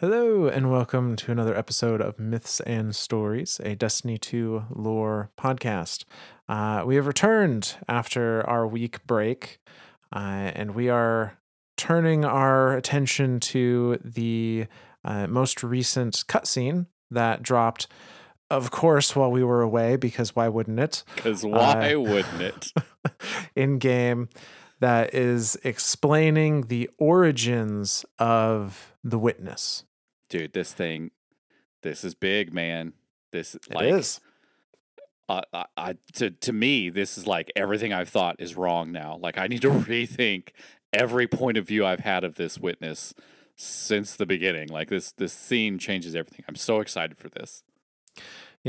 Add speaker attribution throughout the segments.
Speaker 1: Hello, and welcome to another episode of Myths and Stories, a Destiny 2 lore podcast. Uh, we have returned after our week break, uh, and we are turning our attention to the uh, most recent cutscene that dropped, of course, while we were away, because why wouldn't it?
Speaker 2: Because why wouldn't it?
Speaker 1: in game that is explaining the origins of the witness.
Speaker 2: Dude, this thing, this is big, man. This
Speaker 1: It
Speaker 2: like,
Speaker 1: is.
Speaker 2: Uh, I, I to to me, this is like everything I've thought is wrong now. Like I need to rethink every point of view I've had of this witness since the beginning. Like this this scene changes everything. I'm so excited for this.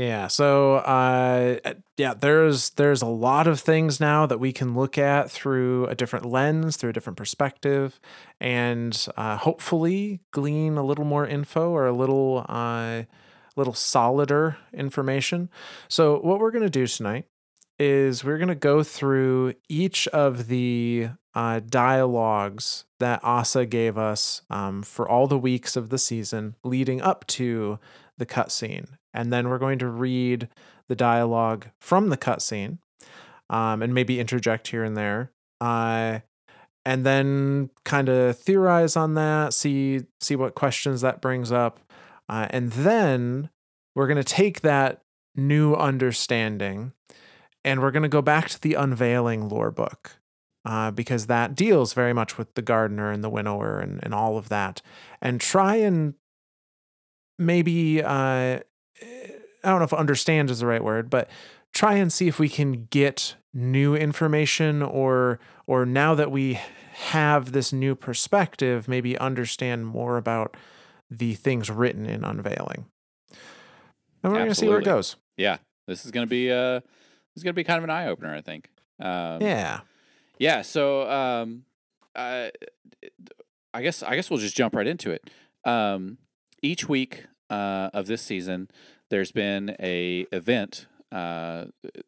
Speaker 1: Yeah. So, uh, yeah, there's there's a lot of things now that we can look at through a different lens, through a different perspective, and uh, hopefully glean a little more info or a little uh, little solider information. So, what we're gonna do tonight is we're gonna go through each of the uh, dialogues that Ahsa gave us um, for all the weeks of the season leading up to the cutscene. And then we're going to read the dialogue from the cutscene um, and maybe interject here and there. Uh, and then kind of theorize on that, see see what questions that brings up. Uh, and then we're going to take that new understanding and we're going to go back to the unveiling lore book uh, because that deals very much with the gardener and the winnower and, and all of that and try and maybe uh, I don't know if understand is the right word, but try and see if we can get new information or or now that we have this new perspective, maybe understand more about the things written in unveiling. And we're going to see where it goes.
Speaker 2: Yeah, this is gonna be uh this is gonna be kind of an eye opener, I think. Um,
Speaker 1: Yeah.
Speaker 2: Yeah, so um, I, I guess I guess we'll just jump right into it. Um, each week uh, of this season, there's been a event uh,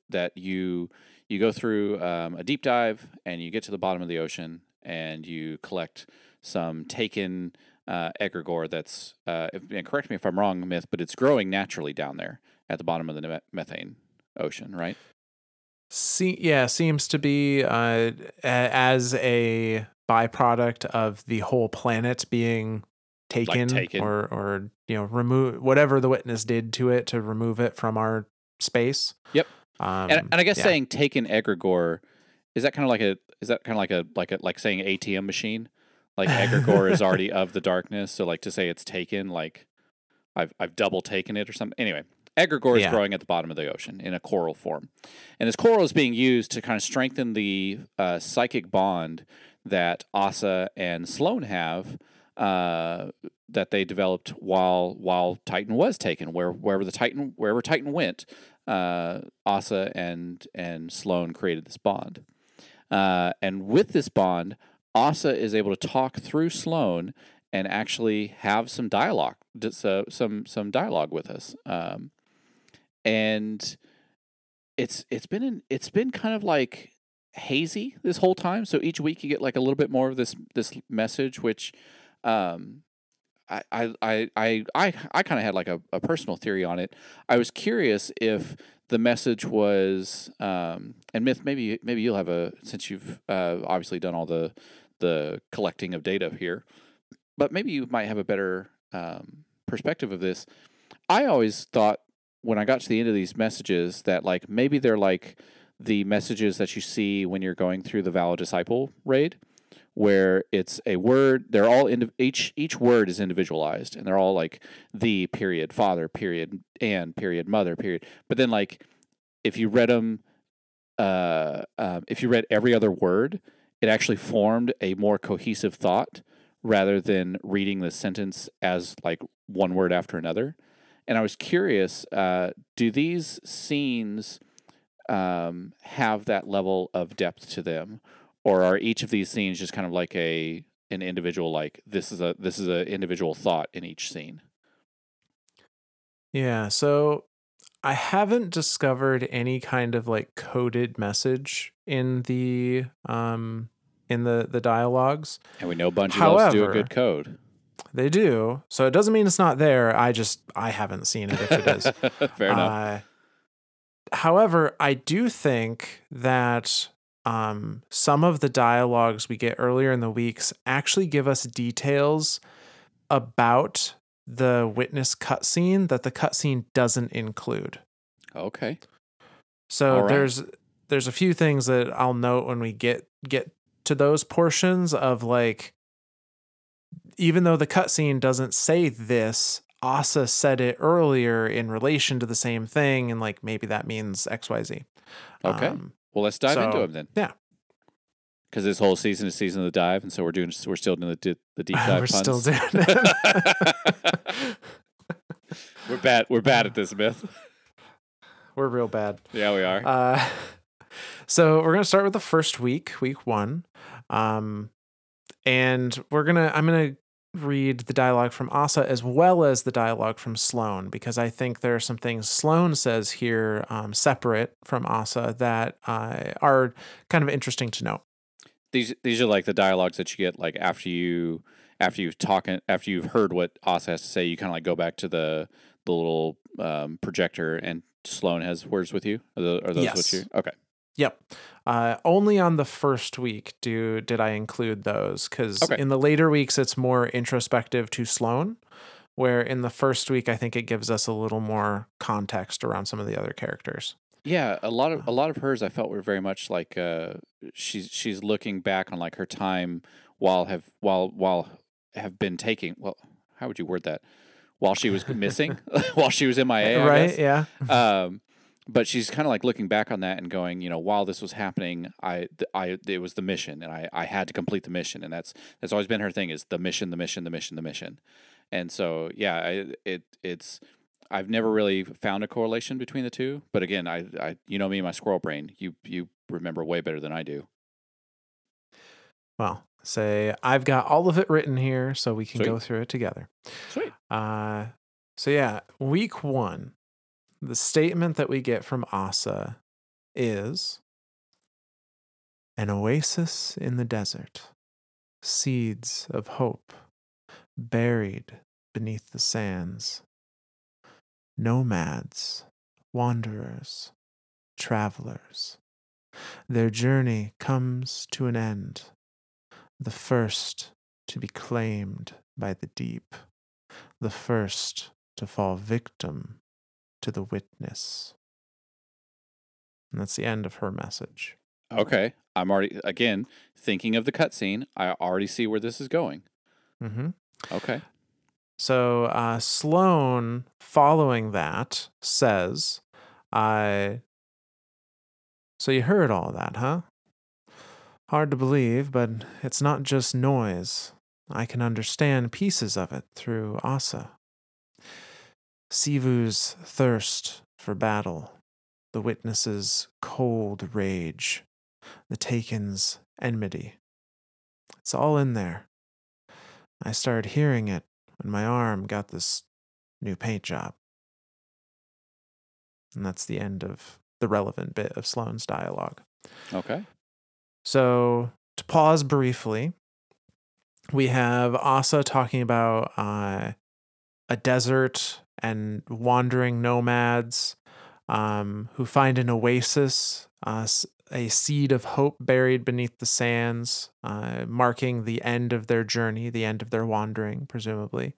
Speaker 2: that you you go through um, a deep dive and you get to the bottom of the ocean and you collect some taken uh, egregore that's uh, if, correct me if I'm wrong, myth, but it's growing naturally down there at the bottom of the methane ocean, right?
Speaker 1: See, yeah, seems to be uh, as a byproduct of the whole planet being taken,
Speaker 2: taken.
Speaker 1: or or you know remove whatever the witness did to it to remove it from our space.
Speaker 2: Yep.
Speaker 1: Um,
Speaker 2: and, and I guess
Speaker 1: yeah.
Speaker 2: saying taken egregore is that kind of like a is that kind of like a like a like saying ATM machine? Like egregore is already of the darkness, so like to say it's taken, like I've I've double taken it or something. Anyway, egregore is growing at the bottom of the ocean in a coral form, and this coral is being used to kind of strengthen the uh, psychic bond that Ahsa and Sloane have. Uh, that they developed while while Titan was taken, where wherever the Titan wherever Titan went, uh, Ahsa and and Sloane created this bond. Uh, and with this bond, Ahsa is able to talk through Sloane and actually have some dialogue, so, some some dialogue with us. Um, and it's it's been in, it's been kind of like hazy this whole time. So each week you get like a little bit more of this this message, which um, I I I I I, kind of had like a, a personal theory on it. I was curious if the message was um, and myth maybe maybe you'll have a since you've uh, obviously done all the the collecting of data here, but maybe you might have a better um, perspective of this. I always thought when I got to the end of these messages that like maybe they're like the messages that you see when you're going through the Vow of Disciple raid, where it's a word. They're all indiv- each each word is individualized, and they're all like the period father period and period mother period. But then like if you read them, uh, um, if you read every other word, it actually formed a more cohesive thought rather than reading the sentence as like one word after another. And I was curious, uh, do these scenes um, have that level of depth to them, or are each of these scenes just kind of like a an individual like this is a this is a individual thought in each scene?
Speaker 1: Yeah, so I haven't discovered any kind of like coded message in the um in the the dialogues.
Speaker 2: And we know Bungie loves do a good code.
Speaker 1: they do. So it doesn't mean it's not there. I just I haven't seen it if it is.
Speaker 2: Fair enough.
Speaker 1: Uh, however, I do think that um, some of the dialogues we get earlier in the weeks actually give us details about the witness cutscene that the cutscene doesn't include.
Speaker 2: Okay.
Speaker 1: So
Speaker 2: right.
Speaker 1: there's there's a few things that I'll note when we get get to those portions of like even though the cutscene doesn't say this, Ahsa said it earlier in relation to the same thing, and like maybe that means XYZ.
Speaker 2: Okay.
Speaker 1: Um,
Speaker 2: Well, let's dive into them then.
Speaker 1: yeah.
Speaker 2: Because this whole season is season of the dive, and so we're doing we're still doing the, di- the deep dive.
Speaker 1: we're
Speaker 2: puns.
Speaker 1: still doing it.
Speaker 2: we're bad. We're bad at this myth.
Speaker 1: we're real bad.
Speaker 2: Yeah, we are.
Speaker 1: Uh, so we're gonna start with the first week, week one, um, and we're gonna I'm gonna read the dialogue from Ahsa as well as the dialogue from Sloane because I think there are some things Sloane says here um, separate from Ahsa that uh, are kind of interesting to note.
Speaker 2: these these are like the dialogues that you get like after you after you've talking after you've heard what Ahsa has to say. You kind of like go back to the the little um, projector, and Sloane has words with you. Are, tho- are those
Speaker 1: Yes.
Speaker 2: what you? Okay.
Speaker 1: Yep. Uh, only on the first week do did I include those because
Speaker 2: Okay.
Speaker 1: in the later weeks it's more introspective to Sloane, where in the first week I think it gives us a little more context around some of the other characters.
Speaker 2: Yeah, a lot of a lot of hers I felt were very much like uh, she's she's looking back on like her time while have while while have been taking well how would you word that while she was missing while she was in MIA
Speaker 1: right? Yeah.
Speaker 2: um, but she's kind of like looking back on that and going, you know, while this was happening, I, I, it was the mission, and I, I had to complete the mission, and that's that's always been her thing is the mission, the mission, the mission, the mission, and so yeah, I, it it's I've never really found a correlation between the two, but again, I, I you know me, my squirrel brain, you you remember way better than I do.
Speaker 1: Well, say I've got all of it written here, so we can
Speaker 2: Sweet.
Speaker 1: go through it together.
Speaker 2: Sweet.
Speaker 1: Uh, so yeah, week one, the statement that we get from Ahsa is an oasis in the desert, seeds of hope buried beneath the sands, nomads, wanderers, travelers. Their journey comes to an end, the first to be claimed by the deep the first to fall victim to the witness. And that's the end of her message.
Speaker 2: Okay, I'm already again thinking of the cutscene. I already see where this is going.
Speaker 1: Mm-hmm.
Speaker 2: Okay.
Speaker 1: So uh, Sloane, following that, says, "I." So you heard all that, huh? Hard to believe, but it's not just noise. I can understand pieces of it through Ahsa. Xivu's thirst for battle, the witness's cold rage, the taken's enmity. It's all in there. I started hearing it when my arm got this new paint job. And that's the end of the relevant bit of Sloane's dialogue.
Speaker 2: Okay.
Speaker 1: So, to pause briefly, we have Ahsa talking about uh, a desert and wandering nomads um, who find an oasis, uh, a seed of hope buried beneath the sands, uh, marking the end of their journey, the end of their wandering, presumably.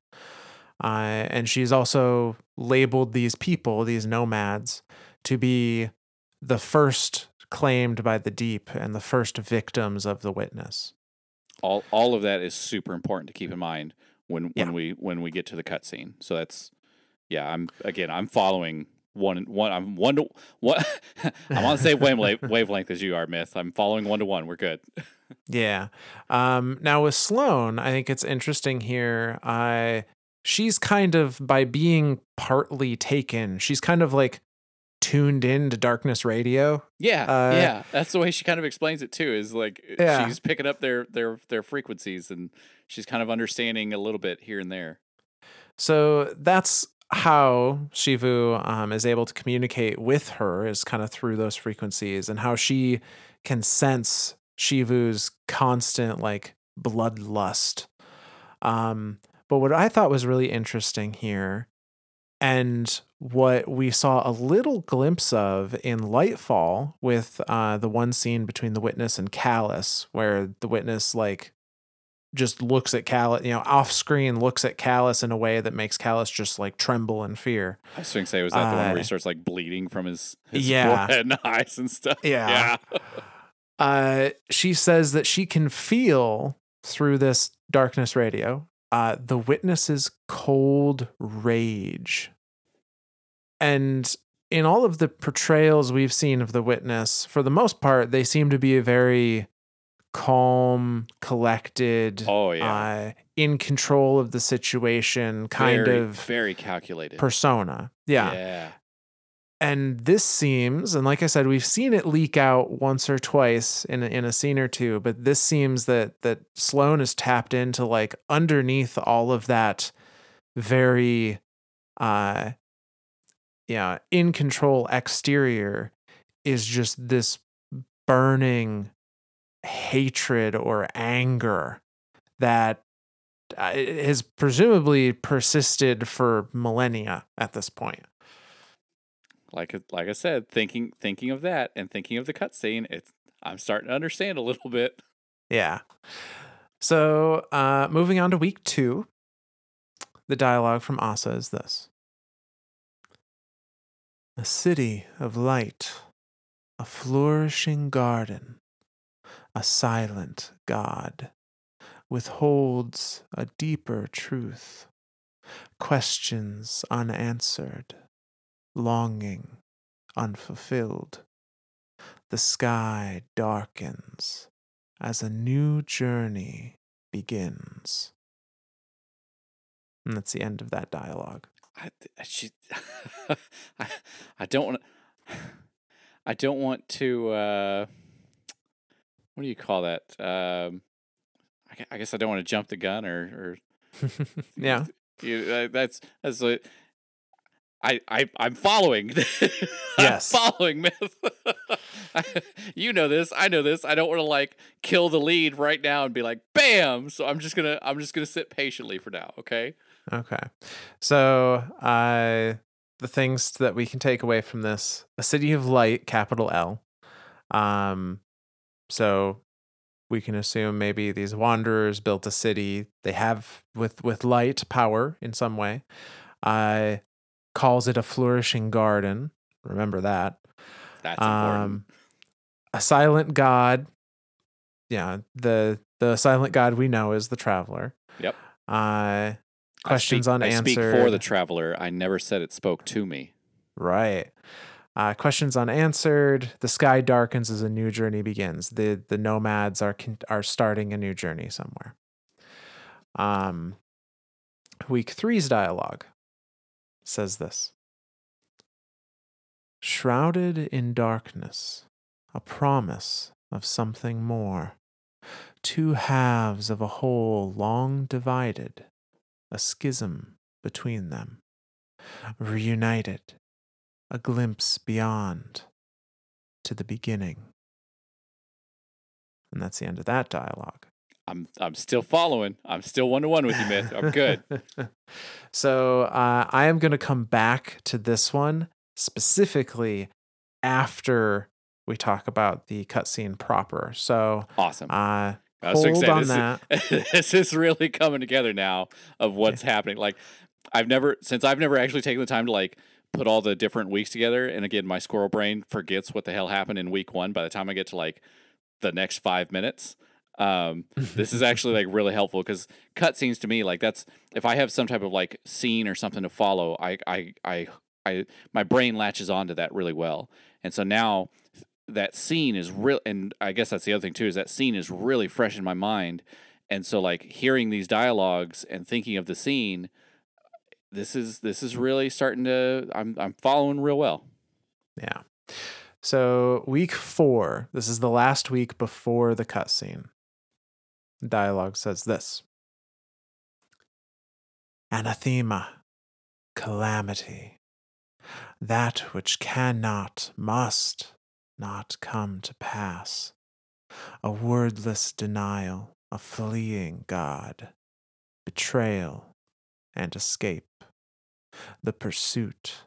Speaker 1: Uh, and she's also labeled these people, these nomads, to be the first claimed by the deep and the first victims of the witness.
Speaker 2: all all of that is super important to keep in mind when
Speaker 1: Yeah.
Speaker 2: when we when we get to the cutscene. So that's yeah. I'm again. I'm following one one. I'm one to one. I'm on the same wavelength wavelength as you are, Myth. I'm following one to one. We're good.
Speaker 1: Yeah. Um, now with Sloane, I think it's interesting here. I she's kind of by being partly taken. She's kind of like tuned in to Darkness Radio.
Speaker 2: Yeah,
Speaker 1: Uh,
Speaker 2: yeah. That's the way she kind of explains it too. Is like
Speaker 1: Yeah.
Speaker 2: she's picking up their their their frequencies and she's kind of understanding a little bit here and there.
Speaker 1: So that's how Xivu um, is able to communicate with her is kind of through those frequencies and how she can sense Xivu's constant like bloodlust. Um, but what I thought was really interesting here, and what we saw a little glimpse of in Lightfall with uh, the one scene between the witness and Calus, where the witness like just looks at Calus, you know, off screen looks at Calus in a way that makes Calus just like tremble in fear.
Speaker 2: I was going to say, was that the one where
Speaker 1: Uh,
Speaker 2: he starts like bleeding from his, his
Speaker 1: Yeah.
Speaker 2: forehead and eyes and stuff?
Speaker 1: Yeah.
Speaker 2: Yeah.
Speaker 1: Uh, she says that she can feel through this darkness radio uh, the witness's cold rage. And in all of the portrayals we've seen of the witness, for the most part, they seem to be a very calm, collected,
Speaker 2: Oh, yeah.
Speaker 1: uh, in control of the situation kind
Speaker 2: very,
Speaker 1: of
Speaker 2: very calculated.
Speaker 1: persona. Yeah.
Speaker 2: Yeah.
Speaker 1: And this seems, and like I said, we've seen it leak out once or twice in a, in a scene or two, but this seems that that Sloane is tapped into like underneath all of that very uh yeah, in control exterior is just this burning hatred or anger that uh, has presumably persisted for millennia at this point.
Speaker 2: Like like I said, thinking thinking of that and thinking of the cutscene, it's I'm starting to understand a little bit.
Speaker 1: Yeah. So, uh, moving on to week two, the dialogue from Ahsa is this A city of light, a flourishing garden, a silent God withholds a deeper truth, questions unanswered, longing unfulfilled. The sky darkens as a new journey begins. And that's the end of that dialogue.
Speaker 2: I she, I, I don't want. I don't want to. Uh, what do you call that? Um, I, I guess I don't want to jump the gun or or
Speaker 1: yeah.
Speaker 2: You, uh, that's that's what I I I'm following.
Speaker 1: Yes.
Speaker 2: I'm following myth. you know this. I know this. I don't want to like kill the lead right now and be like bam. So I'm just gonna I'm just gonna sit patiently for now. Okay.
Speaker 1: Okay. So, uh, the things that we can take away from this a city of light, capital L. Um, so we can assume maybe these wanderers built a city they have with with light power in some way. Uh, calls it a flourishing garden. Remember that.
Speaker 2: That's important.
Speaker 1: Um, a silent god. Yeah, the the silent god we know is the traveler.
Speaker 2: Yep.
Speaker 1: Uh,
Speaker 2: I
Speaker 1: questions
Speaker 2: speak, I speak for the traveler. I never said it spoke to me.
Speaker 1: Right. Uh, questions unanswered. The sky darkens as a new journey begins. The the nomads are are starting a new journey somewhere. Um, week three's dialogue says this: Shrouded in darkness, a promise of something more. Two halves of a whole long divided, a schism between them. Reunited, a glimpse beyond to the beginning. And that's the end of that dialogue.
Speaker 2: I'm I'm still following. I'm still one to one with you, myth. I'm good.
Speaker 1: so uh, I am going to come back to this one specifically after we talk about the cutscene proper. So
Speaker 2: Awesome.
Speaker 1: uh,
Speaker 2: I was so
Speaker 1: hold
Speaker 2: excited.
Speaker 1: on
Speaker 2: This is-
Speaker 1: that.
Speaker 2: this is really coming together now of what's happening. Like I've never since I've never actually taken the time to like put all the different weeks together. And again, my squirrel brain forgets what the hell happened in week one by the time I get to like the next five minutes. Um, this is actually like really helpful because cutscenes to me like that's if I have some type of like scene or something to follow, I I I I my brain latches onto that really well. And so now that scene is real and I guess that's the other thing too is that scene is really fresh in my mind. And so like hearing these dialogues and thinking of the scene this is this is really starting to I'm I'm following real well.
Speaker 1: Yeah. So week four, this is the last week before the cutscene. Dialogue says this Anathema, calamity, that which cannot, must not come to pass, a wordless denial, a fleeing God, betrayal and escape. The pursuit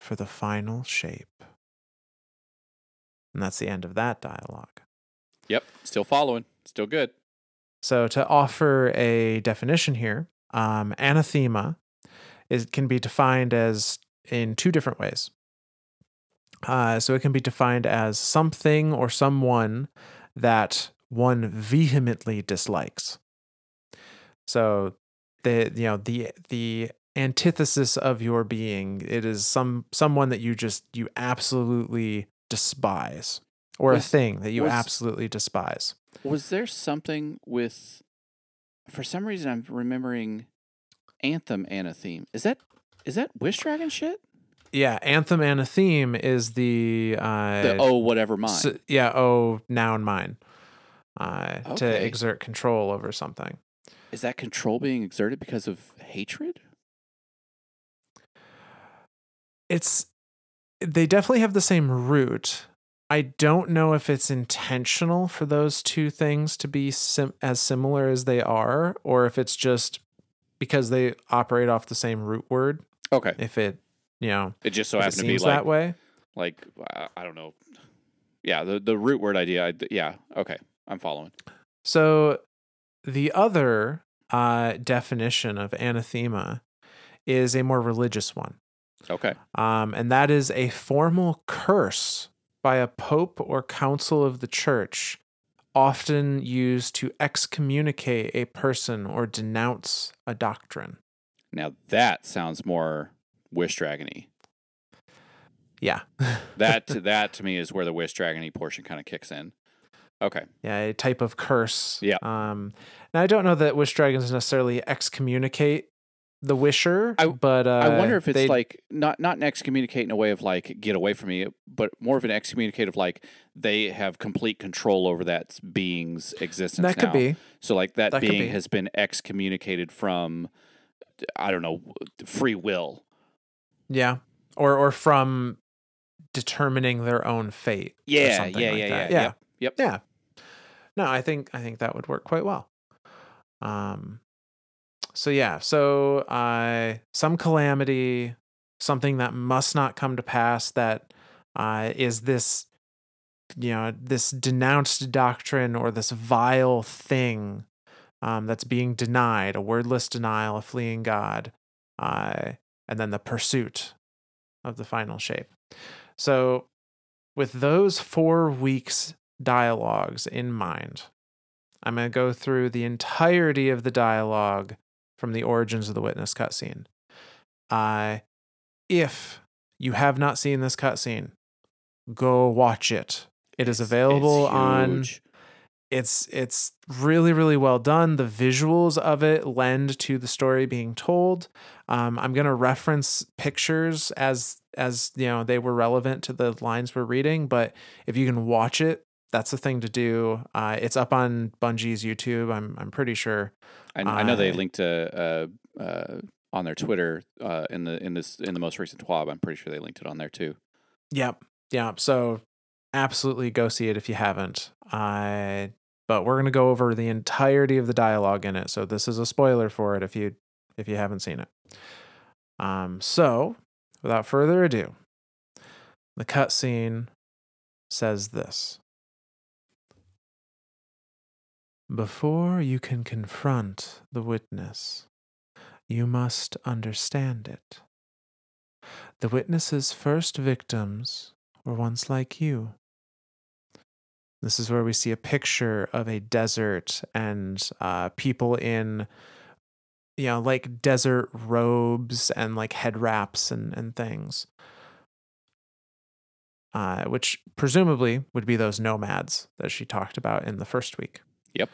Speaker 1: for the final shape. And that's the end of that dialogue.
Speaker 2: Yep. Still following. Still good.
Speaker 1: So, to offer a definition here, um, anathema is, can be defined as in two different ways. Uh, so, it can be defined as something or someone that one vehemently dislikes. So, the you know the the antithesis of your being, it is some someone that you just you absolutely despise, or
Speaker 2: Was-
Speaker 1: a thing that you
Speaker 2: was-
Speaker 1: absolutely despise.
Speaker 2: Was there something with? For some reason, I'm remembering anthem and a theme. Is that is that Wish Dragon shit?
Speaker 1: Yeah, anthem and a theme is the uh
Speaker 2: The oh whatever mine.
Speaker 1: s- yeah, oh noun mine. Uh to exert control over something.
Speaker 2: is that control being exerted because of hatred?
Speaker 1: It's they definitely have the same root. I don't know if it's intentional for those two things to be sim- as similar as they are or if it's just because they operate off the same root word.
Speaker 2: Okay.
Speaker 1: If it, you know,
Speaker 2: It just so happens to be like
Speaker 1: that way.
Speaker 2: like I don't know. Yeah, the the root word idea. I, yeah. Okay. I'm following.
Speaker 1: So the other uh, definition of anathema is a more religious one.
Speaker 2: Okay.
Speaker 1: Um, and that is a formal curse by a pope or council of the church, often used to excommunicate a person or denounce a doctrine.
Speaker 2: Now that sounds more Wish Dragony.
Speaker 1: Yeah.
Speaker 2: That that to me is where the Wish Dragony portion kind of kicks in. Okay.
Speaker 1: yeah, a type of curse.
Speaker 2: Yeah.
Speaker 1: Um, now I don't know that wish dragons necessarily excommunicate the wisher,
Speaker 2: I-
Speaker 1: but uh,
Speaker 2: I wonder if it's
Speaker 1: they-
Speaker 2: like not not an excommunicate in a way of like get away from me, but more of an excommunicate of like they have complete control over that being's existence.
Speaker 1: that could be.
Speaker 2: So like that,
Speaker 1: That
Speaker 2: being
Speaker 1: be.
Speaker 2: has been excommunicated from, I don't know, free will.
Speaker 1: Yeah. Or or from determining their own fate.
Speaker 2: Yeah,
Speaker 1: something
Speaker 2: yeah,
Speaker 1: like
Speaker 2: yeah, yeah,
Speaker 1: yeah.
Speaker 2: Yep. Yep.
Speaker 1: Yeah. No, I think I think that would work quite well. Um so yeah, so uh some calamity, something that must not come to pass that uh is this you know, this denounced doctrine or this vile thing um that's being denied, a wordless denial, a fleeing God, uh and then the pursuit of the final shape. So with those four weeks dialogues in mind, I'm going to go through the entirety of the dialogue from the origins of the witness cutscene. Uh, if you have not seen this cutscene, go watch it. It is available
Speaker 2: it's
Speaker 1: on it's it's really really well done the visuals of it lend to the story being told um, i'm going to reference pictures as as you know they were relevant to the lines we're reading but if you can watch it that's the thing to do uh, it's up on bungie's youtube i'm, I'm pretty sure
Speaker 2: I, I know they linked to uh, uh, on their Twitter uh, in the in this in the most recent TWAB. I'm pretty sure they linked it on there too.
Speaker 1: Yep. Yep. So absolutely go see it if you haven't. I but we're gonna go over the entirety of the dialogue in it. So this is a spoiler for it if you if you haven't seen it. Um, so without further ado, the cutscene says this. Before you can confront the witness, you must understand it. The witness's first victims were once like you. This is where we see a picture of a desert and uh, people in, you know, like desert robes and like head wraps and, and things. Uh, which presumably would be those nomads that she talked about in the first week.
Speaker 2: Yep.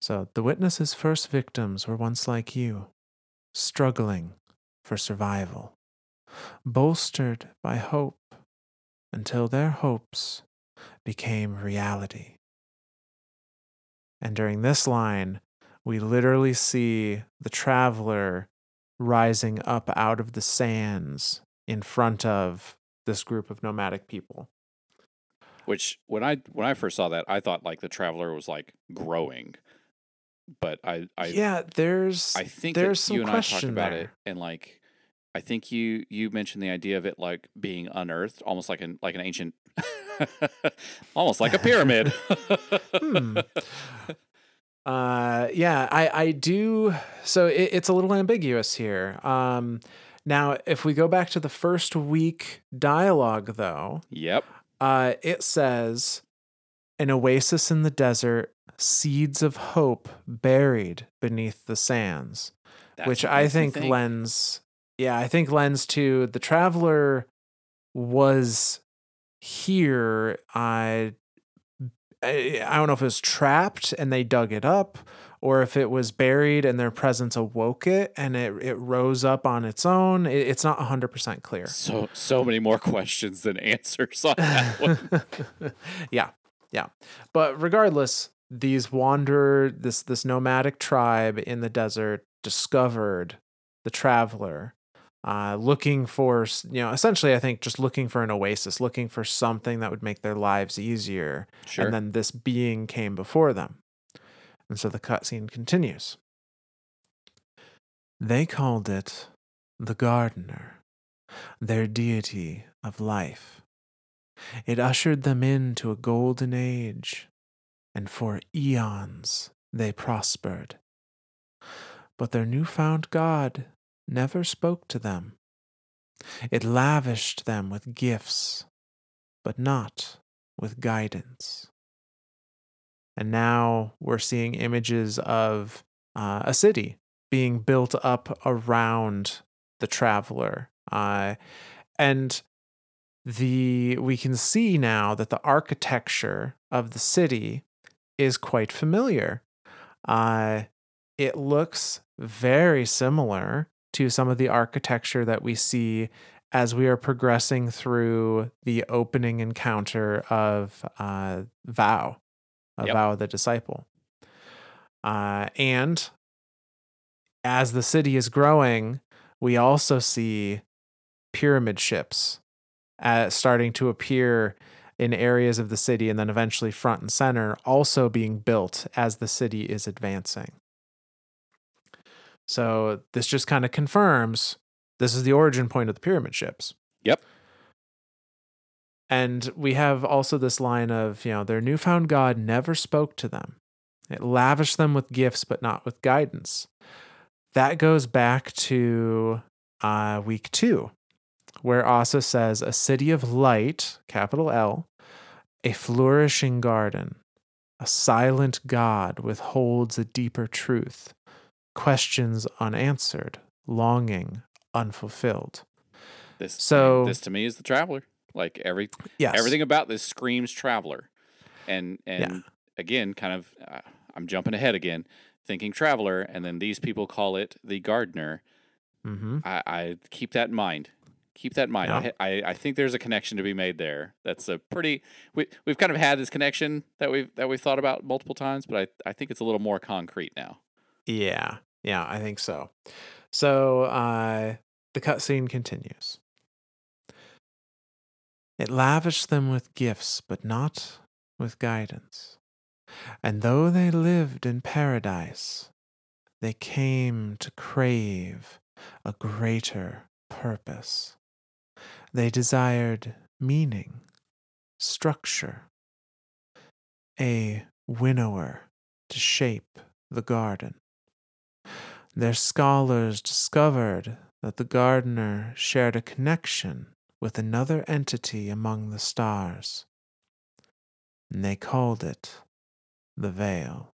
Speaker 1: So the witness's first victims were once like you, struggling for survival bolstered by hope until their hopes became reality. And during this line, we literally see the traveler rising up out of the sands in front of this group of nomadic people.
Speaker 2: Which when I when I first saw that, I thought like the traveler was like growing. but I I
Speaker 1: yeah, there's
Speaker 2: I think
Speaker 1: there's some
Speaker 2: you and I talked about
Speaker 1: there.
Speaker 2: it, and like I think you you mentioned the idea of it like being unearthed, almost like an like an ancient, almost like a pyramid.
Speaker 1: Hmm. Uh, yeah, I I do. So it, it's a little ambiguous here. Um, now if we go back to the first week dialogue, though,
Speaker 2: Yep.
Speaker 1: Uh, it says, "An oasis in the desert, seeds of hope buried beneath the sands."
Speaker 2: That's
Speaker 1: which I
Speaker 2: me
Speaker 1: think, lends, yeah, I think lends to the traveler was here. I, I I don't know if it was trapped and they dug it up, or if it was buried and their presence awoke it and it it rose up on its own. It, it's not hundred percent clear.
Speaker 2: So so many more questions than answers on that one.
Speaker 1: yeah, yeah. But regardless, these wander this this nomadic tribe in the desert discovered the traveler, uh, looking for you know essentially I think just looking for an oasis, looking for something that would make their lives easier.
Speaker 2: Sure.
Speaker 1: And then this being came before them, and so the cutscene continues. They called it the gardener, their deity of life. It ushered them into a golden age, and for eons they prospered. But their newfound God never spoke to them. It lavished them with gifts, but not with guidance. And now we're seeing images of uh, a city being built up around the traveler. Uh, and the we can see now that the architecture of the city is quite familiar. Uh, it looks very similar to some of the architecture that we see as we are progressing through the opening encounter of uh, Vow, of
Speaker 2: Yep.
Speaker 1: Vow of the Disciple. Uh, and as the city is growing, we also see pyramid ships uh, starting to appear in areas of the city and then eventually front and center, also being built as the city is advancing. So this just kind of confirms this is the origin point of the pyramid ships.
Speaker 2: Yep.
Speaker 1: And we have also this line of, you know, their newfound God never spoke to them. It lavished them with gifts, but not with guidance. That goes back to uh, week two, where Ahsa says, A city of light, capital L, a flourishing garden, a silent God withholds a deeper truth, questions unanswered, longing unfulfilled.
Speaker 2: This
Speaker 1: So-
Speaker 2: this to me is the traveler. Like every
Speaker 1: Yes.
Speaker 2: everything about this screams traveler, and and
Speaker 1: Yeah.
Speaker 2: again, kind of, uh, I'm jumping ahead again, thinking traveler, and then these people call it the gardener.
Speaker 1: Mm-hmm.
Speaker 2: I, I keep that in mind. Keep that in mind.
Speaker 1: Yeah.
Speaker 2: I, I I think there's a connection to be made there. That's a pretty. We we've kind of had this connection that we've that we've thought about multiple times, but I I think it's a little more concrete now.
Speaker 1: Yeah, yeah, I think so. So uh, the cutscene continues. It lavished them with gifts, but not with guidance. And though they lived in paradise, they came to crave a greater purpose. They desired meaning, structure, a winnower to shape the garden. Their scholars discovered that the gardener shared a connection with another entity among the stars, and they called it the veil.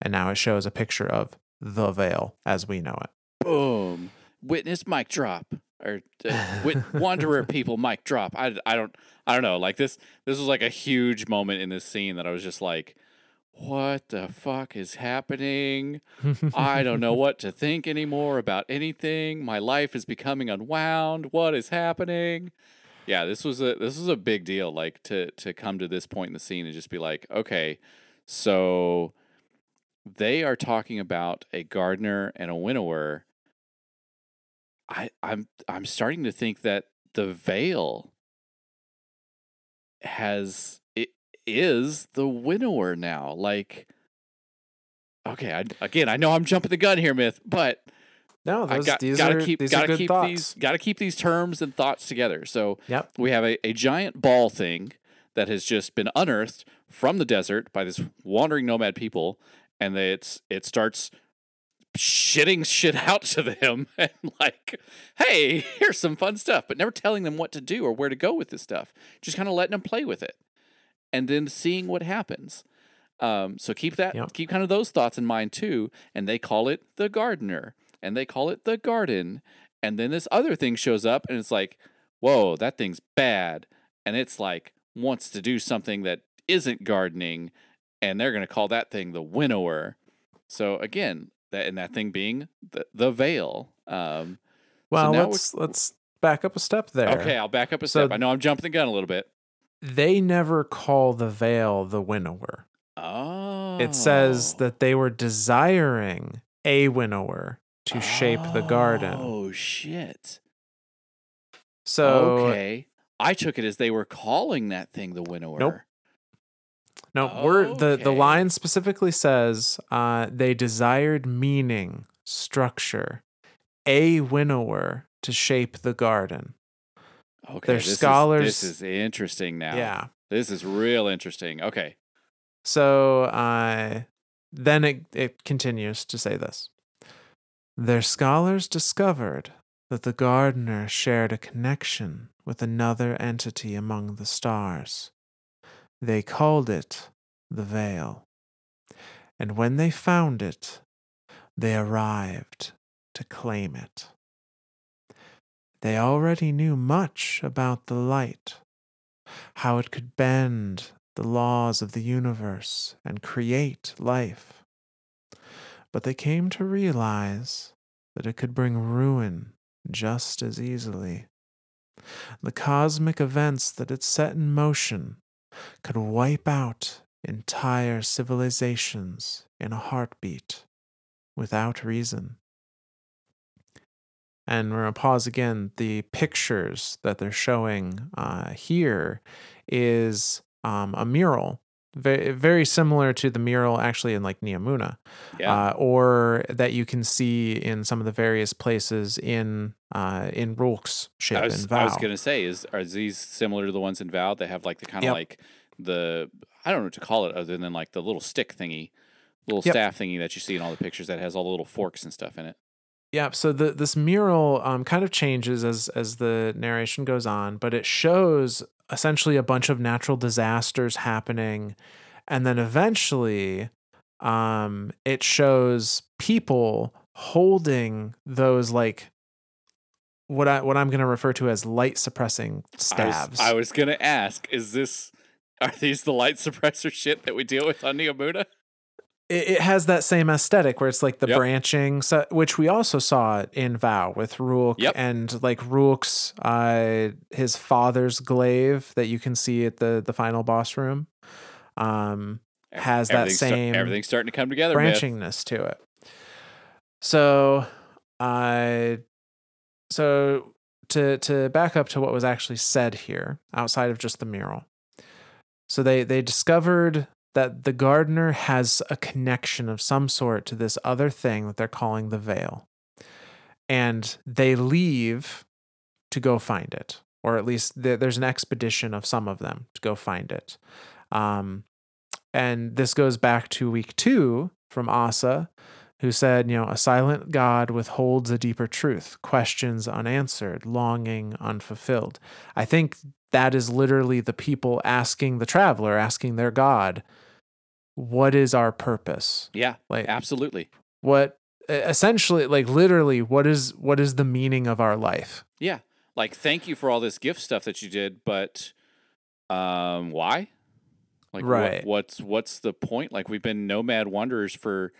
Speaker 1: And now it shows a picture of the veil as we know it.
Speaker 2: Boom. Witness mic drop or uh, wit- wanderer people mic drop. I, I don't I don't know. Like this this was like a huge moment in this scene that I was just like, what the fuck is happening? I don't know what to think anymore about anything. My life is becoming unwound. What is happening? Yeah, this was a this was a big deal. Like to to come to this point in the scene and just be like, okay, so they are talking about a gardener and a winnower. I I'm I'm starting to think that the veil has is the winnower now. Like Okay, I, again, I know I'm jumping the gun here, myth, but
Speaker 1: No,
Speaker 2: I
Speaker 1: those
Speaker 2: got,
Speaker 1: these
Speaker 2: gotta
Speaker 1: are
Speaker 2: keep
Speaker 1: these
Speaker 2: gotta keep
Speaker 1: thoughts.
Speaker 2: these gotta keep these terms and thoughts together. So
Speaker 1: Yep.
Speaker 2: we have a, a giant ball thing that has just been unearthed from the desert by this wandering nomad people, and they, it's it starts shitting shit out to them and like, hey, here's some fun stuff, but never telling them what to do or where to go with this stuff. Just kind of letting them play with it, and then seeing what happens. Um, so keep that, keep kind of those thoughts in mind too. And they call it the gardener, and they call it the garden, and then this other thing shows up, and it's like, whoa, that thing's bad, and it's like wants to do something that isn't gardening, and they're gonna call that thing the winnower. So again, that and that thing being the the veil. Um,
Speaker 1: Well,
Speaker 2: we-
Speaker 1: let's let's back up a step there.
Speaker 2: okay, I'll back up a
Speaker 1: So-
Speaker 2: step. I know I'm jumping the gun a little bit.
Speaker 1: They never call the veil the winnower.
Speaker 2: Oh,
Speaker 1: It says that they were desiring a winnower to shape the garden.
Speaker 2: Oh shit.
Speaker 1: So
Speaker 2: okay, I took it as they were calling that thing the winnower. Nope.
Speaker 1: no, we're the the line specifically says uh, they desired meaning, structure, a winnower to shape the garden.
Speaker 2: Okay,
Speaker 1: Their
Speaker 2: this is-
Speaker 1: scholars-
Speaker 2: this is interesting now.
Speaker 1: Yeah.
Speaker 2: this is real interesting. Okay,
Speaker 1: So uh, then it, it continues to say this. Their scholars discovered that the gardener shared a connection with another entity among the stars. They called it the veil. And when they found it, they arrived to claim it. They already knew much about the light, how it could bend the laws of the universe and create life. But they came to realize that it could bring ruin just as easily. The cosmic events that it set in motion could wipe out entire civilizations in a heartbeat without reason. And we're going to pause again. The pictures that they're showing uh, here is um, a mural, very, very similar to the mural actually in like Neomuna,
Speaker 2: yeah.
Speaker 1: uh, or that you can see in some of the various places in uh, in Rhulk's ship
Speaker 2: I was,
Speaker 1: Val.
Speaker 2: I was gonna say, is are these similar to the ones in Val? They have like the kind of
Speaker 1: Yep.
Speaker 2: like the I don't know what to call it other than like the little stick thingy, little
Speaker 1: Yep.
Speaker 2: staff thingy that you see in all the pictures that has all the little forks and stuff in it.
Speaker 1: Yeah, so the this mural um, kind of changes as as the narration goes on, but it shows essentially a bunch of natural disasters happening, and then eventually, um, it shows people holding those like what I what I'm going to refer to as light suppressing
Speaker 2: I was,
Speaker 1: stabs.
Speaker 2: I was gonna ask, is this are these the light suppressor shit that we deal with on Neomuna?
Speaker 1: It, it has that same aesthetic where it's like the
Speaker 2: Yep.
Speaker 1: branching, so, which we also saw in Vow with Rhulk
Speaker 2: Yep.
Speaker 1: and like Rhulk's uh his father's glaive that you can see at the the final boss room. Um Has that same
Speaker 2: everything's starting to come together. Myth.
Speaker 1: branchingness to it. So I so to to back up to what was actually said here outside of just the mural. So they they discovered that the gardener has a connection of some sort to this other thing that they're calling the veil. And they leave to go find it, or at least there's an expedition of some of them to go find it. Um, and this goes back to week two from Ahsa, who said, you know, a silent God withholds a deeper truth, questions unanswered, longing unfulfilled. I think that is literally the people asking the traveler, asking their God, what is our purpose?
Speaker 2: Yeah,
Speaker 1: Like,
Speaker 2: absolutely.
Speaker 1: what essentially, like, literally, what is what is the meaning of our life?
Speaker 2: Yeah, like thank you for all this gift stuff that you did, but um, why? Like, what-
Speaker 1: Right.
Speaker 2: what's what's the point? Like, we've been nomad wanderers for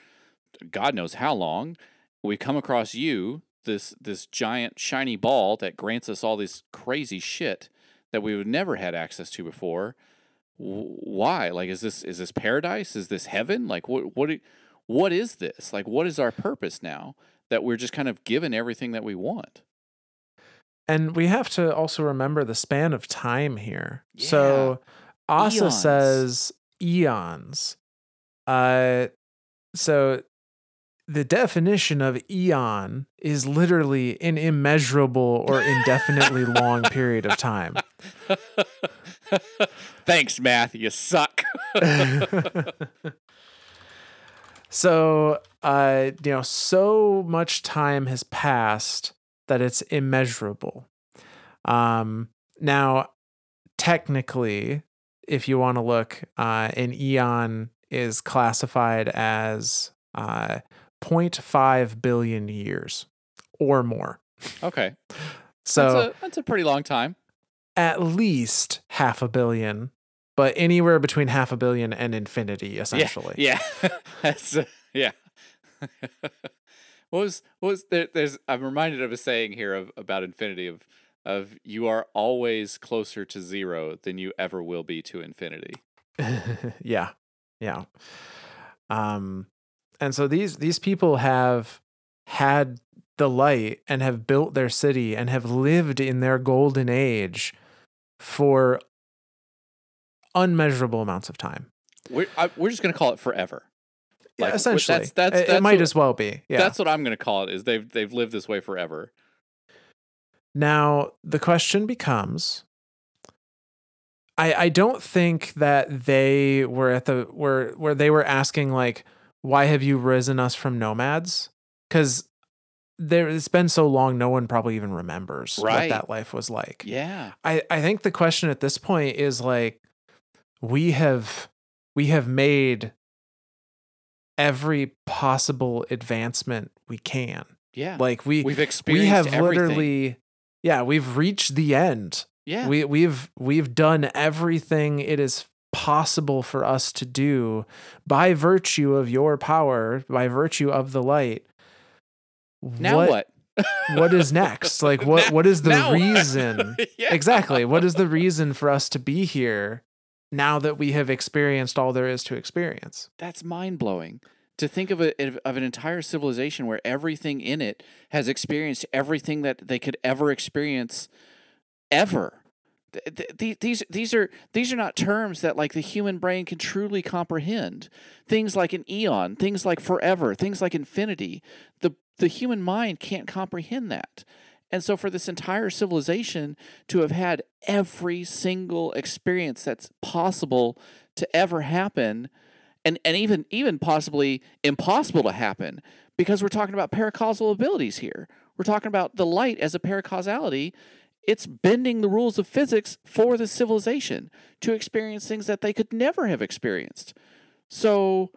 Speaker 2: God knows how long. We come across you, this this giant shiny ball that grants us all this crazy shit that we would never had access to before. Why? Like, is this is this paradise? Is this heaven? Like, what what what is this? Like, what is our purpose now that we're just kind of given everything that we want?
Speaker 1: And we have to also remember the span of time here. So Ahsa
Speaker 2: Eons.
Speaker 1: says eons. Uh so the definition of eon is literally an immeasurable or indefinitely long period of time.
Speaker 2: Thanks, math. You suck.
Speaker 1: so, uh, you know, so much time has passed that it's immeasurable. Um, now, technically, if you want to look, uh, an eon is classified as uh, 0.5 billion years or more.
Speaker 2: okay.
Speaker 1: So
Speaker 2: that's, a, that's a pretty long time.
Speaker 1: At least half a billion, but anywhere between half a billion and infinity, essentially.
Speaker 2: Yeah. Yeah. that's uh, yeah. what was what was there, there's I'm reminded of a saying here of about infinity of of you are always closer to zero than you ever will be to infinity.
Speaker 1: yeah. Yeah. Um and so these these people have had the light and have built their city and have lived in their golden age for unmeasurable amounts of time.
Speaker 2: We're I, we're just gonna call it forever.
Speaker 1: Yeah,
Speaker 2: Like, wh-
Speaker 1: essentially.
Speaker 2: that's- that's-
Speaker 1: it, it
Speaker 2: that's
Speaker 1: might
Speaker 2: what-
Speaker 1: as well be. Yeah.
Speaker 2: That's what I'm gonna call it. Is they've they've lived this way forever.
Speaker 1: Now, the question becomes I I don't think that they were at the where where they were asking like why have you risen us from nomads? Cuz there it's been so long no one probably even remembers
Speaker 2: Right.
Speaker 1: what that life was like.
Speaker 2: Yeah.
Speaker 1: I I think the question at this point is like we have we have made every possible advancement we can.
Speaker 2: Yeah.
Speaker 1: Like we
Speaker 2: We've
Speaker 1: we have
Speaker 2: everything.
Speaker 1: literally yeah we've reached the end
Speaker 2: yeah.
Speaker 1: we we've we've done everything it is possible for us to do by virtue of your power by virtue of the light
Speaker 2: now what?
Speaker 1: what is next like what
Speaker 2: Now-
Speaker 1: what is the reason
Speaker 2: yeah.
Speaker 1: exactly what is the reason for us to be here now that we have experienced all there is to experience
Speaker 2: That's mind blowing. To think of a of an entire civilization where everything in it has experienced everything that they could ever experience, ever. Th- th- th- These these are these are not terms that like the human brain can truly comprehend. Things like an eon, things like forever, things like infinity. The the human mind can't comprehend that. And so for this entire civilization to have had every single experience that's possible to ever happen and and even even possibly impossible to happen because we're talking about paracausal abilities here. We're talking about the light as a paracausality. It's bending the rules of physics for the civilization to experience things that they could never have experienced. So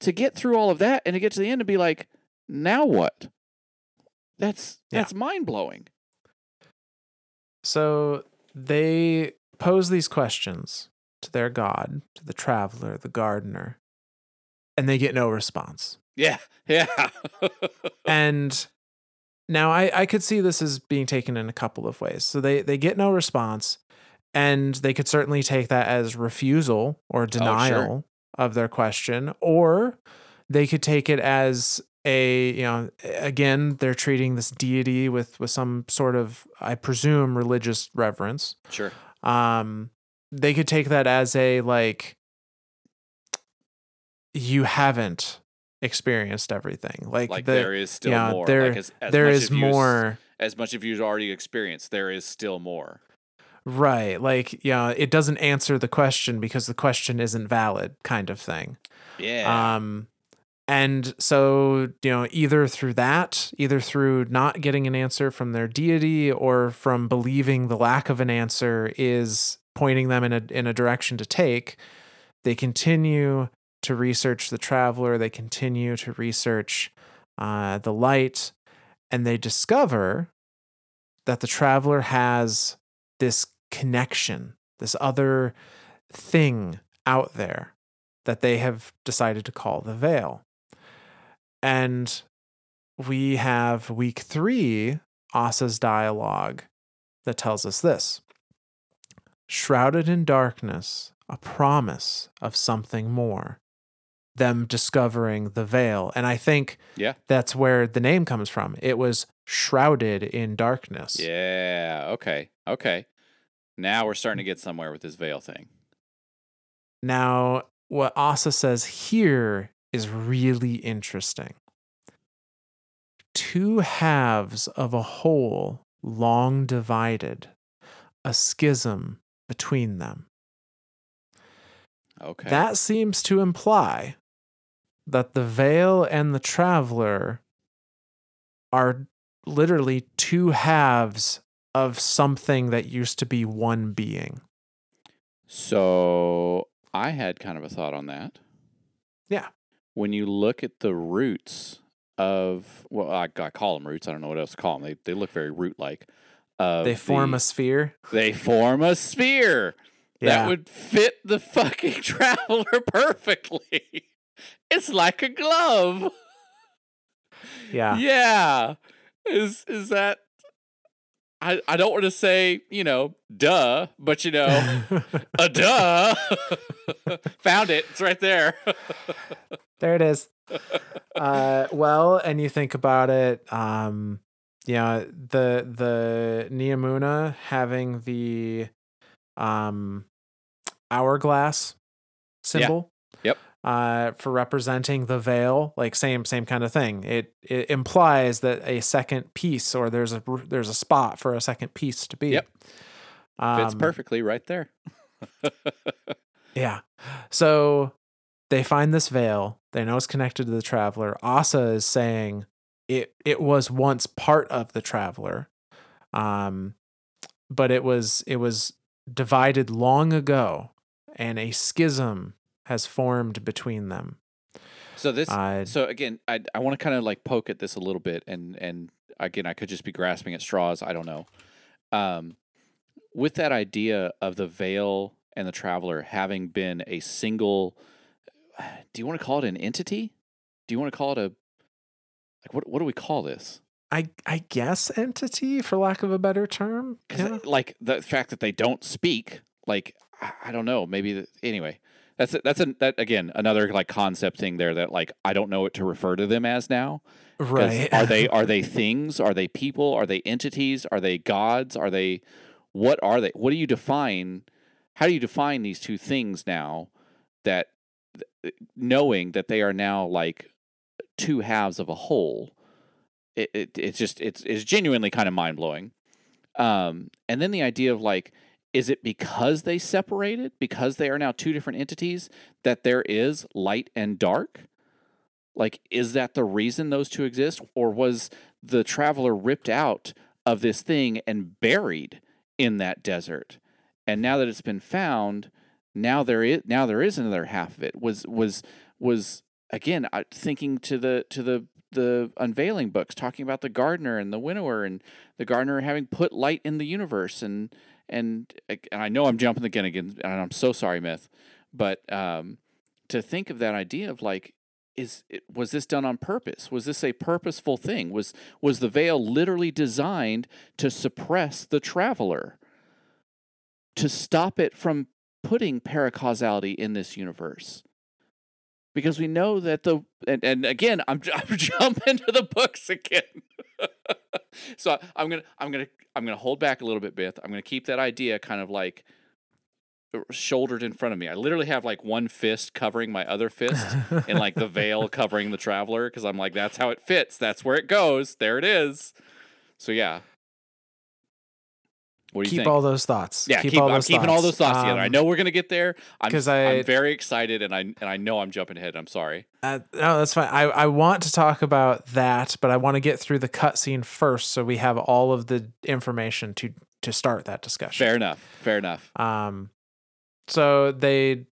Speaker 2: to get through all of that and to get to the end and be like, now what? That's
Speaker 1: Yeah.
Speaker 2: that's mind blowing.
Speaker 1: So they pose these questions to their god, to the traveler, the gardener, and they get no response.
Speaker 2: Yeah, yeah.
Speaker 1: And now I, I could see this as being taken in a couple of ways. So they, they get no response, and they could certainly take that as refusal or oh, denial of their question, or they could take it as a you know again they're treating this deity with with some sort of I presume religious reverence
Speaker 2: sure.
Speaker 1: um they could take that as a like you haven't experienced everything like,
Speaker 2: Like
Speaker 1: the,
Speaker 2: there is still
Speaker 1: yeah,
Speaker 2: more.
Speaker 1: there-
Speaker 2: like as, as
Speaker 1: there
Speaker 2: much
Speaker 1: is
Speaker 2: as
Speaker 1: more
Speaker 2: as much of you've already experienced, there is still more.
Speaker 1: right like yeah it doesn't answer the question because the question isn't valid kind of thing
Speaker 2: Yeah.
Speaker 1: um and so you know either through that either through not getting an answer from their deity or from believing the lack of an answer is pointing them in a in a direction to take they continue to research the traveler they continue to research uh, the light and they discover that the traveler has this connection this other thing out there that they have decided to call the veil and we have week three, Ahsa's dialogue, that tells us this Shrouded in darkness, a promise of something more. Them discovering the veil. And I think
Speaker 2: Yeah.
Speaker 1: that's where the name comes from. It was shrouded in darkness.
Speaker 2: yeah. Okay. Okay. Now we're starting to get somewhere with this veil thing.
Speaker 1: Now, what Ahsa says here is really interesting. Two halves of a whole long divided, a schism between them.
Speaker 2: Okay.
Speaker 1: That seems to imply that the veil and the traveler are literally two halves of something that used to be one being.
Speaker 2: So I had kind of a thought on that.
Speaker 1: Yeah.
Speaker 2: When you look at the roots of, well, I, I call them roots. I don't know what else to call them. They, they look very root like.
Speaker 1: They form
Speaker 2: the,
Speaker 1: a sphere.
Speaker 2: They form a sphere.
Speaker 1: Yeah.
Speaker 2: That would fit the fucking traveler perfectly. It's like a glove.
Speaker 1: yeah.
Speaker 2: Yeah. Is is that I, I don't want to say, you know, duh, but you know, a duh. Found it. It's right there.
Speaker 1: There it is. Uh, well, and you think about it, um, yeah, the the Neomuna having the um hourglass symbol.
Speaker 2: Yep.
Speaker 1: Uh, for representing the veil, like same same kind of thing. It it implies that a second piece, or there's a there's a spot for a second piece to be.
Speaker 2: Yep. Fits
Speaker 1: Um,
Speaker 2: perfectly right there.
Speaker 1: Yeah. So they find this veil. They know it's connected to the traveler. Ahsa is saying it it was once part of the traveler. Um but it was it was divided long ago and a schism has formed between them.
Speaker 2: So this
Speaker 1: Uh,
Speaker 2: so again, I I want to kind of like poke at this a little bit and and again, I could just be grasping at straws, I don't know. Um with that idea of the veil and the traveler having been a single do you want to call it an entity? Do you want to call it a like what what do we call this?
Speaker 1: I I guess entity for lack of a better term. Yeah.
Speaker 2: like the fact that they don't speak, like I, don't know, maybe the, anyway. That's a, that's a, that again another like concept thing there that like I don't know what to refer to them as now.
Speaker 1: Right.
Speaker 2: Are they are they things? Are they people? Are they entities? Are they gods? Are they what are they? What do you define? How do you define these two things now? That knowing that they are now like two halves of a whole, it, it it's just it's it's genuinely kind of mind blowing. Um, and then the idea of like, is it because they separated because they are now two different entities that there is light and dark? Like, is that the reason those two exist, or was the traveler ripped out of this thing and buried in that desert? And now that it's been found, now there is now there is another half of it. Was was was again thinking to the to the the unveiling books, talking about the gardener and the winnower, and the gardener having put light in the universe, and and and I know I'm jumping gun again, and I'm so sorry, myth, but um, to think of that idea of like is was this done on purpose was this a purposeful thing was was the veil literally designed to suppress the traveler to stop it from putting paracausality in this universe. Because we know that the and, and again I'm, I'm jumping to the books again. So i'm gonna i'm gonna i'm gonna hold back a little bit bith i'm gonna keep that idea kind of like uh, shouldered in front of me. I literally have like one fist covering my other fist and like the veil covering the traveler because i'm like that's how it fits. That's where it goes. There it is. So yeah what do you
Speaker 1: keep
Speaker 2: think
Speaker 1: all those thoughts.
Speaker 2: yeah, keep,
Speaker 1: all
Speaker 2: I'm
Speaker 1: those
Speaker 2: keeping all those thoughts together. I
Speaker 1: Um,
Speaker 2: know we're gonna get there. I'm,
Speaker 1: 'cause
Speaker 2: I,
Speaker 1: I-
Speaker 2: am very excited, and I and I know I'm jumping ahead. I'm sorry.
Speaker 1: Uh, no, that's fine. I, I want to talk about that, but I want to get through the cutscene first, so we have all of the information to to start that discussion.
Speaker 2: Fair enough. Fair enough.
Speaker 1: Um, so they,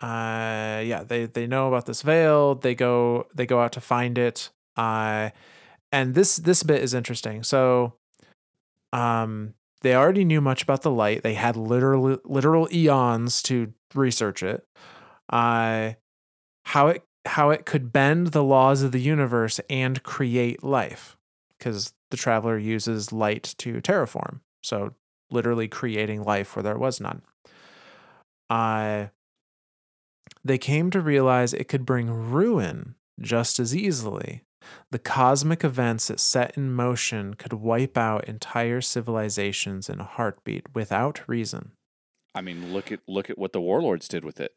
Speaker 1: uh, yeah, they they know about this veil. They go they go out to find it. Uh, and this this bit is interesting. So, um, they already knew much about the light. They had literal literal eons to research it. Uh, how it how it could bend the laws of the universe and create life, because the traveler uses light to terraform. So literally creating life where there was none. Uh, they came to realize it could bring ruin just as easily. The cosmic events it set in motion could wipe out entire civilizations in a heartbeat without reason.
Speaker 2: I mean, look at look at what the warlords did with it.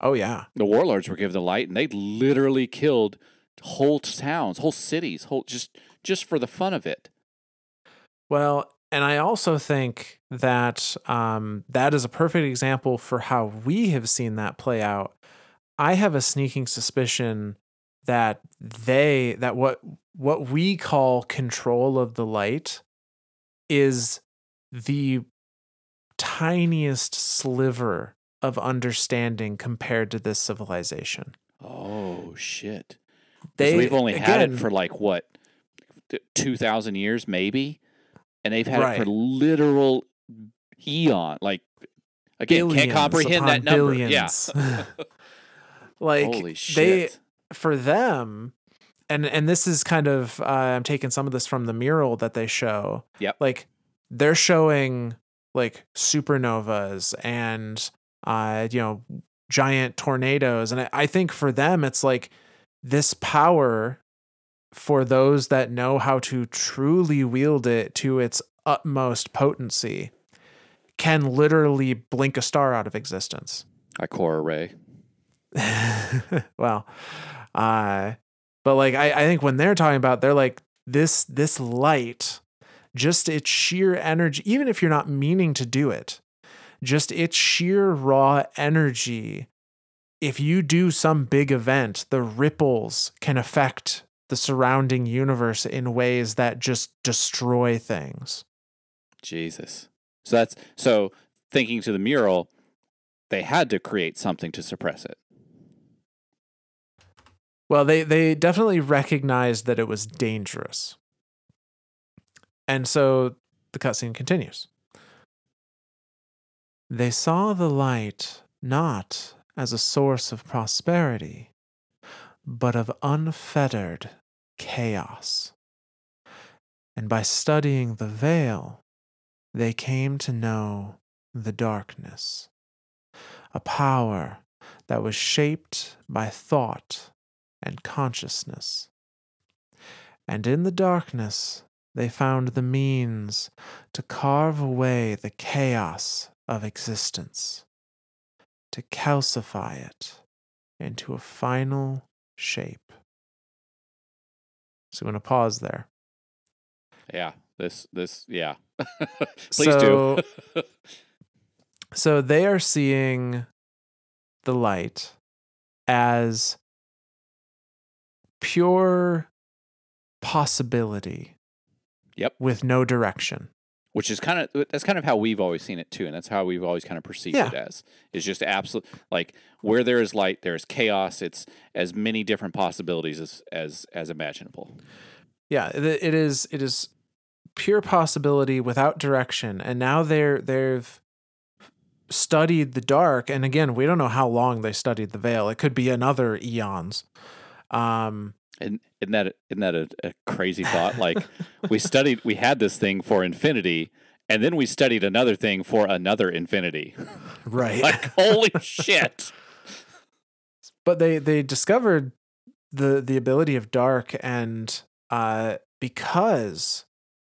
Speaker 1: Oh yeah.
Speaker 2: The warlords were given the light, and they literally killed whole towns, whole cities, whole just just for the fun of it.
Speaker 1: Well, and I also think that um, that is a perfect example for how we have seen that play out. I have a sneaking suspicion that they that what what we call control of the light is the tiniest sliver of understanding compared to this civilization.
Speaker 2: Oh shit.
Speaker 1: They
Speaker 2: we've only had
Speaker 1: again,
Speaker 2: it for like what two thousand years, maybe, and they've had it
Speaker 1: Right.
Speaker 2: for literal eon. Like again, can't
Speaker 1: billions
Speaker 2: comprehend that number.
Speaker 1: billions.
Speaker 2: Yeah.
Speaker 1: like
Speaker 2: Holy
Speaker 1: they
Speaker 2: shit!
Speaker 1: For them and and this is kind of uh, i'm taking some of this from the mural that they show
Speaker 2: Yep.
Speaker 1: like they're showing like supernovas and uh you know giant tornadoes and I, I think for them it's like this power for those that know how to truly wield it to its utmost potency can literally blink a star out of existence
Speaker 2: Ikora Rey.
Speaker 1: well, uh, but like I, I think when they're talking about, they're like this this light, just its sheer energy, even if you're not meaning to do it, just its sheer raw energy. If you do some big event, the ripples can affect the surrounding universe in ways that just destroy things.
Speaker 2: Jesus. So that's so thinking to the mural, they had to create something to suppress it.
Speaker 1: Well, they they definitely recognized that it was dangerous. And so the cutscene continues. They saw the light not as a source of prosperity, but of unfettered chaos. And by studying the veil, they came to know the darkness, a power that was shaped by thought and consciousness. And in the darkness, they found the means to carve away the chaos of existence, to calcify it into a final shape. So I'm going to pause there.
Speaker 2: Yeah. This this yeah. Please do.
Speaker 1: So they are seeing the light as pure possibility.
Speaker 2: Yep.
Speaker 1: With no direction.
Speaker 2: Which is kind of that's kind of how we've always seen it too, and that's how we've always kind of perceived
Speaker 1: Yeah.
Speaker 2: it as. Is just absolute like where there is light, there is chaos. It's as many different possibilities as as as imaginable.
Speaker 1: Yeah, it it is it is pure possibility without direction. And now they're they've studied the dark and again, we don't know how long they studied the veil. It could be another eons. Um
Speaker 2: And isn't that isn't that a, a crazy thought? Like we studied, we had this thing for infinity, and then we studied another thing for another infinity.
Speaker 1: right.
Speaker 2: Like holy shit!
Speaker 1: but they they discovered the the ability of dark and uh because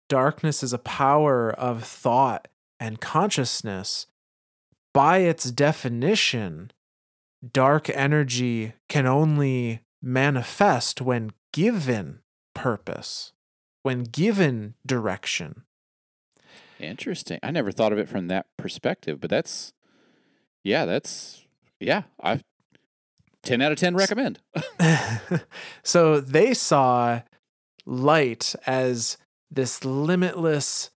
Speaker 1: darkness is a power of thought and consciousness by its definition dark energy can only manifest when given purpose when given direction
Speaker 2: Interesting. I never thought of it from that perspective, but that's yeah, that's yeah. I ten out of ten recommend.
Speaker 1: so they saw light as this limitless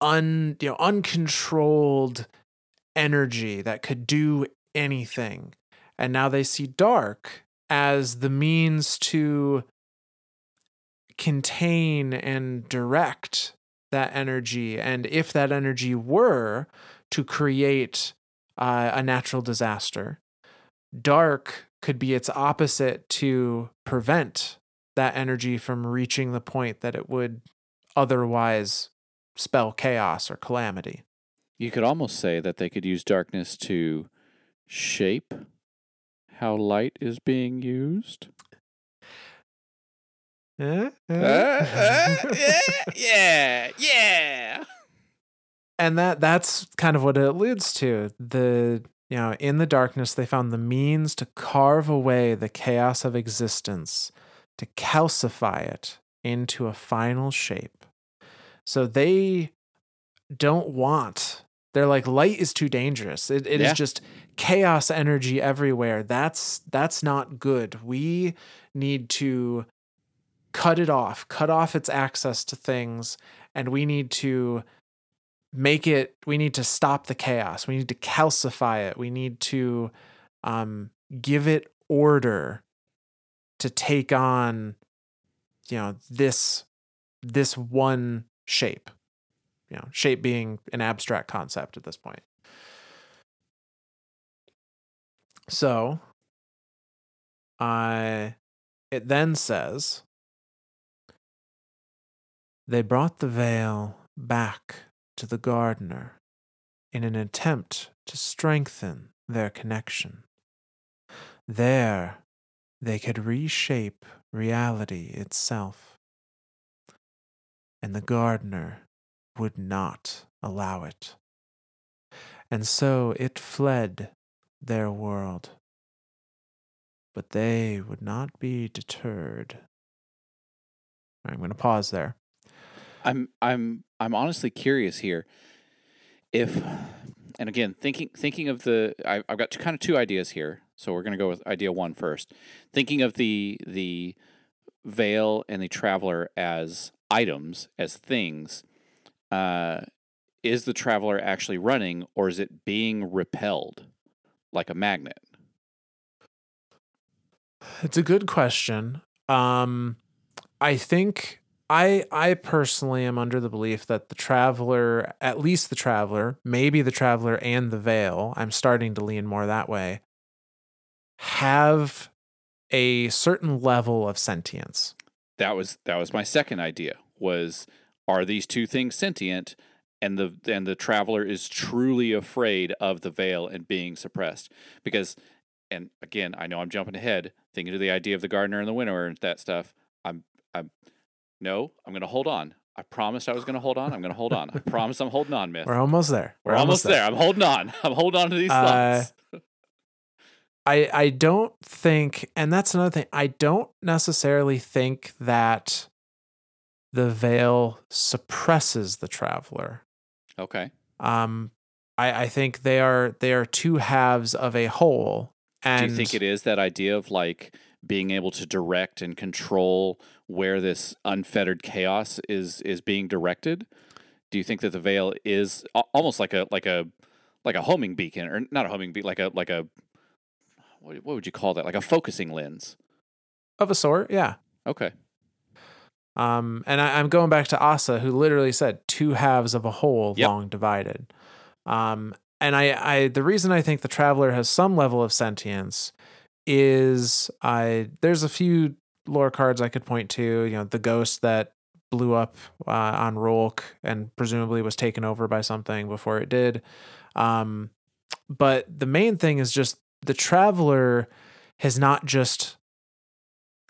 Speaker 1: un you know uncontrolled energy that could do anything and now they see dark as the means to contain and direct that energy and if that energy were to create uh, a natural disaster dark could be its opposite to prevent that energy from reaching the point that it would otherwise spell chaos or calamity.
Speaker 2: You could almost say that they could use darkness to shape how light is being used. Uh, uh, yeah, yeah, yeah.
Speaker 1: and that that's kind of what it alludes to. The you know, in the darkness, they found the means to carve away the chaos of existence, to calcify it into a final shape. So they don't want, they're like, light is too dangerous. It, it
Speaker 2: Yeah.
Speaker 1: is just chaos energy everywhere. That's that's not good. We need to cut it off, cut off its access to things, and we need to make it we need to stop the chaos we need to calcify it we need to um give it order to take on you know this this one shape you know shape being an abstract concept at this point so I it then says they brought the veil back to the gardener in an attempt to strengthen their connection. There, they could reshape reality itself. And the gardener would not allow it. And so it fled their world. But they would not be deterred. I'm going to pause there.
Speaker 2: I'm I'm I'm honestly curious here if and again thinking thinking of the I, I've got two, kind of two ideas here so we're going to go with idea one first thinking of the the veil and the traveler as items as things uh, is the traveler actually running or is it being repelled like a magnet
Speaker 1: It's a good question. Um, I think I I personally am under the belief that the traveler, at least the traveler, maybe the traveler and the veil, I'm starting to lean more that way, have a certain level of sentience.
Speaker 2: that was that was my second idea was are these two things sentient and the and the traveler is truly afraid of the veil and being suppressed because and again I know I'm jumping ahead thinking of the idea of the gardener and the winnower and that stuff I'm I'm no I'm going to hold on I promised I was going to hold on I'm going to hold on I promise I'm holding on myth
Speaker 1: We're almost there.
Speaker 2: We're almost there. I'm holding on I'm holding on to these
Speaker 1: Uh,
Speaker 2: thoughts
Speaker 1: I I don't think, and that's another thing. I don't necessarily think that the veil suppresses the traveler.
Speaker 2: okay
Speaker 1: Um, I I think they are they are two halves of a whole. And
Speaker 2: Do you think it is that idea of like being able to direct and control where this unfettered chaos is is being directed? Do you think that the veil is almost like a like a like a homing beacon or not a homing beacon like a like a what, what would you call that? Like a focusing lens.
Speaker 1: of a sort? Yeah.
Speaker 2: Okay.
Speaker 1: Um, and I, I'm going back to Ahsa, who literally said two halves of a whole
Speaker 2: Yep.
Speaker 1: long divided. Um, and I, I, the reason I think the traveler has some level of sentience is I, there's a few lore cards I could point to, you know, the ghost that blew up uh, on Rhulk and presumably was taken over by something before it did. Um, but the main thing is just the traveler has not just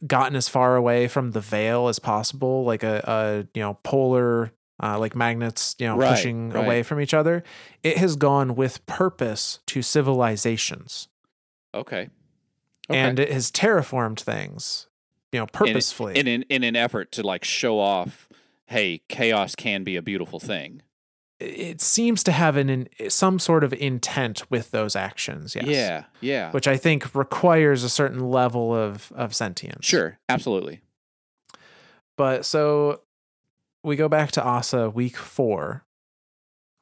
Speaker 1: gotten as far away from the veil as possible, like a, a you know polar uh, like magnets, you know,
Speaker 2: Right,
Speaker 1: pushing
Speaker 2: right.
Speaker 1: away from each other. It has gone with purpose to civilizations,
Speaker 2: Okay. Okay.
Speaker 1: and it has terraformed things, you know, purposefully.
Speaker 2: in an in an effort to like show off, hey, chaos can be a beautiful thing.
Speaker 1: It seems to have an, in some sort of intent with those actions. Yes.
Speaker 2: Yeah. Yeah.
Speaker 1: Which I think requires a certain level of of sentience.
Speaker 2: sure. Absolutely.
Speaker 1: But so we go back to Ahsa week four,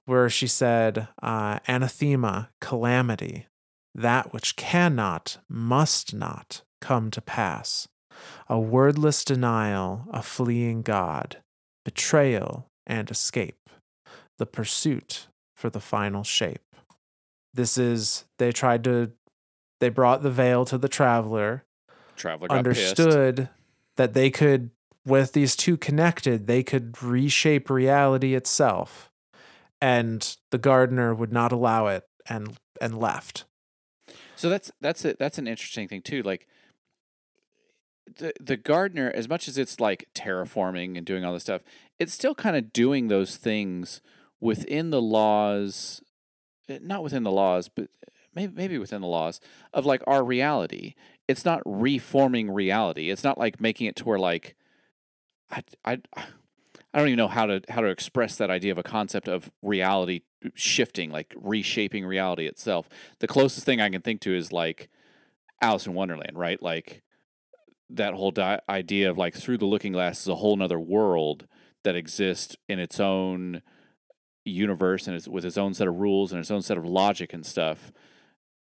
Speaker 1: where she said, uh, anathema, calamity, that which cannot, must not come to pass, a wordless denial, a fleeing God, betrayal and escape, the pursuit for the final shape. This is, they tried to, they brought the veil to the traveler,
Speaker 2: Traveler got pissed.
Speaker 1: understood that they could with these two connected they could reshape reality itself and the gardener would not allow it and and left
Speaker 2: So that's that's a, that's an interesting thing too. Like the the gardener, as much as it's like terraforming and doing all this stuff, it's still kind of doing those things within the laws. eh, Not within the laws, but maybe maybe within the laws of like our reality. It's not reforming reality. It's not like making it to where like I I I don't even know how to how to express that idea of a concept of reality shifting, like reshaping reality itself. The closest thing I can think to is like Alice in Wonderland, right? Like that whole di- idea of like through the looking glass is a whole nother world that exists in its own universe and it's with its own set of rules and its own set of logic and stuff.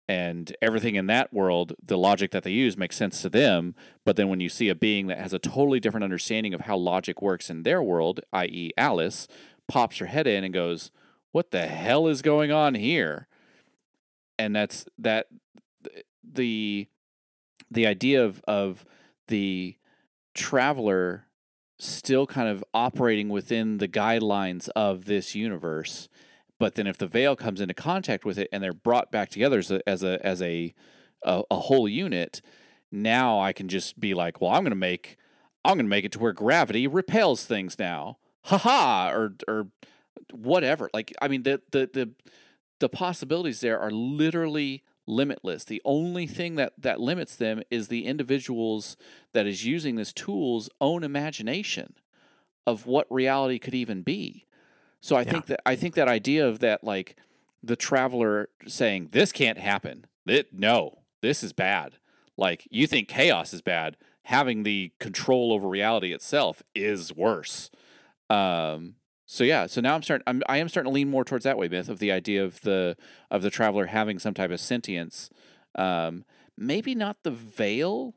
Speaker 2: And everything in that world the logic that they use makes sense to them. But then when you see a being that has a totally different understanding of how logic works in their world i.e alice pops her head in and goes what the hell is going on here? And that's that the the idea of of the traveler still kind of operating within the guidelines of this universe. But then if the veil comes into contact with it and they're brought back together as a as a as a, a, a whole unit, now I can just be like, well, I'm gonna make I'm gonna make it to where gravity repels things now. Ha ha or or whatever. Like I mean the the the the possibilities there are literally limitless. The only thing that that limits them is the individuals that is using this tool's own imagination of what reality could even be. So I yeah. think that I think that idea of that like the traveler saying this can't happen. It, no, this is bad. Like you think chaos is bad, having the control over reality itself is worse. Um, so yeah, so now I'm starting. I'm, I am starting to lean more towards that way, myth of the idea of the of the traveler having some type of sentience. Um, maybe not the veil.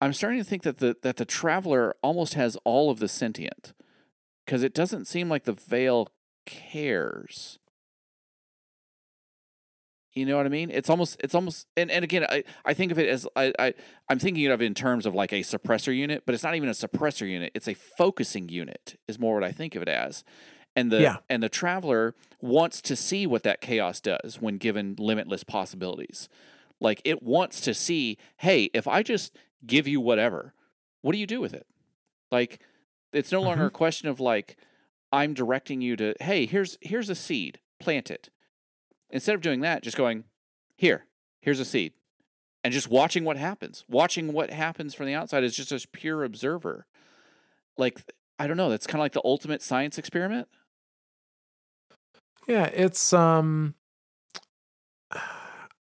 Speaker 2: I'm starting to think that the that the traveler almost has all of the sentient, because it doesn't seem like the veil cares. You know what I mean? It's almost it's almost and, and again I, I think of it as I, I I'm thinking of it in terms of like a suppressor unit, but it's not even a suppressor unit. It's a focusing unit is more what I think of it as and the yeah. and the traveler wants to see what that chaos does when given limitless possibilities. Like it wants to see hey if i just give you whatever what do you do with it? Like it's no longer mm-hmm. a question of like i'm directing you to hey here's here's a seed plant it. Instead of doing that just going here here's a seed. And just watching what happens. Watching what happens from the outside is just a pure observer. Like i don't know that's kind of like the ultimate science experiment
Speaker 1: yeah, it's um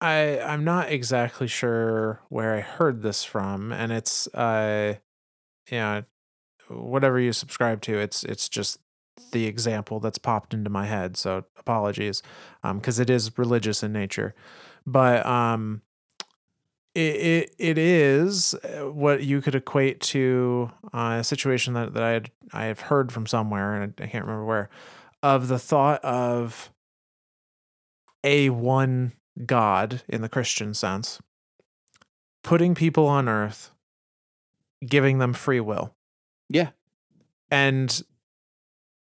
Speaker 1: I I'm not exactly sure where I heard this from and it's uh yeah, whatever you subscribe to, it's it's just the example that's popped into my head. So apologies. Um cuz it is religious in nature. But um it, it, it is uh, what you could equate to uh, a situation that, that I had I have heard from somewhere and I can't remember where of the thought of a one God in the Christian sense, putting people on earth, giving them free will.
Speaker 2: Yeah.
Speaker 1: And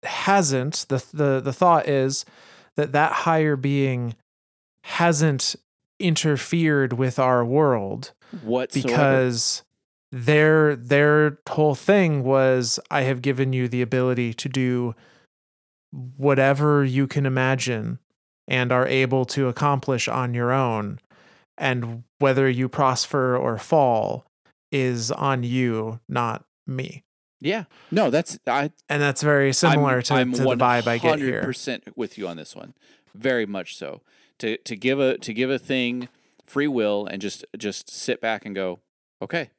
Speaker 1: hasn't the the the thought is that that higher being hasn't interfered with our world
Speaker 2: whatsoever.
Speaker 1: because their their whole thing was I have given you the ability to do whatever you can imagine and are able to accomplish on your own. And whether you prosper or fall is on you, not me.
Speaker 2: Yeah. No, that's I
Speaker 1: and that's very similar I'm, to, I'm to the vibe I get here.
Speaker 2: percent with you on this one. Very much so. To to give a to give a thing free will and just just sit back and go, okay.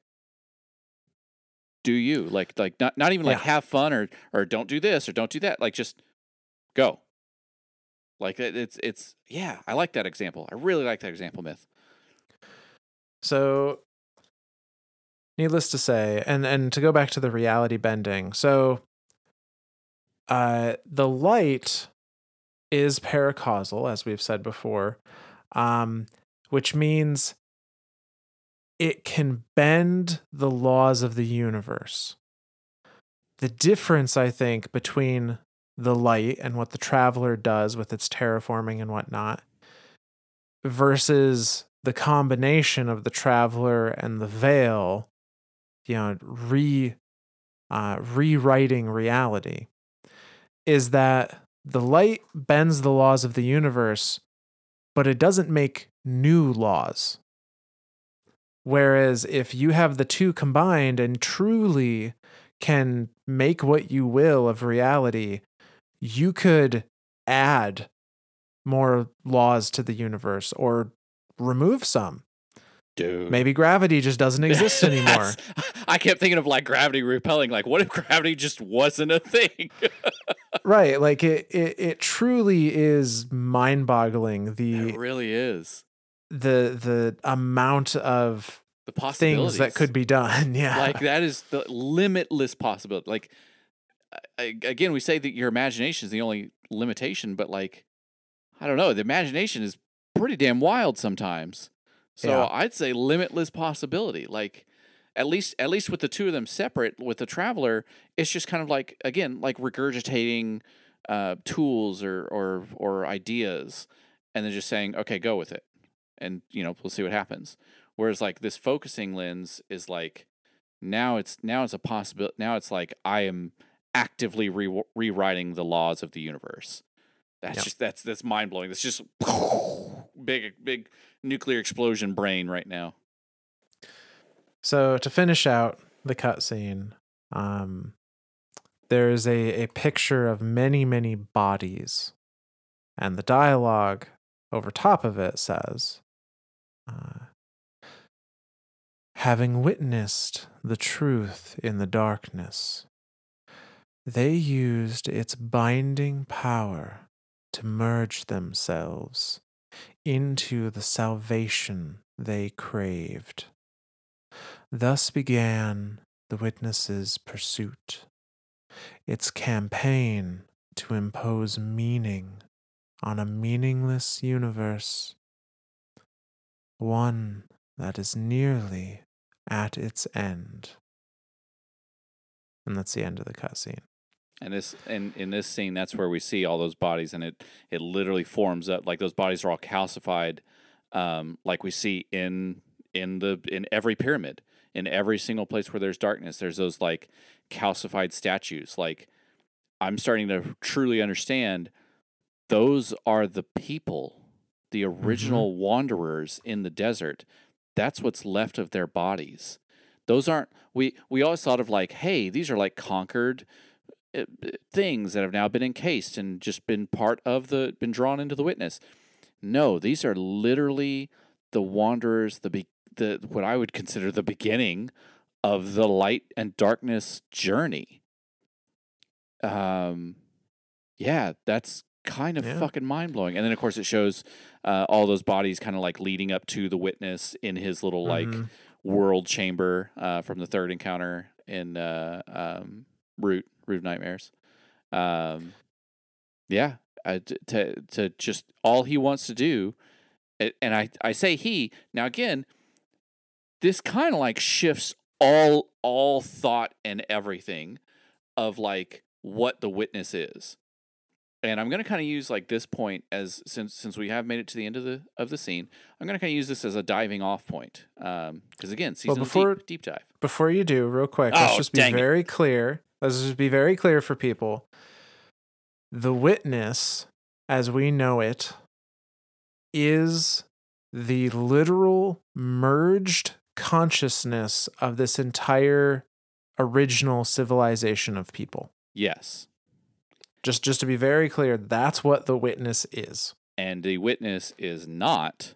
Speaker 2: Do you like like not not even like yeah. have fun or or don't do this or don't do that. Like just Go. Like it's it's yeah, I like that example. I really like that example myth.
Speaker 1: So needless to say, and and to go back to the reality bending. So uh the light is paracausal as we've said before. Um which means it can bend the laws of the universe. The difference I think between the light and what the traveler does with its terraforming and whatnot versus the combination of the traveler and the veil you know re uh, rewriting reality is that the light bends the laws of the universe but it doesn't make new laws. Whereas if you have the two combined and truly can make what you will of reality, you could add more laws to the universe or remove some.
Speaker 2: Dude.
Speaker 1: Maybe gravity just doesn't exist anymore.
Speaker 2: I kept thinking of like gravity repelling. Like, what if gravity just wasn't a thing?
Speaker 1: right. Like it, it, it truly is mind boggling the
Speaker 2: it really is.
Speaker 1: the the amount of
Speaker 2: The possibilities
Speaker 1: things that could be done. Yeah.
Speaker 2: like that is the limitless possibility. Like I, again, we say that your imagination is the only limitation, but like I don't know, the imagination is pretty damn wild sometimes. So
Speaker 1: Yeah.
Speaker 2: I'd say limitless possibility. Like at least at least with the two of them separate with the traveler, it's just kind of like again like regurgitating uh, tools or or or ideas, and then just saying okay, go with it, and you know we'll see what happens. Whereas like this focusing lens is like now it's now it's a possibility. Now it's like I am actively re- rewriting the laws of the universe. That's just that's that's mind blowing. That's just big big nuclear explosion brain right now.
Speaker 1: So to finish out the cutscene, um, there's a, a picture of many, many bodies, and the dialogue over top of it says, uh, "Having witnessed the truth in the darkness, they used its binding power to merge themselves into the salvation they craved." Thus began the witness's pursuit, its campaign to impose meaning on a meaningless universe, one that is nearly at its end. And that's the end of the cutscene.
Speaker 2: And this and in this scene, that's where we see all those bodies, and it it literally forms up like those bodies are all calcified, um, like we see in in the in every pyramid, in every single place where there's darkness. There's those like calcified statues. Like I'm starting to truly understand. Those are the people, the original wanderers in the desert. That's what's left of their bodies. Those aren't we. We always thought of like, hey, these are like conquered things that have now been encased and just been part of the been drawn into the witness. No, these are literally the wanderers, the be, the what I would consider the beginning of the light and darkness journey. Um, yeah, that's kind of
Speaker 1: Yeah.
Speaker 2: fucking mind blowing. And then of course it shows uh, all those bodies kind of like leading up to the witness in his little like
Speaker 1: Mhm.
Speaker 2: world chamber uh, from the third encounter in uh, um, Root Root of Nightmares. Um, yeah, uh, to to just all he wants to do, and I I say he now again. This kind of like shifts all all thought and everything of like what the witness is. And I'm gonna kind of use like this point as since since we have made it to the end of the of the scene, I'm gonna kind of use this as a diving off point. Um, because again, season
Speaker 1: before-
Speaker 2: deep, deep dive.
Speaker 1: Before you do, real quick, let's
Speaker 2: Oh,
Speaker 1: just be
Speaker 2: dang it.
Speaker 1: very clear. Let's just be very clear for people. The witness, as we know it, is the literal merged consciousness of this entire original civilization of people.
Speaker 2: Yes,
Speaker 1: Just just to be very clear, that's what the witness is.
Speaker 2: and the witness is not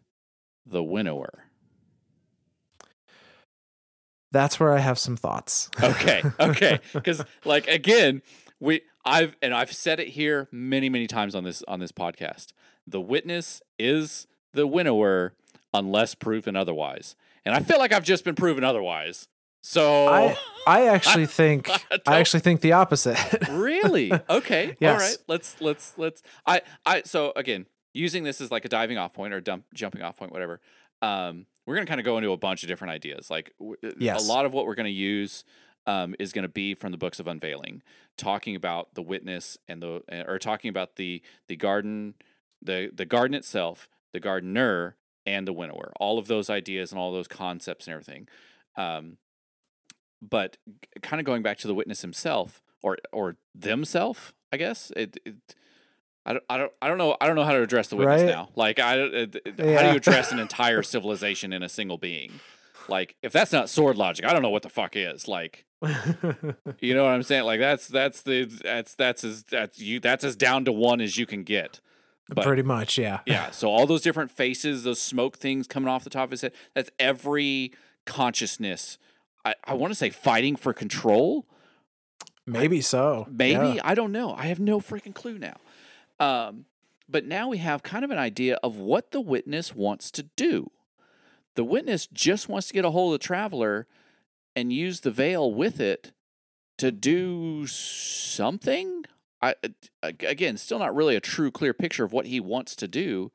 Speaker 2: the winnower.
Speaker 1: That's where I have some thoughts.
Speaker 2: Okay, okay, because like again, we I've and I've said it here many many times on this on this podcast. The witness is the winnower unless proven otherwise, and I feel like I've just been proven otherwise. So
Speaker 1: I I actually think
Speaker 2: I
Speaker 1: I actually think the opposite.
Speaker 2: really okay all
Speaker 1: Yes.
Speaker 2: right let's let's let's i i so again using this as like a diving off point or dump jumping off point whatever um we're gonna kind of go into a bunch of different ideas like w- uh,
Speaker 1: Yes.
Speaker 2: a lot of what we're gonna use um, is going to be from the books of unveiling talking about the witness and the uh, or talking about the the garden the the garden itself the gardener and the winnower all of those ideas and all those concepts and everything um but kind of going back to the witness himself or or themself i guess it, it I don't, I don't, I don't know. I don't know how to address the witness
Speaker 1: Right?
Speaker 2: now. Like, I, uh, th- how do you address an entire civilization in a single being? Like, if that's not sword logic, I don't know what the fuck is. Like, you know what I'm saying? Like, that's that's the that's that's as that's you that's as down to one as you can get. But-
Speaker 1: Pretty much, yeah.
Speaker 2: Yeah. So all those different faces, those smoke things coming off the top of his head, that's every consciousness. I, I want to say fighting for control.
Speaker 1: Maybe so.
Speaker 2: Maybe
Speaker 1: Yeah.
Speaker 2: I don't know. I have no freaking clue now. Um, but now we have kind of an idea of what the witness wants to do. The witness just wants to get a hold of the traveler and use the veil with it to do something. I again, still not really a true clear picture of what he wants to do.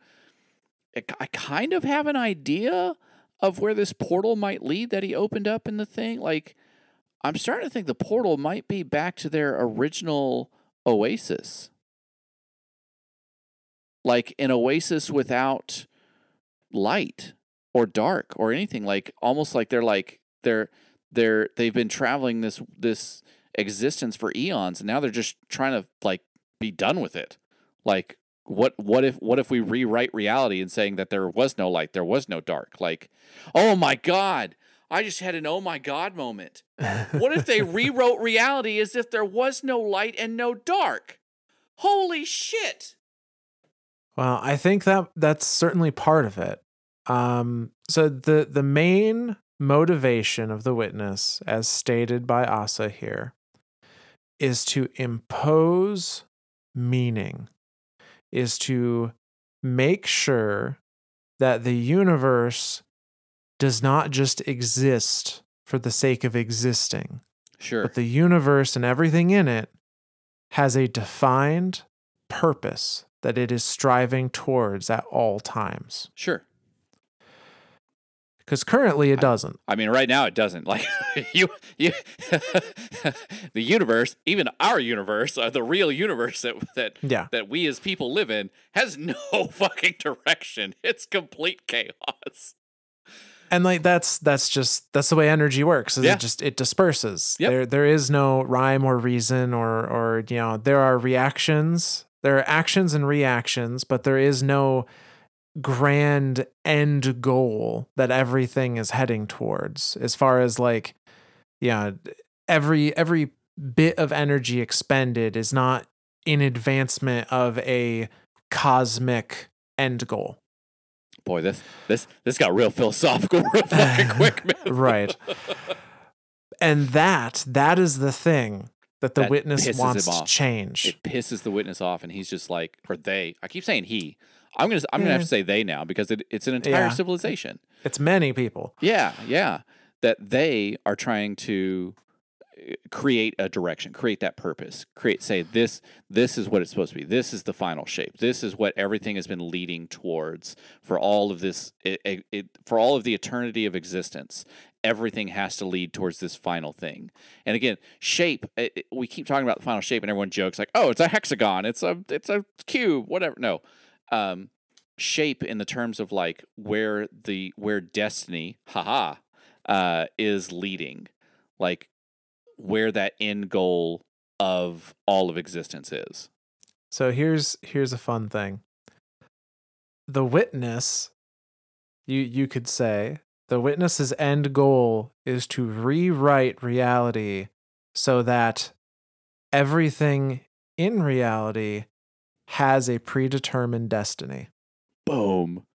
Speaker 2: I I kind of have an idea of where this portal might lead that he opened up in the thing. Like, I'm starting to think the portal might be back to their original oasis. Like an oasis without light or dark or anything. Like almost like they're like they're they're they've been traveling this this existence for eons and now they're just trying to like be done with it. Like what what if what if we rewrite reality and saying that there was no light, there was no dark? Like, oh my god, I just had an oh my god moment. What if they rewrote reality as if there was no light and no dark? Holy shit.
Speaker 1: Well, I think that that's certainly part of it. Um, so the the main motivation of the witness, as stated by Ahsa here, is to impose meaning, is to make sure that the universe does not just exist for the sake of existing,
Speaker 2: Sure.
Speaker 1: but the universe and everything in it has a defined purpose that it is striving towards at all times.
Speaker 2: Sure.
Speaker 1: Because currently it doesn't.
Speaker 2: I mean, right now it doesn't. Like you, you, the universe, even our universe, uh, the real universe that that
Speaker 1: Yeah.
Speaker 2: that we as people live in, has no fucking direction. It's complete chaos.
Speaker 1: And like that's that's just that's the way energy works. Is
Speaker 2: Yeah.
Speaker 1: It just it disperses.
Speaker 2: Yep.
Speaker 1: There there is no rhyme or reason or or you know, there are reactions, there are actions and reactions, but there is no grand end goal that everything is heading towards. As far as like yeah every every bit of energy expended is not in advancement of a cosmic end goal.
Speaker 2: Boy, this this this got real philosophical real fucking quick, man.
Speaker 1: right. And that that is the thing that the
Speaker 2: That
Speaker 1: witness wants to change
Speaker 2: It pisses the witness off, and he's just like, or they. I keep saying he. I'm gonna I'm gonna have to say they now because it, it's an entire
Speaker 1: Yeah.
Speaker 2: civilization.
Speaker 1: it's many people
Speaker 2: Yeah, yeah. That they are trying to uh, create a direction, create that purpose, create say this this is what it's supposed to be. This is the final shape. This is what everything has been leading towards for all of this it, it, it for all of the eternity of existence. Everything has to lead towards this final thing. And again, shape. It, it- we keep talking about the final shape, and everyone jokes like, "Oh, it's a hexagon. It's a it's a cube. Whatever." No, um, shape in the terms of like where the where destiny, haha, uh, is leading, like where that end goal of all of existence is.
Speaker 1: So here's here's a fun thing. The witness, you you could say, the witness's end goal is to rewrite reality so that everything in reality has a predetermined destiny.
Speaker 2: Boom.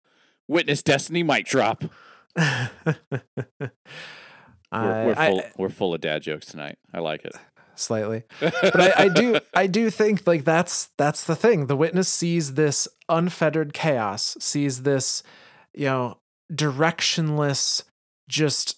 Speaker 2: Witness destiny mic drop. We're, we're
Speaker 1: I-
Speaker 2: full. we're full of dad jokes tonight. I like it.
Speaker 1: slightly. but I, I do I do think like that's that's the thing. The witness sees this unfettered chaos, sees this, you know, directionless just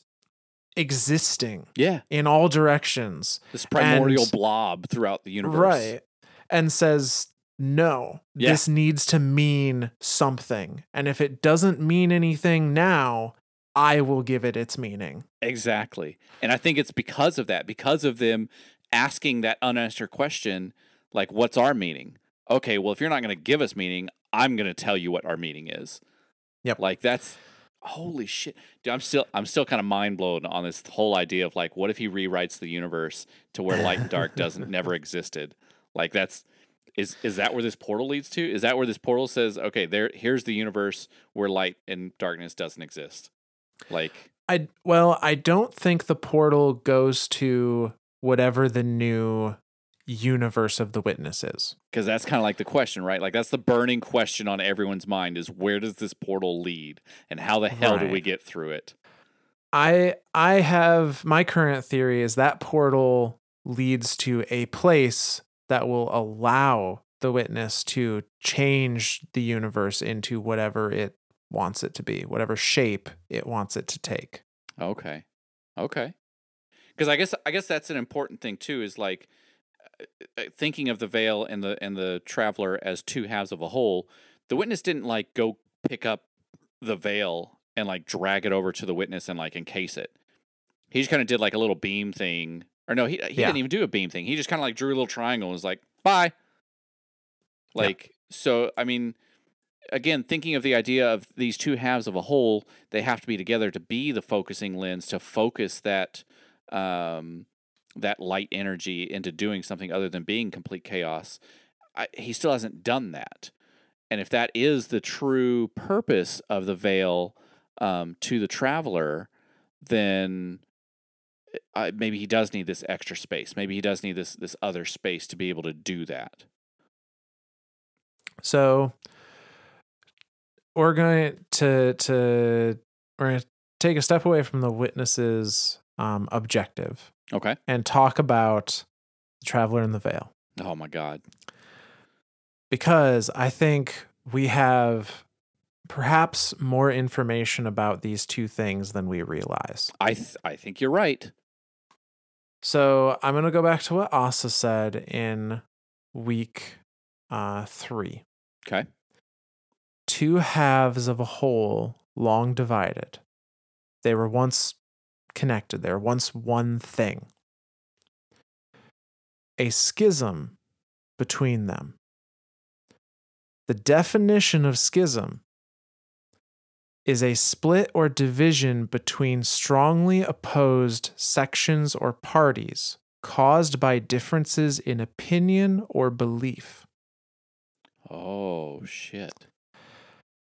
Speaker 1: existing
Speaker 2: Yeah,
Speaker 1: in all directions.
Speaker 2: this primordial
Speaker 1: And-
Speaker 2: blob throughout the universe.
Speaker 1: Right. And says, no,
Speaker 2: Yeah.
Speaker 1: this needs to mean something. And if it doesn't mean anything now, I will give it its meaning.
Speaker 2: Exactly. And I think it's because of that, because of them asking that unanswered question, like, what's our meaning? Okay, well, if you're not going to give us meaning, I'm going to tell you what our meaning is.
Speaker 1: Yep.
Speaker 2: Like, that's holy shit. Dude, I'm still, I'm still kind of mind blown on this whole idea of like, what if he rewrites the universe to where light and dark doesn't, never existed? Like, that's, Is is that where this portal leads to? Is that where this portal says, okay, there here's the universe where light and darkness doesn't exist? Like
Speaker 1: I well, I don't think the portal goes to whatever the new universe of the witnesses?
Speaker 2: because that's kind of like the question, right? Like that's the burning question on everyone's mind is where does this portal lead and how the hell do we get through it?
Speaker 1: I I have my current theory is that portal leads to a place that will allow the witness to change the universe into whatever it wants it to be, whatever shape it wants it to take.
Speaker 2: Okay. Okay. Because I guess I guess that's an important thing too. Is like thinking of the veil and the and the traveler as two halves of a whole. The witness didn't like go pick up the veil and like drag it over to the witness and like encase it. He just kind of did like a little beam thing, or no, he he
Speaker 1: Yeah.
Speaker 2: didn't even do a beam thing. He just kind of like drew a little triangle and was like, "Bye."
Speaker 1: Yeah.
Speaker 2: Like so, I mean, again, thinking of the idea of these two halves of a whole, they have to be together to be the focusing lens to focus that um, that light energy into doing something other than being complete chaos. I, he still hasn't done that, and if that is the true purpose of the veil um, to the traveler, then uh, maybe he does need this extra space. Maybe he does need this this other space to be able to do that.
Speaker 1: So we're going to to we're going to take a step away from the witness's um, objective
Speaker 2: Okay.
Speaker 1: and talk about the traveler in the veil
Speaker 2: Oh my God.
Speaker 1: because I think we have perhaps more information about these two things than we realize.
Speaker 2: I th- I think you're right.
Speaker 1: So I'm going to go back to what Ahsa said in week uh, three.
Speaker 2: Okay.
Speaker 1: Two halves of a whole long divided. They were once connected, they were once one thing. A schism between them. The definition of schism is a split or division between strongly opposed sections or parties caused by differences in opinion or belief.
Speaker 2: Oh shit.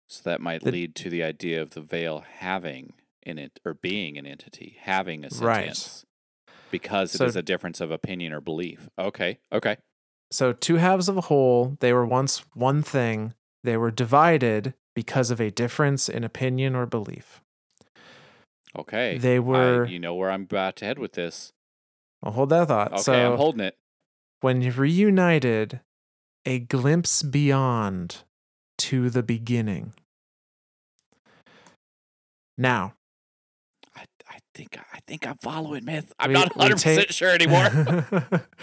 Speaker 2: So that might
Speaker 1: The-
Speaker 2: lead to the idea of the veil having in it or being an entity, having a
Speaker 1: Right.
Speaker 2: Because it
Speaker 1: So-
Speaker 2: is a difference of opinion or belief. Okay. Okay.
Speaker 1: So, two halves of a whole, they were once one thing, they were divided because of a difference in opinion or belief.
Speaker 2: Okay.
Speaker 1: They
Speaker 2: I-
Speaker 1: were,
Speaker 2: you know where I'm about to head with this.
Speaker 1: I'll hold that thought.
Speaker 2: Okay,
Speaker 1: so,
Speaker 2: I'm holding it.
Speaker 1: when reunited, a glimpse beyond to the beginning. Now,
Speaker 2: I, I think I think I'm following myth. I'm
Speaker 1: We-
Speaker 2: not 100 percent sure anymore.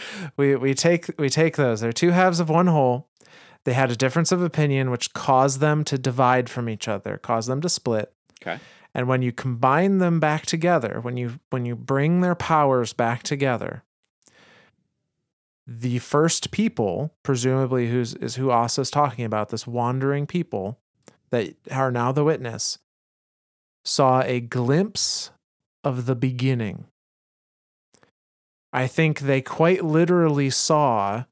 Speaker 1: we we take we take those. They're two halves of one whole. They had a difference of opinion, which caused them to divide from each other, caused them to split.
Speaker 2: okay.
Speaker 1: And when you combine them back together, when you when you bring their powers back together, the first people, presumably who's is who Ahsa's talking about, this wandering people that are now the witness, saw a glimpse of the beginning. I think they quite literally saw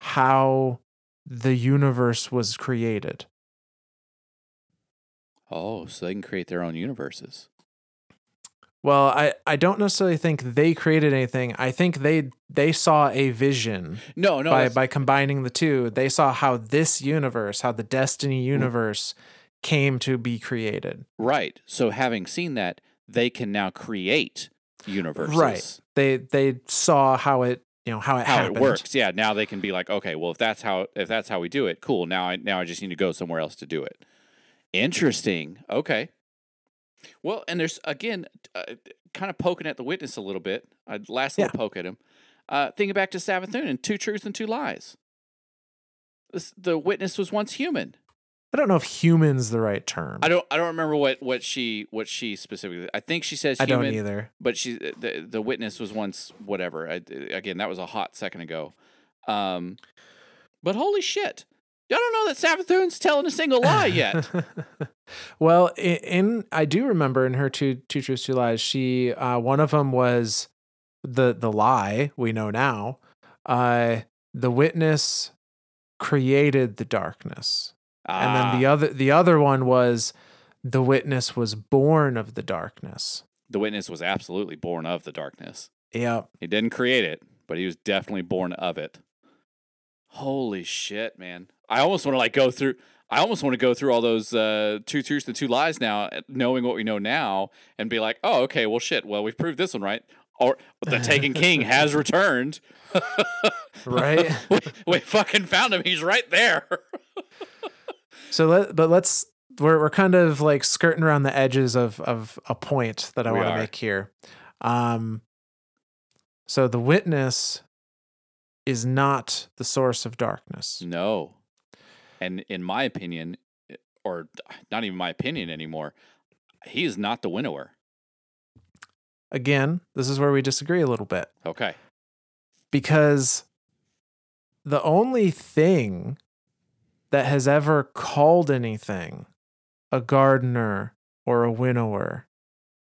Speaker 1: how the universe was created.
Speaker 2: Oh, so they can create their own universes.
Speaker 1: Well, I, I don't necessarily think they created anything. I think they they saw a vision
Speaker 2: No, no.
Speaker 1: by by combining the two. They saw how this universe, how the Destiny mm. universe came to be created.
Speaker 2: right. So having seen that, they can now create universes.
Speaker 1: Right. They they saw how it you know how it
Speaker 2: how
Speaker 1: happened.
Speaker 2: it works. Yeah, now they can be like, okay, well, if that's how if that's how we do it, cool. Now I now I just need to go somewhere else to do it. Interesting. Okay. Well, and there's again, uh, kind of poking at the witness a little bit. Uh, last little poke at him. Uh, thinking back to Savathun and two truths and two lies. This, the witness was once human.
Speaker 1: I don't know if human's the right term.
Speaker 2: I don't. I don't remember what what she what she specifically. I think she says
Speaker 1: I
Speaker 2: human.
Speaker 1: don't either.
Speaker 2: but she the the witness was once whatever. I, again, that was a hot second ago. Um, but holy shit, y'all don't know that Savathun's telling a single lie yet.
Speaker 1: well, in, in I do remember in her two two truths two lies, she uh, one of them was the the lie we know now. Uh, the witness created the darkness. And then
Speaker 2: Ah,
Speaker 1: the other the other one was the witness was born of the darkness.
Speaker 2: the witness was absolutely born of the darkness.
Speaker 1: Yep.
Speaker 2: He didn't create it, but he was definitely born of it. Holy shit, man! I almost want to like go through. I almost want to go through all those uh, two truths and two lies now, uh, knowing what we know now, and be like, oh, okay, well, shit. Well, we've proved this one right. Or the Taken King has returned.
Speaker 1: Right?
Speaker 2: we, we fucking found him. He's right there.
Speaker 1: So let but let's we're we're kind of like skirting around the edges of of a point that I want to make here. Um so the witness is not the source of darkness.
Speaker 2: no, and in my opinion, eh, or not even my opinion anymore, he is not the winnower.
Speaker 1: Again, this is where we disagree a little bit
Speaker 2: Okay.
Speaker 1: because the only thing that has ever called anything a gardener or a winnower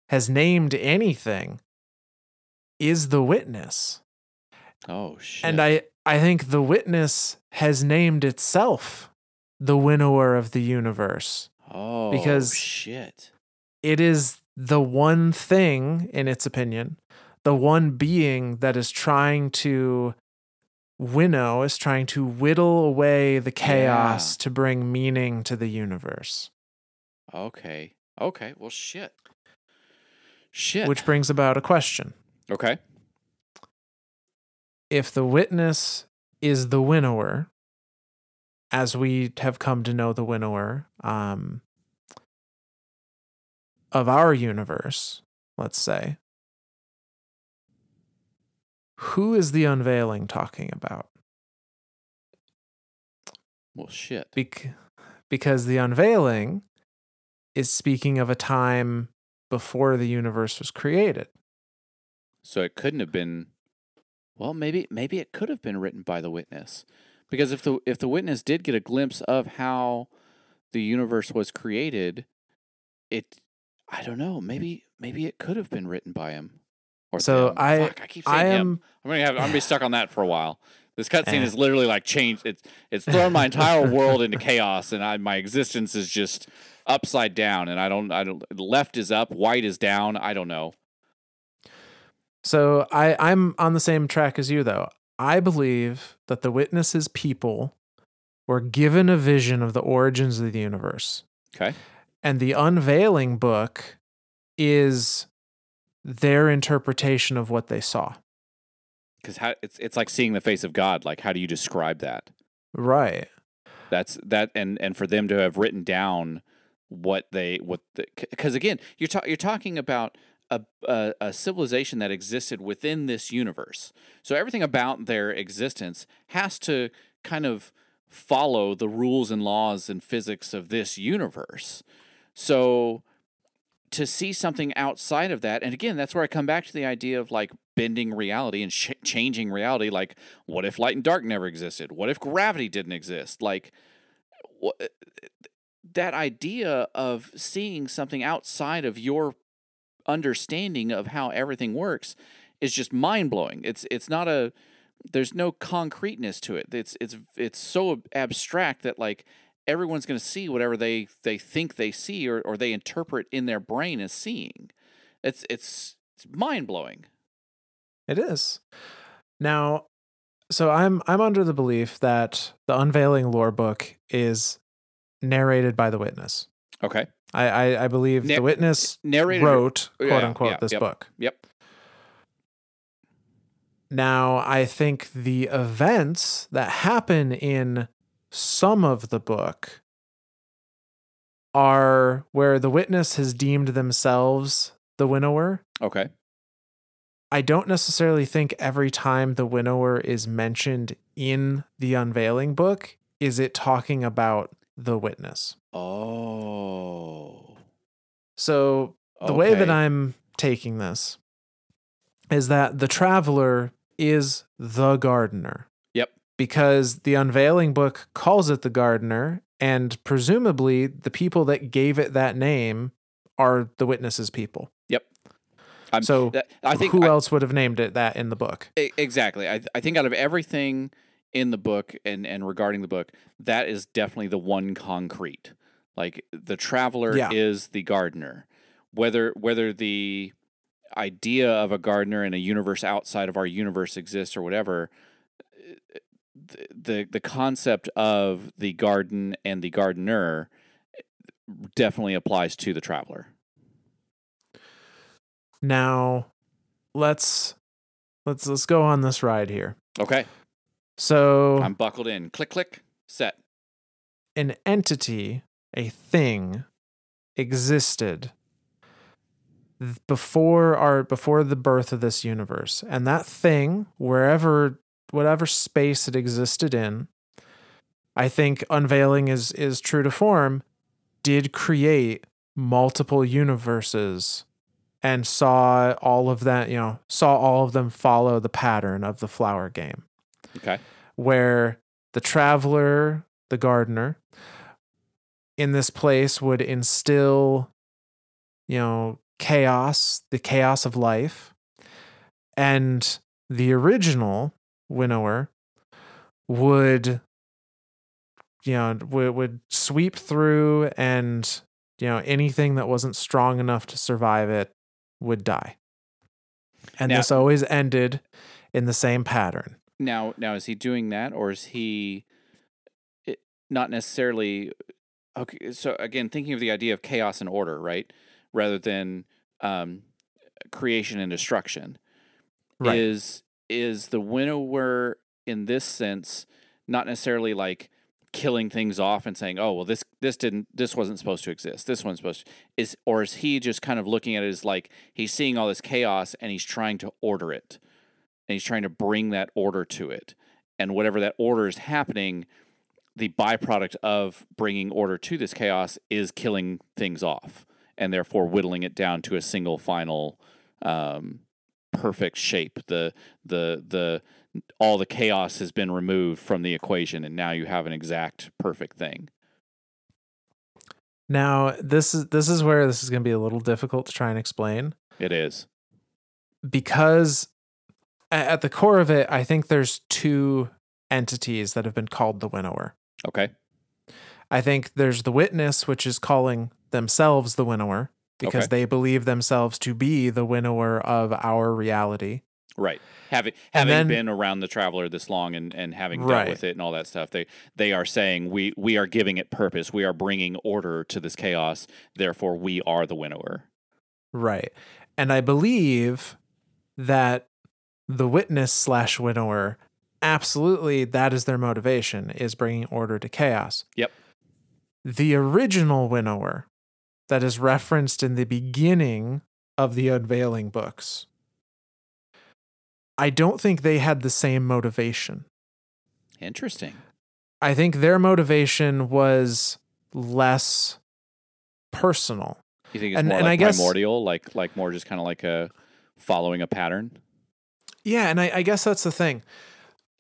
Speaker 1: has named anything is the witness.
Speaker 2: Oh shit.
Speaker 1: And I, I think the witness has named itself the winnower of the universe.
Speaker 2: Oh,
Speaker 1: because-
Speaker 2: shit.
Speaker 1: It is the one thing, in its opinion, the one being that is trying to winnow, is trying to whittle away the chaos to bring meaning to the universe.
Speaker 2: Okay. Okay. Well, shit. Shit.
Speaker 1: Which brings about a question.
Speaker 2: okay.
Speaker 1: If the witness is the winnower, as we have come to know the winnower um, of our universe, let's say, who is the unveiling talking about?
Speaker 2: Well, shit.
Speaker 1: Bec- because the unveiling is speaking of a time before the universe was created.
Speaker 2: So it couldn't have been. Well, maybe maybe it could have been written by the witness, because if the if the witness did get a glimpse of how the universe was created, it. I don't know. Maybe maybe it could have been written by him. Or
Speaker 1: So
Speaker 2: them.
Speaker 1: I-
Speaker 2: Fuck, I keep saying
Speaker 1: I
Speaker 2: him.
Speaker 1: am
Speaker 2: I'm gonna have. I'm gonna be stuck on that for a while. This cutscene
Speaker 1: Eh.
Speaker 2: is literally like changed. It's it's thrown my entire world into chaos, and I my existence is just upside down. And I don't. I don't. Left is up, white is down. I don't know.
Speaker 1: So I, I'm on the same track as you, though. I believe that the witnesses people were given a vision of the origins of the universe.
Speaker 2: Okay.
Speaker 1: And the unveiling book is their interpretation of what they saw.
Speaker 2: Because how it's it's like seeing the face of God. Like how do you describe that?
Speaker 1: Right.
Speaker 2: That's that, and and for them to have written down what they what because again you're ta- you're talking about a, a a civilization that existed within this universe. So everything about their existence has to kind of follow the rules and laws and physics of this universe. So to see something outside of that, and again, that's where I come back to the idea of like bending reality and ch- changing reality. Like, what if light and dark never existed? What if gravity didn't exist? Like, what, eh, that idea of seeing something outside of your understanding of how everything works is just mind blowing. It's it's not a there's no concreteness to it. It's it's it's so abstract that like everyone's going to see whatever they they think they see or or they interpret in their brain as seeing. It's it's it's mind blowing.
Speaker 1: It is. Now, so I'm I'm under the belief that the unveiling lore book is narrated by the witness.
Speaker 2: Okay.
Speaker 1: I I, I believe
Speaker 2: Na-
Speaker 1: the witness
Speaker 2: Narrated
Speaker 1: wrote quote
Speaker 2: yeah,
Speaker 1: unquote
Speaker 2: yeah,
Speaker 1: this
Speaker 2: yep.
Speaker 1: book.
Speaker 2: Yep.
Speaker 1: Now, I think the events that happen in some of the book are where the witness has deemed themselves the winnower.
Speaker 2: Okay.
Speaker 1: I don't necessarily think every time the winnower is mentioned in the unveiling book is it talking about the witness.
Speaker 2: Oh.
Speaker 1: So the way that I'm taking this is that the traveler is the gardener.
Speaker 2: Yep.
Speaker 1: Because the unveiling book calls it the gardener, and presumably the people that gave it that name are the witnesses people.
Speaker 2: I'm,
Speaker 1: So
Speaker 2: that- I think
Speaker 1: Who
Speaker 2: I-
Speaker 1: else would have named it that in the book?
Speaker 2: Exactly. I, I think out of everything in the book and and regarding the book, that is definitely the one concrete. Like the traveler
Speaker 1: Yeah.
Speaker 2: is the gardener. Whether whether the idea of a gardener in a universe outside of our universe exists or whatever, the the, concept of the garden and the gardener definitely applies to the traveler.
Speaker 1: Now, let's let's let's go on this ride here.
Speaker 2: Okay,
Speaker 1: So,
Speaker 2: I'm buckled in. Click click set.
Speaker 1: an entity, a thing, existed before our before the birth of this universe, and that thing, wherever whatever space it existed in, I think unveiling is is true to form, did create multiple universes and saw all of that, you know, saw all of them follow the pattern of the flower game
Speaker 2: Okay.
Speaker 1: where the traveler, the gardener, in this place would instill, you know, chaos, the chaos of life. And the original winnower would, you know, would, would sweep through and, you know, anything that wasn't strong enough to survive it would die. And
Speaker 2: Now-
Speaker 1: this always ended in the same pattern.
Speaker 2: Now, now is he doing that, or is he it, not necessarily? Okay, so again, thinking of the idea of chaos and order, right, rather than um, creation and destruction,
Speaker 1: Right.
Speaker 2: is is the winnower in this sense not necessarily like killing things off and saying, "Oh, well, this this didn't this wasn't supposed to exist. This one's supposed to is," or is he just kind of looking at it as like he's seeing all this chaos and he's trying to order it and he's trying to bring that order to it. And whatever that order is happening, the byproduct of bringing order to this chaos is killing things off and therefore whittling it down to a single final um, perfect shape. The the the all the chaos has been removed from the equation and now you have an exact perfect thing.
Speaker 1: Now, this is this is where this is going to be a little difficult to try and explain
Speaker 2: It is.
Speaker 1: because at the core of it, I think there's two entities that have been called the winnower.
Speaker 2: Okay.
Speaker 1: I think there's the witness, which is calling themselves the winnower because
Speaker 2: Okay.
Speaker 1: they believe themselves to be the winnower of our reality.
Speaker 2: Right. Having having
Speaker 1: then-
Speaker 2: been around the traveler this long and, and having dealt
Speaker 1: Right.
Speaker 2: with it and all that stuff, they they are saying we we are giving it purpose. We are bringing order to this chaos. Therefore, we are the winnower.
Speaker 1: Right. And I believe that the witness slash winnower, absolutely, that is their motivation, is bringing order to chaos.
Speaker 2: Yep.
Speaker 1: The original winnower that is referenced in the beginning of the unveiling books, I don't think they had the same motivation.
Speaker 2: Interesting.
Speaker 1: I think their motivation was less personal.
Speaker 2: You think it's
Speaker 1: And-
Speaker 2: more
Speaker 1: and
Speaker 2: like
Speaker 1: I guess-
Speaker 2: primordial, like like more just kind of like a following a pattern?
Speaker 1: Yeah, and I, I guess that's the thing.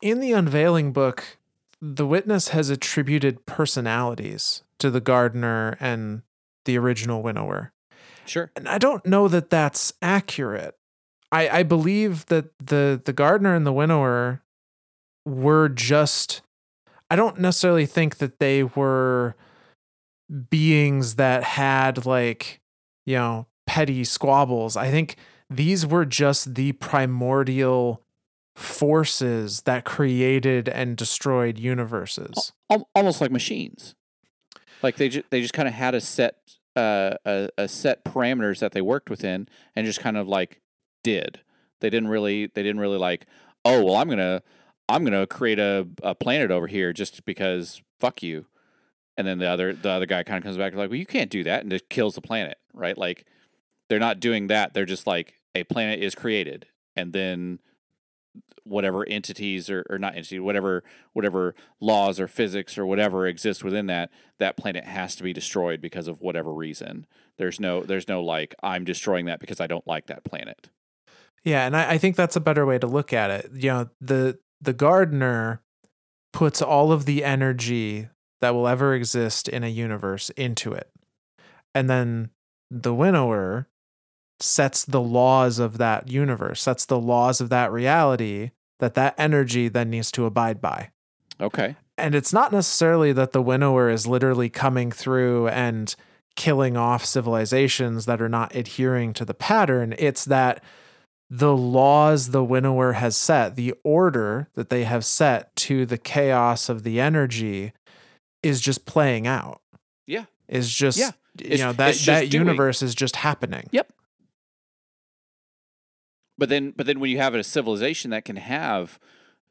Speaker 1: In the unveiling book, the witness has attributed personalities to the gardener and the original winnower.
Speaker 2: Sure.
Speaker 1: And I don't know that that's accurate. I, I believe that the the gardener and the winnower were just I don't necessarily think that they were beings that had like, you know, petty squabbles. I think these were just the primordial forces that created and destroyed universes.
Speaker 2: Almost like machines. Like they just they just kind of had a set uh, a, a set parameters that they worked within and just kind of like did. They didn't really they didn't really like oh well I'm gonna I'm gonna create a, a planet over here just because fuck you. And then the other the other guy kind of comes back like well you can't do that and just kills the planet right like they're not doing that they're just like a planet is created and then whatever entities or, or not entity whatever whatever laws or physics or whatever exists within that that planet has to be destroyed because of whatever reason there's no there's no like i'm destroying that because i don't like that planet
Speaker 1: Yeah, and I, I think that's a better way to look at it. You know, the the gardener puts all of the energy that will ever exist in a universe into it. And then the winnower sets the laws of that universe, sets the laws of that reality that that energy then needs to abide by.
Speaker 2: Okay.
Speaker 1: And it's not necessarily that the winnower is literally coming through and killing off civilizations that are not adhering to the pattern. It's that the laws the winnower has set, the order that they have set to the chaos of the energy is just playing out.
Speaker 2: Yeah.
Speaker 1: Is just
Speaker 2: Yeah.
Speaker 1: you
Speaker 2: It's-
Speaker 1: know that that
Speaker 2: doing.
Speaker 1: universe is just happening.
Speaker 2: Yep. But then, but then, when you have a civilization that can have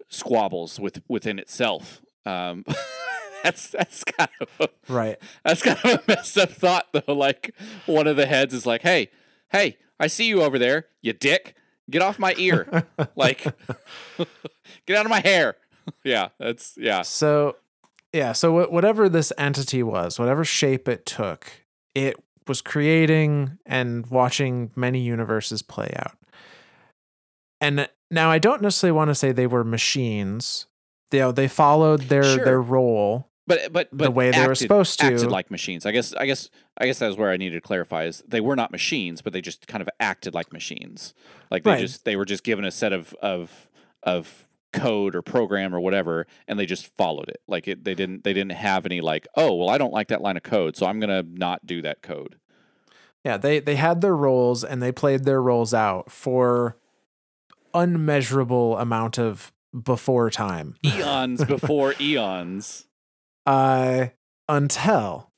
Speaker 2: squabbles with within itself, um, that's that's kind of a,
Speaker 1: Right.
Speaker 2: that's kind of a messed up thought, though. Like one of the heads is like, "Hey, hey, I see you over there, you dick! Get off my ear! like, get out of my hair!" yeah, that's yeah,
Speaker 1: So, yeah. So, wh- whatever this entity was, whatever shape it took, it was creating and watching many universes play out. And now, I don't necessarily want to say they were machines. You uh, know, they followed their
Speaker 2: Sure.
Speaker 1: their role.
Speaker 2: but but but
Speaker 1: way they were supposed to.
Speaker 2: acted like machines. I guess I guess I guess that was where I needed to clarify is they were not machines, but they just kind of acted like machines. Like they
Speaker 1: Right.
Speaker 2: just they were just given a set of of of code or program or whatever, and they just followed it. Like it, they didn't they didn't have any like oh well I don't like that line of code, so I'm gonna not do that code.
Speaker 1: Yeah, they they had their roles and they played their roles out for unmeasurable amount of before time.
Speaker 2: Eons before eons.
Speaker 1: uh until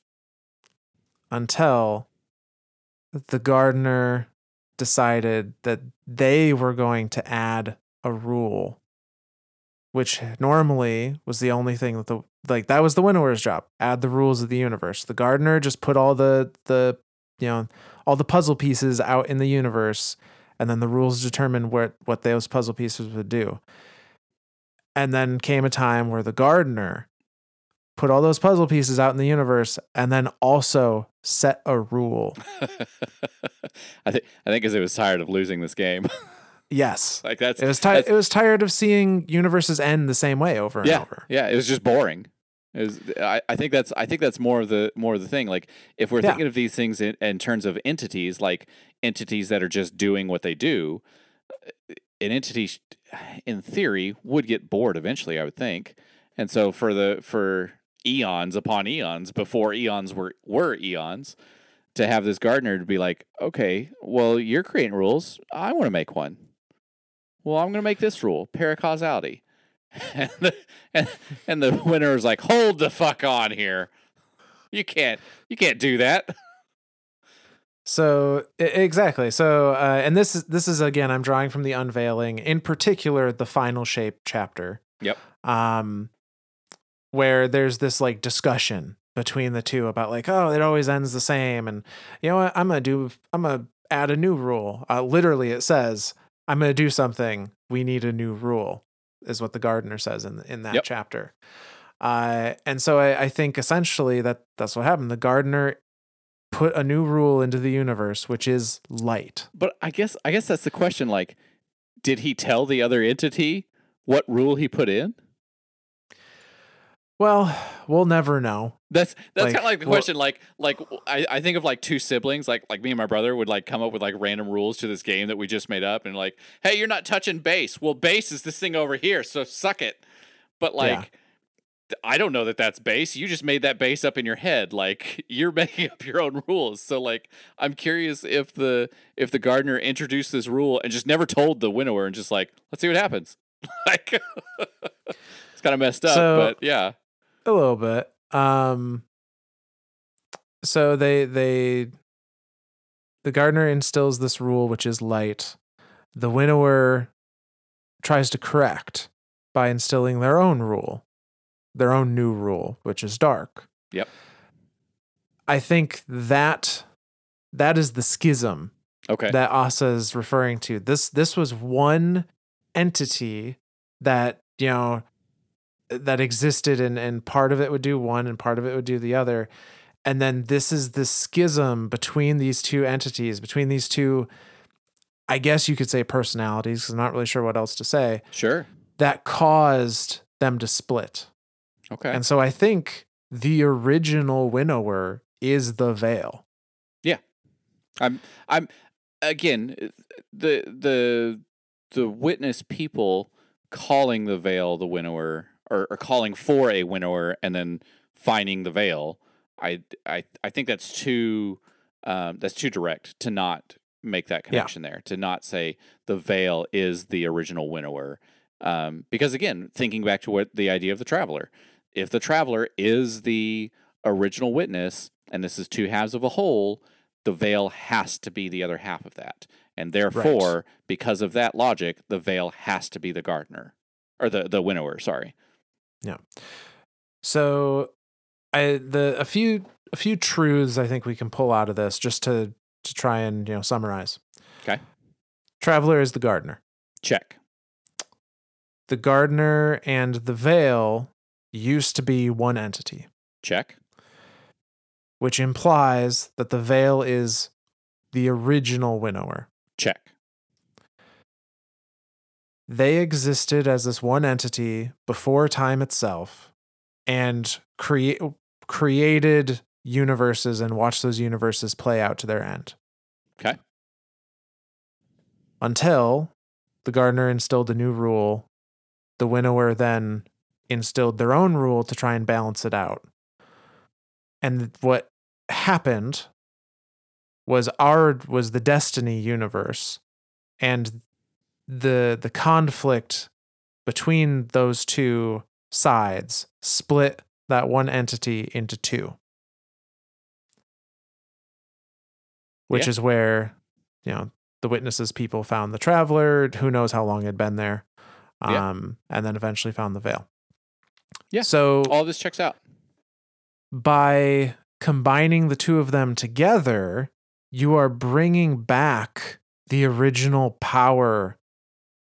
Speaker 1: until the gardener decided that they were going to add a rule which normally was the only thing that the like that was the winnower's job add the rules of the universe the gardener just put all the the you know all the puzzle pieces out in the universe and then the rules determined what what those puzzle pieces would do and then came a time where the gardener put all those puzzle pieces out in the universe and then also set a rule.
Speaker 2: I think I think because it was tired of losing this game.
Speaker 1: Yes.
Speaker 2: like that's
Speaker 1: It was tired it was tired of seeing universes end the same way over and
Speaker 2: yeah,
Speaker 1: over.
Speaker 2: Yeah, it was just boring. Was, I, I think that's I think that's more of the more of the thing. Like if we're
Speaker 1: Yeah.
Speaker 2: thinking of these things in, in terms of entities, like entities that are just doing what they do, uh, an entity, in theory, would get bored eventually. I would think, and so for the for eons upon eons before eons were were eons, to have this gardener to be like, okay, well you're creating rules, I want to make one. Well, I'm going to make this rule, paracausality. And the, and, and the winnower is like, "Hold the fuck on here. You can't you can't do that."
Speaker 1: So exactly. So uh, and this is this is again I'm drawing from the unveiling, in particular the final shape chapter.
Speaker 2: Yep.
Speaker 1: Um where there's this like discussion between the two about like, oh, it always ends the same and you know what, I'm going to do I'm going to add a new rule. Uh, literally it says, I'm going to do something, we need a new rule is what the gardener says in in that
Speaker 2: Yep.
Speaker 1: chapter. Uh, and so I, I think essentially that that's what happened. The gardener put a new rule into the universe, which is light.
Speaker 2: But I guess I guess that's the question. Like, did he tell the other entity what rule he put in?
Speaker 1: Well, we'll never know.
Speaker 2: That's that's
Speaker 1: Like,
Speaker 2: kind of like the
Speaker 1: well-
Speaker 2: question. Like like I, I think of like two siblings. Like like me and my brother would like come up with like random rules to this game that we just made up, and like, hey, you're not touching base. Well, base is this thing over here, so suck it. But like.
Speaker 1: Yeah.
Speaker 2: I don't know that that's base. You just made that base up in your head. Like you're making up your own rules. So like I'm curious if the if the gardener introduced this rule and just never told the winnower and just like let's see what happens. like it's kind of messed up,
Speaker 1: So-
Speaker 2: but yeah.
Speaker 1: A little bit. Um so they they the gardener instills this rule which is light. The winnower tries to correct by instilling their own rule, their own new rule, which is dark.
Speaker 2: Yep.
Speaker 1: I think that that is the schism
Speaker 2: Okay.
Speaker 1: that Ahsa is referring to. This this was one entity that, you know, that existed and, and part of it would do one and part of it would do the other. And then this is the schism between these two entities, between these two, I guess you could say personalities, I'm not really sure what else to say,
Speaker 2: sure.
Speaker 1: that caused them to split.
Speaker 2: Okay.
Speaker 1: And so I think the original winnower is the veil. Yeah.
Speaker 2: I'm I'm again the the the witness people calling the veil the winnower or, or calling for a winnower and then finding the veil. I I I think that's too um, that's too direct to not make that connection there to not say the veil is the original winnower. Um, because again thinking back to what the idea of the traveler if the traveler is the original witness and this is two halves of a whole the veil has to be the other half of that. And therefore because of that logic the veil has to be the gardener or the the winnower sorry
Speaker 1: So I the a few a few truths I think we can pull out of this just to to try and, you know, summarize.
Speaker 2: Okay.
Speaker 1: Traveler is the gardener.
Speaker 2: check
Speaker 1: The gardener and the veil used to be one entity,
Speaker 2: check
Speaker 1: which implies that the veil is the original winnower.
Speaker 2: check
Speaker 1: They existed as this one entity before time itself and create created universes and watched those universes play out to their end.
Speaker 2: Okay.
Speaker 1: Until the gardener instilled a new rule, the winnower then instilled their own rule to try and balance it out. And what happened was our was the destiny universe and the the conflict between those two sides split that one entity into two which
Speaker 2: Yeah.
Speaker 1: is where you know the witnesses people found the traveler who knows how long it had been there
Speaker 2: Yeah.
Speaker 1: um and then eventually found the veil
Speaker 2: Yeah.
Speaker 1: so
Speaker 2: all this checks out
Speaker 1: by combining the two of them together, you are bringing back the original power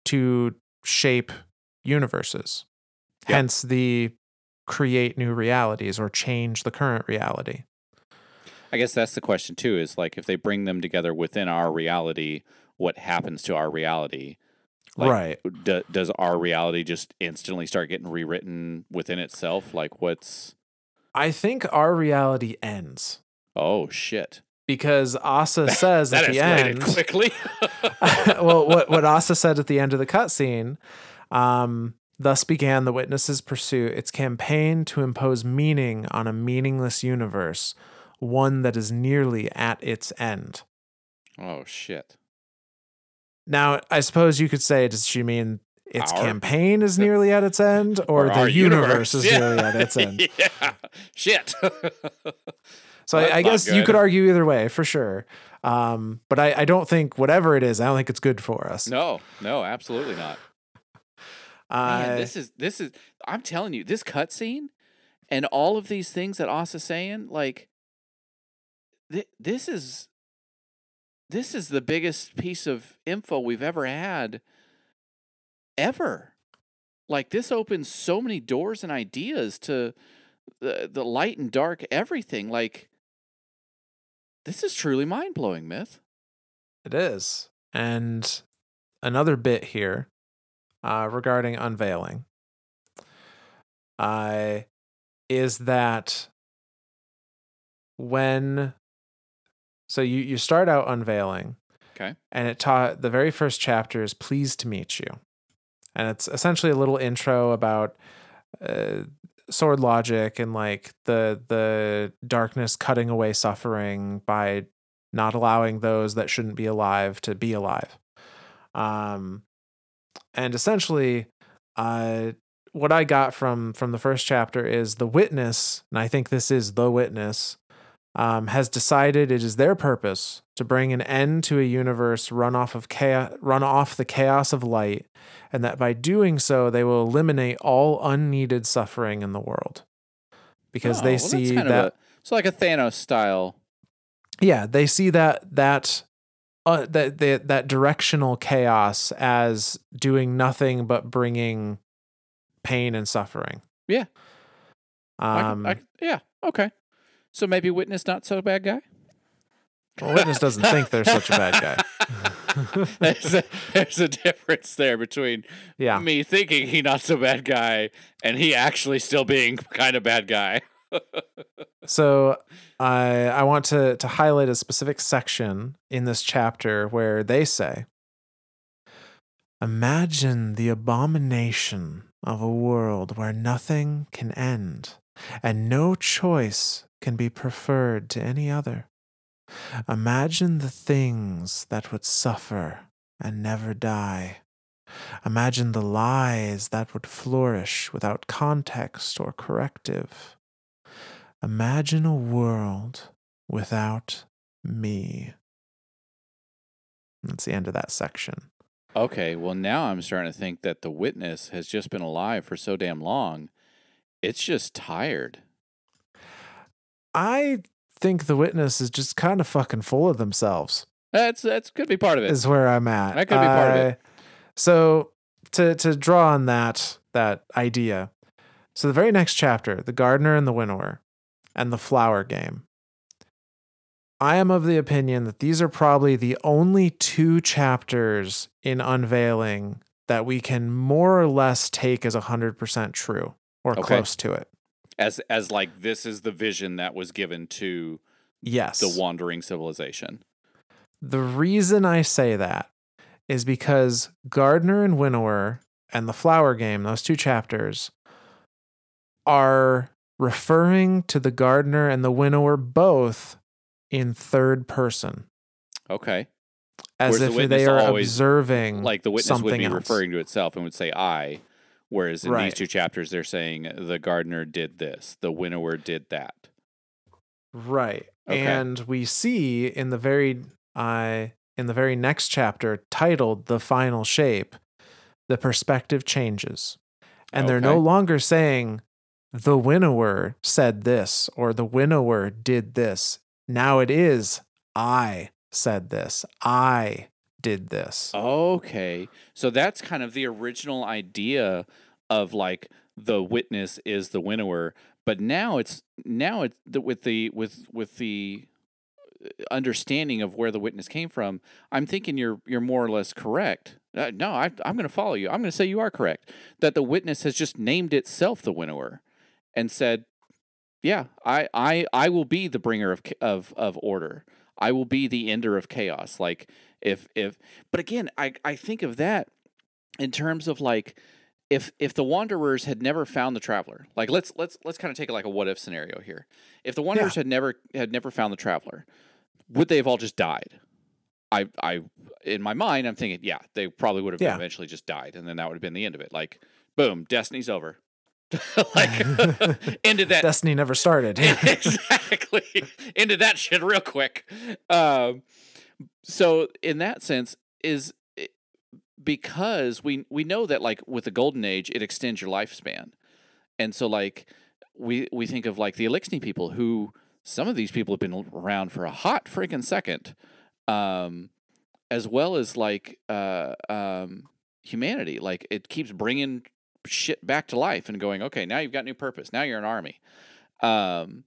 Speaker 1: to shape universes.
Speaker 2: Yep.
Speaker 1: Hence the create new realities or change the current reality.
Speaker 2: I guess that's the question too. Is like if they bring them together within our reality, what happens to our reality? Like,
Speaker 1: right.
Speaker 2: Do, does our reality just instantly start getting rewritten within itself? Like what's?
Speaker 1: I think our reality ends
Speaker 2: Oh shit!
Speaker 1: Because Ahsa says
Speaker 2: That
Speaker 1: at the end.
Speaker 2: quickly.
Speaker 1: well, what what Ahsa said at the end of the cutscene, um, thus began the witness's pursuit, its campaign to impose meaning on a meaningless universe, one that is nearly at its end.
Speaker 2: oh shit!
Speaker 1: Now, I suppose you could say, does she mean its
Speaker 2: Our-
Speaker 1: campaign is nearly at its end, or,
Speaker 2: our
Speaker 1: the universe, is
Speaker 2: Yeah.
Speaker 1: nearly at its end?
Speaker 2: yeah. Shit.
Speaker 1: So
Speaker 2: That's
Speaker 1: I, I guess you could argue either way for sure. Um, but I, I don't think whatever it is, I don't think it's good for us.
Speaker 2: no, no, absolutely not.
Speaker 1: uh,
Speaker 2: Man, this is this is. I'm telling you, this cutscene and all of these things that Ahsa's saying, like, th- this is this is the biggest piece of info we've ever had, ever. Like, this opens so many doors and ideas to the the light and dark everything. Like, this is truly mind blowing, myth.
Speaker 1: It is. And another bit here uh, regarding unveiling uh, is that when so you you start out unveiling
Speaker 2: Okay.
Speaker 1: and it taught the very first chapter is pleased to meet you and it's essentially a little intro about uh, sword logic and like the the darkness cutting away suffering by not allowing those that shouldn't be alive to be alive. Um and essentially uh what i got from from the first chapter is the witness and i think this is the witness um, has decided it is their purpose to bring an end to a universe run off of chaos, run off the chaos of light, and that by doing so they will eliminate all unneeded suffering in the world, because
Speaker 2: Oh,
Speaker 1: they
Speaker 2: well,
Speaker 1: see that
Speaker 2: a- it's like a Thanos style.
Speaker 1: yeah they see that that uh, that that that directional chaos as doing nothing but bringing pain and suffering.
Speaker 2: Yeah. I
Speaker 1: Um,
Speaker 2: I, yeah. Okay. So maybe witness not so bad guy.
Speaker 1: well, witness doesn't think they're such a bad guy.
Speaker 2: there's, a, there's a difference there between
Speaker 1: Yeah.
Speaker 2: me thinking he not so bad guy and he actually still being kind of bad guy.
Speaker 1: So I I want to to highlight a specific section in this chapter where they say Imagine the abomination of a world where nothing can end and no choice can be preferred to any other. Imagine the things that would suffer and never die. Imagine the lies that would flourish without context or corrective. Imagine a world without me. That's the end of that section.
Speaker 2: Okay, well now I'm starting to think that the witness has just been alive for so damn long. It's just tired.
Speaker 1: I think the witness is just kind of fucking full of themselves.
Speaker 2: That's that's could be part of it.
Speaker 1: Is where I'm at.
Speaker 2: That could be part of it.
Speaker 1: So to to draw on that that idea, so the very next chapter, the gardener and the winnower, and the flower game. I am of the opinion that these are probably the only two chapters in unveiling that we can more or less take as 100% true or
Speaker 2: Okay.
Speaker 1: close to it.
Speaker 2: As as like this is the vision that was given to
Speaker 1: Yes.
Speaker 2: the wandering civilization.
Speaker 1: The reason I say that is because Gardener and Winnower and the Flower Game, those two chapters, are referring to the gardener and the winnower both in third person,
Speaker 2: Okay.
Speaker 1: as
Speaker 2: Whereas
Speaker 1: if
Speaker 2: witness
Speaker 1: they are observing
Speaker 2: Like the witness would be
Speaker 1: else.
Speaker 2: referring to itself and would say I, whereas in
Speaker 1: Right.
Speaker 2: these two chapters they're saying the gardener did this, the winnower did that.
Speaker 1: Right.
Speaker 2: Okay.
Speaker 1: And we see in the very uh in the very next chapter titled The Final Shape, the perspective changes. And they're no longer saying the winnower said this or the winnower did this. Now it is I said this. I did this.
Speaker 2: Okay. So that's kind of the original idea of like the witness is the winnower, but now it's now it's with the with with the uh, understanding of where the witness came from. I'm thinking you're you're more or less correct. Uh, no, I, I'm going to follow you. I'm going to say you are correct. That the witness has just named itself the winnower, and said, "Yeah, I I I will be the bringer of of of order. I will be the ender of chaos." Like if if but again i i think of that in terms of like if if the wanderers had never found the traveler like let's let's let's kind of take it like a what if scenario here. If the wanderers had never had never found the traveler would they have all just died? I i in my mind i'm thinking yeah they probably would have
Speaker 1: Yeah.
Speaker 2: eventually just died and then that would have been the end of it. Like boom destiny's over. Like ended that
Speaker 1: Destiny never started.
Speaker 2: exactly. Into that shit real quick. Um so in that sense is it- because we we know that like with the golden age it extends your lifespan. And so like we we think of like the eliksni people who some of these people have been around for a hot freaking second um as well as like uh um humanity. Like it keeps bringing shit back to life and going okay now you've got new purpose. Now you're an army. Um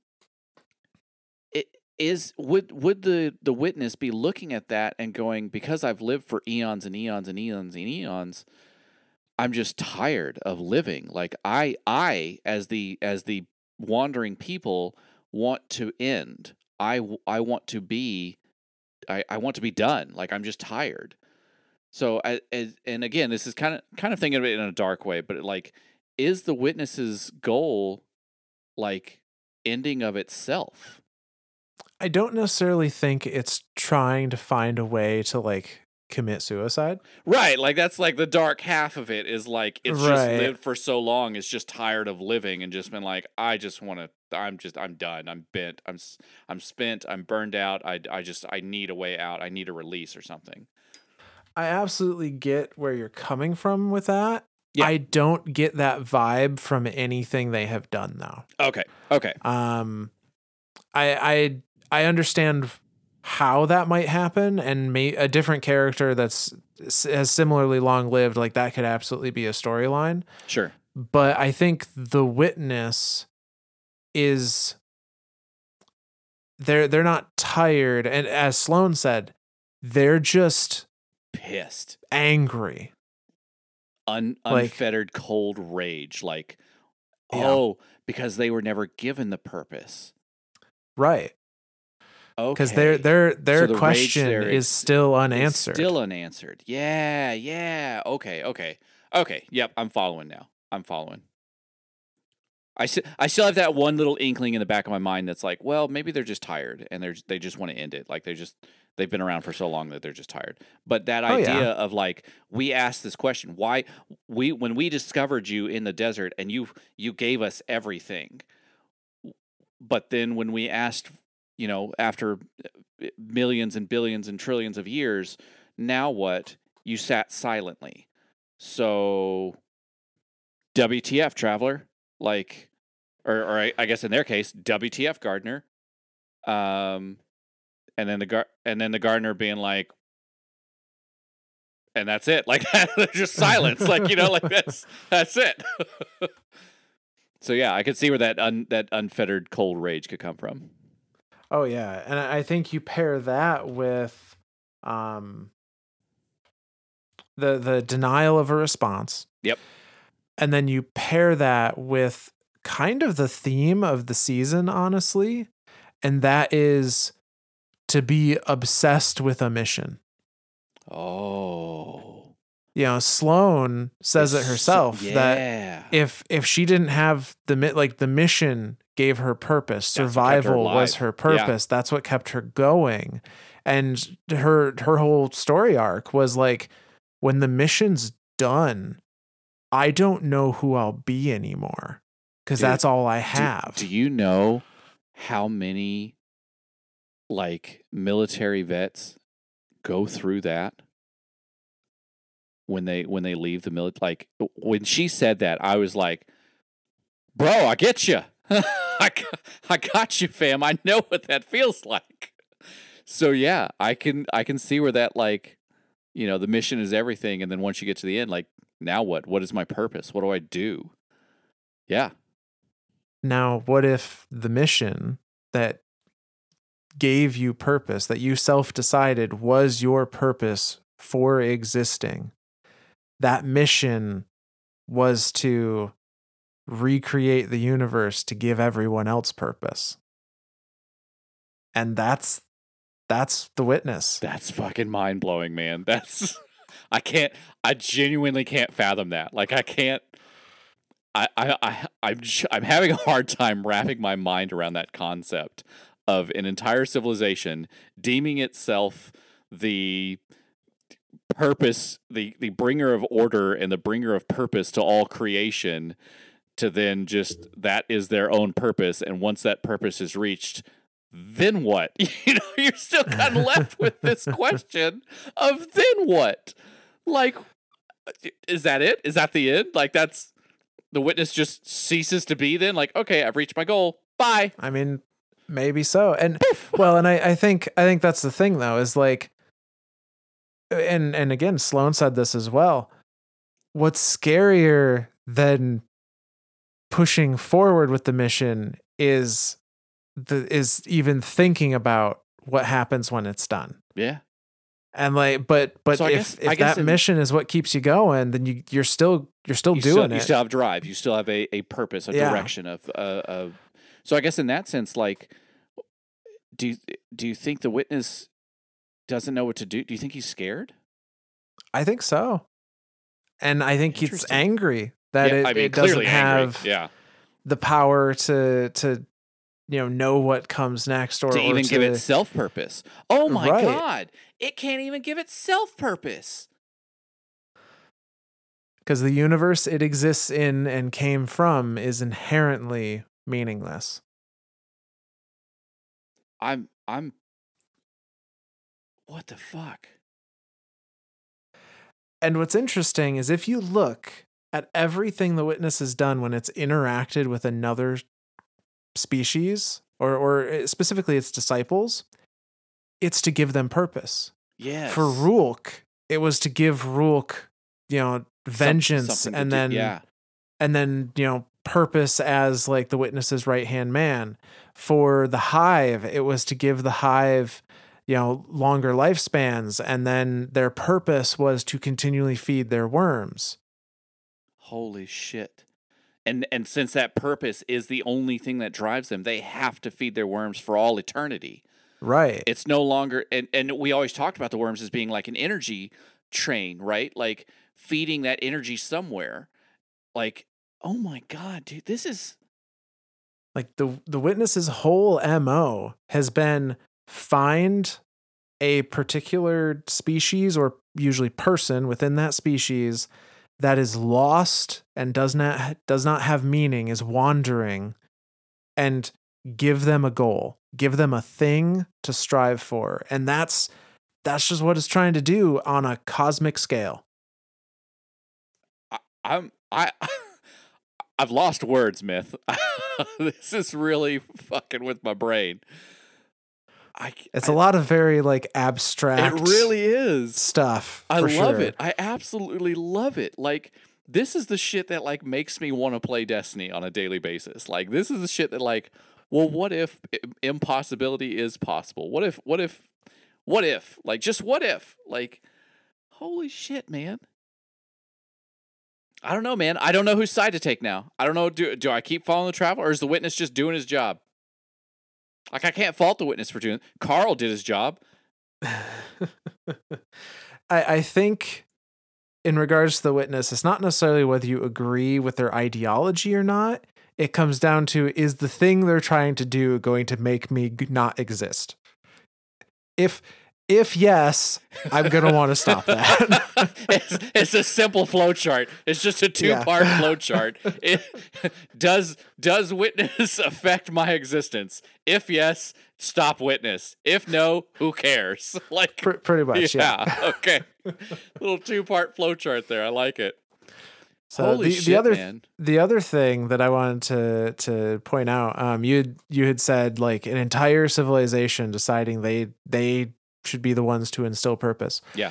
Speaker 2: is would would the the witness be looking at that and going because I've lived for eons and eons and eons and eons I'm just tired of living. Like I I as the as the wandering people want to end. I I want to be I I want to be done. Like I'm just tired. So I, and again this is kind of kind of thinking of it in a dark way but like is the witness's goal like ending of itself
Speaker 1: I don't necessarily think it's trying to find a way to like commit suicide.
Speaker 2: Right, like that's like the dark half of it is like it's just lived for so long, it's just tired of living and just been like, I just want to. I'm just, I'm done. I'm bent. I'm, I'm spent. I'm burned out. I, I just, I need a way out. I need a release or something.
Speaker 1: I absolutely get where you're coming from with that.
Speaker 2: Yeah.
Speaker 1: I don't get that vibe from anything they have done though.
Speaker 2: Okay, okay,
Speaker 1: Um I I I understand how that might happen and may, a different character that's has similarly long lived like that could absolutely be a storyline
Speaker 2: sure.
Speaker 1: but I think the witness is they're they're not tired and as Sloane said they're just
Speaker 2: Pissed,
Speaker 1: angry
Speaker 2: Un,
Speaker 1: Like-
Speaker 2: unfettered, cold rage. Like,
Speaker 1: Yeah.
Speaker 2: oh, because they were never given the purpose.
Speaker 1: right
Speaker 2: Okay,
Speaker 1: because their their their
Speaker 2: the
Speaker 1: question is
Speaker 2: is-
Speaker 1: still unanswered
Speaker 2: still unanswered. Yeah, yeah. Okay, okay, okay. Yep, I'm following now. I'm following. I still have that one little inkling in the back of my mind that's like, well, maybe they're just tired and they're they just want to end it. Like they just they've been around for so long that they're just tired. But that
Speaker 1: Oh, yeah.
Speaker 2: idea of like we asked this question, why we when we discovered you in the desert and you you gave us everything. But then when we asked, you know, after uh, millions and billions and trillions of years, now what? You sat silently. So WTF traveler? Like or or I, I guess in their case, WTF gardener. Um and then the gar- and then the gardener being like and that's it. Like just silence. like, you know, like that's that's it. so yeah, I could see where that un- that unfettered cold rage could come from.
Speaker 1: Oh yeah, and I think you pair that with um the the denial of a response.
Speaker 2: Yep.
Speaker 1: And then you pair that with kind of the theme of the season honestly, and that is to be obsessed with a mission.
Speaker 2: Oh.
Speaker 1: You know, Sloane says it
Speaker 2: It's so-
Speaker 1: herself that if if she didn't have the like the mission gave her purpose
Speaker 2: kept her
Speaker 1: survival was her
Speaker 2: Yeah.
Speaker 1: purpose that's what kept her going and her her whole story arc was like when the mission's done i don't know who i'll be anymore because that's all i
Speaker 2: Do-
Speaker 1: have
Speaker 2: Do, you know how many like military vets go through that when they when they leave the military? Like when she said that, I was like, "Bro, I get you. I I got you, fam. I know what that feels like." So yeah, I can I can see where that like, you know, the mission is everything, and then once you get to the end, like, now what? What is my purpose? What do I do? Yeah,
Speaker 1: now what if the mission that gave you purpose that you self decided was your purpose for existing that mission was to recreate the universe to give everyone else purpose and that's that's the witness
Speaker 2: That's fucking mind blowing, man. That's I can't I genuinely can't fathom that. Like I can't I I, I I'm I'm having a hard time wrapping my mind around that concept of an entire civilization deeming itself the purpose the the bringer of order and the bringer of purpose to all creation to then just that is their own purpose and once that purpose is reached then what? You know you're still kind of left with this question of then what? Like uh, is that it? Is that the end? Like that's the witness just ceases to be then? Like okay i've reached my goal. Bye.
Speaker 1: I mean maybe so. And well and I, I think i think that's the thing though is like and and again sloane said this as well. What's scarier than pushing forward with the mission is the is even thinking about what happens when it's done.
Speaker 2: Yeah.
Speaker 1: And like but but
Speaker 2: So
Speaker 1: if
Speaker 2: guess-
Speaker 1: if that mission is what keeps you going then you you're still you're still
Speaker 2: you
Speaker 1: doing
Speaker 2: still,
Speaker 1: it.
Speaker 2: you still have drive. You still have a, a purpose a
Speaker 1: Yeah.
Speaker 2: direction of uh, of so i guess in that sense like do you do you think the witness doesn't know what to do? Do you think he's scared?
Speaker 1: I think so. And i think
Speaker 2: he's
Speaker 1: angry that
Speaker 2: yeah,
Speaker 1: it,
Speaker 2: i mean
Speaker 1: it doesn't
Speaker 2: angry.
Speaker 1: have
Speaker 2: yeah
Speaker 1: the power to to you know know what comes next or
Speaker 2: to
Speaker 1: or
Speaker 2: even give
Speaker 1: to-
Speaker 2: it self purpose oh my
Speaker 1: Right.
Speaker 2: god it can't even give itself purpose
Speaker 1: because the universe it exists in and came from is inherently meaningless.
Speaker 2: i'm i'm what the fuck
Speaker 1: And what's interesting is if you look at everything the witness has done when it's interacted with another species or or uh, specifically its disciples, it's to give them purpose.
Speaker 2: Yeah.
Speaker 1: For Rhulk, it was to give Rhulk, you know, vengeance
Speaker 2: to
Speaker 1: and
Speaker 2: do-
Speaker 1: then
Speaker 2: yeah
Speaker 1: and then you know purpose as like the witness's right hand man for the hive it was to give the hive you know longer lifespans and then their purpose was to continually feed their worms
Speaker 2: Holy shit. And and since that purpose is the only thing that drives them, they have to feed their worms for all eternity.
Speaker 1: right
Speaker 2: It's no longer and and we always talked about the worms as being like an energy train, right? Like feeding that energy somewhere. Like Oh my god, dude, this is
Speaker 1: Like the the witness's whole MO has been find a particular species or usually person within that species that is lost and does not does not have meaning is wandering and give them a goal give them a thing to strive for and that's that's just what it's trying to do on a cosmic scale
Speaker 2: I, I'm I I've lost words, myth. this is really fucking with my brain. I,
Speaker 1: it's
Speaker 2: I,
Speaker 1: a lot of very like abstract
Speaker 2: It really is
Speaker 1: stuff
Speaker 2: I love
Speaker 1: sure.
Speaker 2: it. I absolutely love it. Like this is the shit that like makes me want to play Destiny on a daily basis. Like this is the shit that like, well, what if impossibility is possible? What if what if what if? Like just what if? Like holy shit, man. I don't know, man. I don't know whose side to take now. I don't know. Do do I keep following the travel, or is the witness just doing his job? Like I can't fault the witness for doing. Carl did his job.
Speaker 1: I, I think in regards to the witness, it's not necessarily whether you agree with their ideology or not. It comes down to is the thing they're trying to do going to make me not exist? If if yes, I'm gonna want to stop that.
Speaker 2: it's, it's a simple flow chart. It's just a two
Speaker 1: Yeah.
Speaker 2: part flow chart. It, does does witness affect my existence? If yes, stop witness. If no, who cares? Like
Speaker 1: Pr- pretty much, yeah.
Speaker 2: yeah. okay. Little two part flow chart there. I like it.
Speaker 1: So
Speaker 2: Holy
Speaker 1: the,
Speaker 2: shit,
Speaker 1: the other
Speaker 2: man.
Speaker 1: the other thing that I wanted to to point out, um, you had, you had said like an entire civilization deciding they they should be the ones to instill purpose.
Speaker 2: Yeah.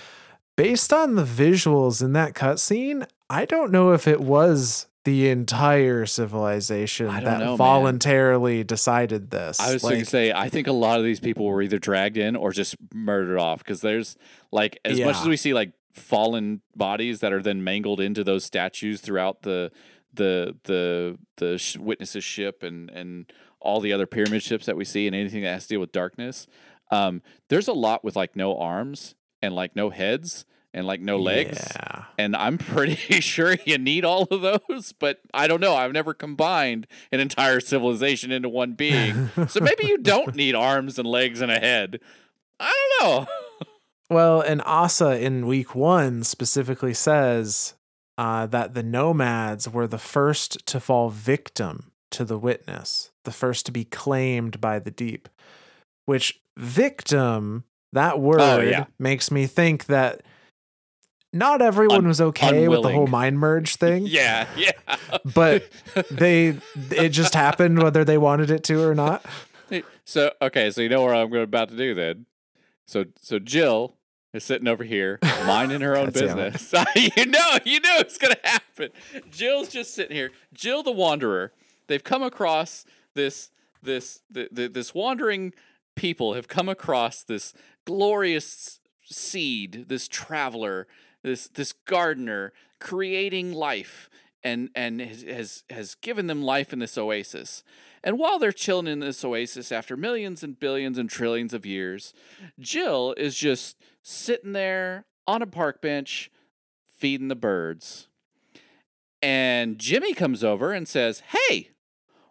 Speaker 1: Based on the visuals in that cutscene, I don't know if it was the entire civilization that
Speaker 2: know, man.
Speaker 1: voluntarily decided this.
Speaker 2: I was going
Speaker 1: Like,
Speaker 2: to say, I think a lot of these people were either dragged in or just murdered off because there's like as much as we see like fallen bodies that are then mangled into those statues throughout the the the the sh- witnesses ship and and all the other pyramid ships that we see and anything that has to deal with darkness. Um, there's a lot with like no arms and like no heads and like no legs.
Speaker 1: Yeah.
Speaker 2: And I'm pretty sure you need all of those, but I don't know. I've never combined an entire civilization into one being. so maybe you don't need arms and legs and a head. I don't know.
Speaker 1: Well, and Ahsa in week one specifically says uh, that the nomads were the first to fall victim to the witness, the first to be claimed by the deep. Which victim, that word
Speaker 2: Oh, yeah.
Speaker 1: makes me think that not everyone
Speaker 2: Un-
Speaker 1: was okay with the whole mind merge thing,
Speaker 2: yeah, yeah.
Speaker 1: but they it just happened whether they wanted it to or not.
Speaker 2: so okay, so you know what I'm going about to do then. So so Jill is sitting over here minding her own
Speaker 1: God damn it.
Speaker 2: business. you know, you know it's going to happen. Jill's just sitting here. Jill the wanderer. They've come across this this the, the, this wandering people have come across this glorious seed, this traveler, this this gardener creating life and and has has, given them life in this oasis. And while they're chilling in this oasis after millions and billions and trillions of years, Jill is just sitting there on a park bench feeding the birds. And Jimmy comes over and says, Hey,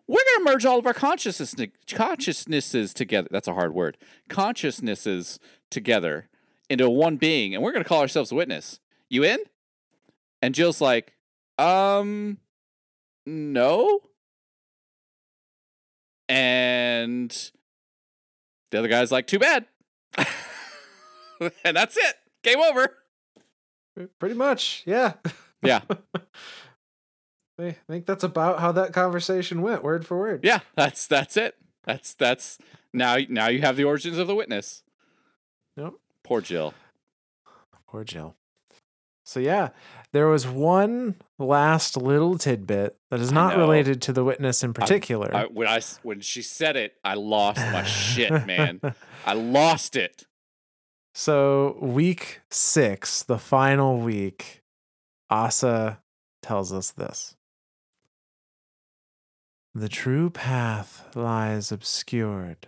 Speaker 2: we're going to merge all of our consciousness, consciousnesses together. That's a hard word. Consciousnesses together into one being, and we're going to call ourselves a witness. You in? And Jill's like, Um, no. And the other guy's like, Too bad. and that's it. Game over.
Speaker 1: Pretty much, yeah.
Speaker 2: Yeah.
Speaker 1: I think that's about how that conversation went, word for word.
Speaker 2: Yeah, that's that's it. That's that's now now you have the origins of the witness.
Speaker 1: Yep.
Speaker 2: Poor Jill.
Speaker 1: Poor Jill. So yeah, there was one last little tidbit that is not related to the witness in particular.
Speaker 2: I, when I when she said it, I lost my shit, man. I lost it.
Speaker 1: so week six, the final week, Ahsa tells us this. The true path lies obscured,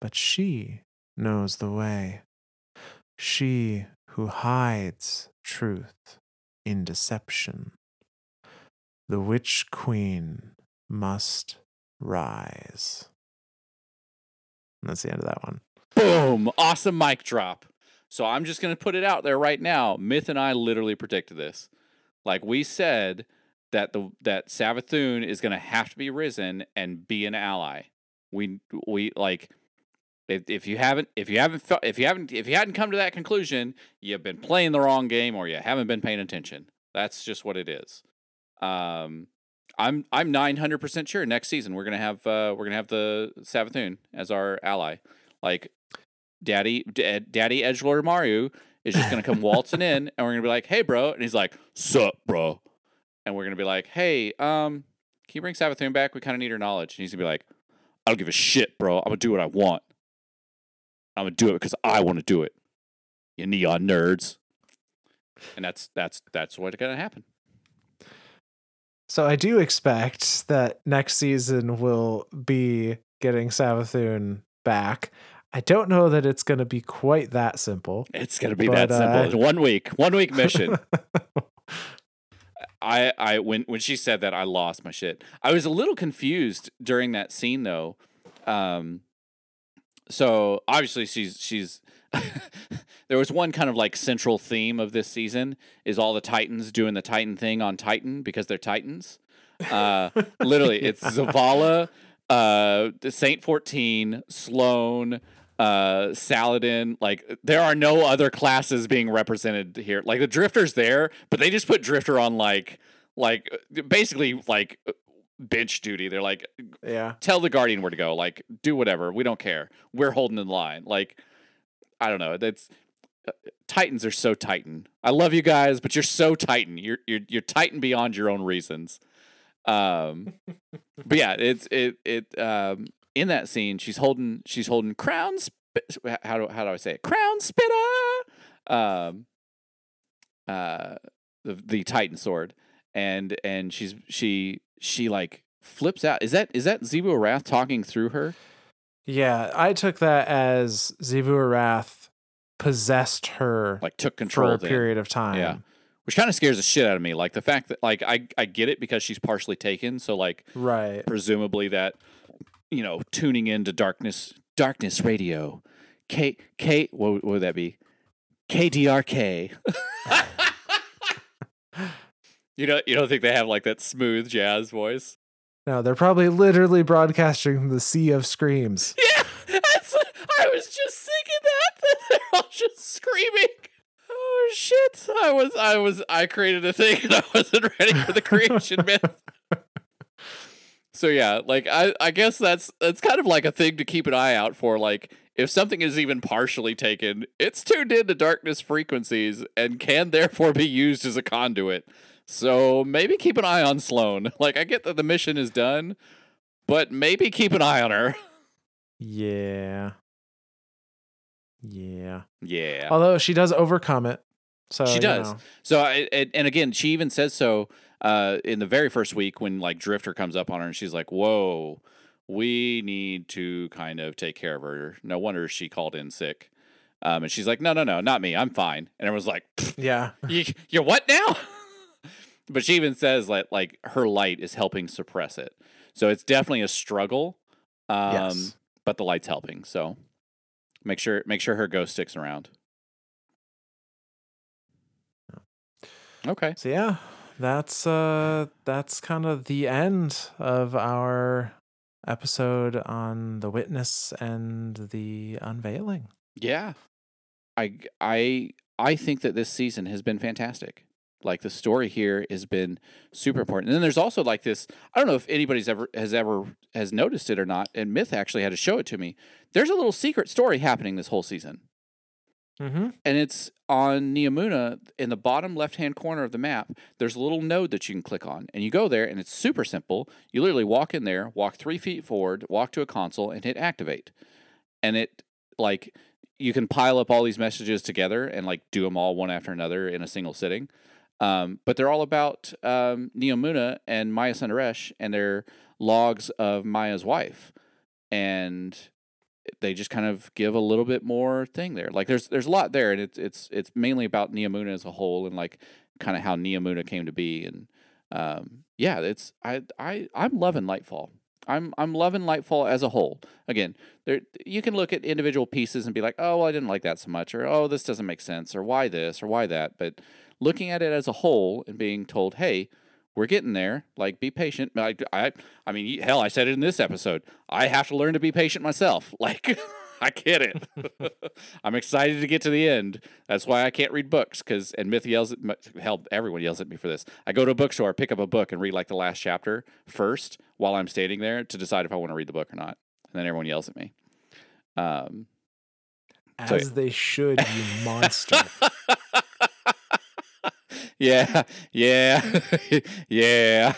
Speaker 1: but she knows the way. She who hides truth in deception. the Witch Queen must rise. And that's the end of that one.
Speaker 2: Boom! Awesome mic drop. So I'm just gonna put it out there right now. Myth and I literally predicted this. Like we said that the that Savathun is gonna have to be risen and be an ally. We we like if, if you haven't if you haven't if you haven't if you hadn't come to that conclusion, you've been playing the wrong game or you haven't been paying attention. That's just what it is. Um, I'm I'm 900 percent sure next season we're gonna have uh, we're gonna have the Savathun as our ally. Like, Daddy D- Daddy Edgelord Mario is just gonna come waltzing in, and we're gonna be like, "Hey, bro," and he's like, "Sup, bro," and we're gonna be like, "Hey, um, can you bring Savathun back? We kind of need her knowledge." And he's gonna be like, "I don't give a shit, bro. I'm gonna do what I want. I'm gonna do it because I want to do it. You neon nerds." And that's that's that's what's gonna happen.
Speaker 1: So I do expect that next season will be getting Savathun back. I don't know that it's going to be quite that simple.
Speaker 2: It's gonna be
Speaker 1: But,
Speaker 2: that simple.
Speaker 1: uh,
Speaker 2: one week, one week mission. I I when when she said that I lost my shit. I was a little confused during that scene though. Um so obviously she's she's there was one kind of like central theme of this season is all the Titans doing the Titan thing on Titan because they're Titans. Uh literally it's Zavala, uh Saint 14, Sloane, uh Saladin like there are no other classes being represented here. Like the drifter's there but they just put drifter on like like basically like bench duty. They're like
Speaker 1: yeah.
Speaker 2: tell the guardian where to go. Like do whatever. We don't care. We're holding in line. Like i don't know. That's uh, titans are so titan. I love you guys but you're so titan. You're you're, you're titan beyond your own reasons. Um but yeah it's it it um in that scene she's holding she's holding crown spit how do how do i say it crown spitter um uh the the titan sword and and she's she she like flips out is that is that Xivu Arath talking through her
Speaker 1: Yeah, I took that as Xivu Arath possessed her
Speaker 2: like took control for
Speaker 1: a
Speaker 2: then.
Speaker 1: period of time.
Speaker 2: Yeah. which kind of scares the shit out of me like the fact that like i i get it because she's partially taken so like
Speaker 1: Right.
Speaker 2: presumably that you know tuning into darkness darkness radio. K k what, what would that be? Kdrk you know you don't think they have like that smooth jazz voice?
Speaker 1: No, they're probably literally broadcasting from the sea of screams.
Speaker 2: yeah that's i was just thinking that, that they're all just screaming. Oh shit. I was i was i created a thing and i wasn't ready for the creation myth So yeah, like I, I guess that's that's kind of like a thing to keep an eye out for. Like if something is even partially taken, it's tuned into darkness frequencies and can therefore be used as a conduit. So maybe keep an eye on Sloane. Like I get that the mission is done, but maybe keep an eye on her.
Speaker 1: Yeah. Yeah.
Speaker 2: Yeah.
Speaker 1: Although she does overcome it. So
Speaker 2: She
Speaker 1: you
Speaker 2: does.
Speaker 1: know.
Speaker 2: So I and again, she even says so uh, in the very first week when like Drifter comes up on her and she's like, "Whoa, we need to kind of take care of her." No wonder she called in sick. Um, and she's like, "No, no, no, not me. I'm fine." And everyone's like,
Speaker 1: Yeah.
Speaker 2: you, "You're what now?" but she even says like like her light is helping suppress it. So it's definitely a struggle. Um,
Speaker 1: yes.
Speaker 2: but the light's helping. So make sure make sure her ghost sticks around. Okay.
Speaker 1: So yeah, that's uh that's kind of the end of our episode on the witness and the unveiling.
Speaker 2: Yeah. I I I think that this season has been fantastic. Like the story here has been super important. And then there's also like this I don't know if anybody's ever has ever has noticed it or not, and Myth actually had to show it to me. There's a little secret story happening this whole season.
Speaker 1: Mm-hmm.
Speaker 2: And it's on Neomuna in the bottom left hand corner of the map. There's a little node that you can click on, and you go there, and it's super simple. You literally walk in there, walk three feet forward, walk to a console, and hit activate. And it like you can pile up all these messages together and like do them all one after another in a single sitting. Um, but they're all about um, Neomuna and Maya Sundaresh and their logs of Maya's wife, and they just kind of give a little bit more thing there. Like there's there's a lot there, and it's it's it's mainly about Neomuna as a whole and like kind of how Neomuna came to be and um, yeah, it's I I I'm loving Lightfall. I'm I'm loving Lightfall as a whole. Again, there you can look at individual pieces and be like, oh, well, I didn't like that so much, or oh, this doesn't make sense, or why this, or why that. But looking at it as a whole and being told, hey, we're getting there. Like, be patient. I, I, I mean, hell, I said it in this episode. I have to learn to be patient myself. Like, I get it. I'm excited to get to the end. That's why I can't read books because and Myth yells at hell. Everyone yells at me for this. I go to a bookstore, pick up a book, and read like the last chapter first while I'm standing there to decide if I want to read the book or not. And then everyone yells at me. Um,
Speaker 1: As
Speaker 2: so-
Speaker 1: they should, you monster.
Speaker 2: Yeah, yeah, yeah.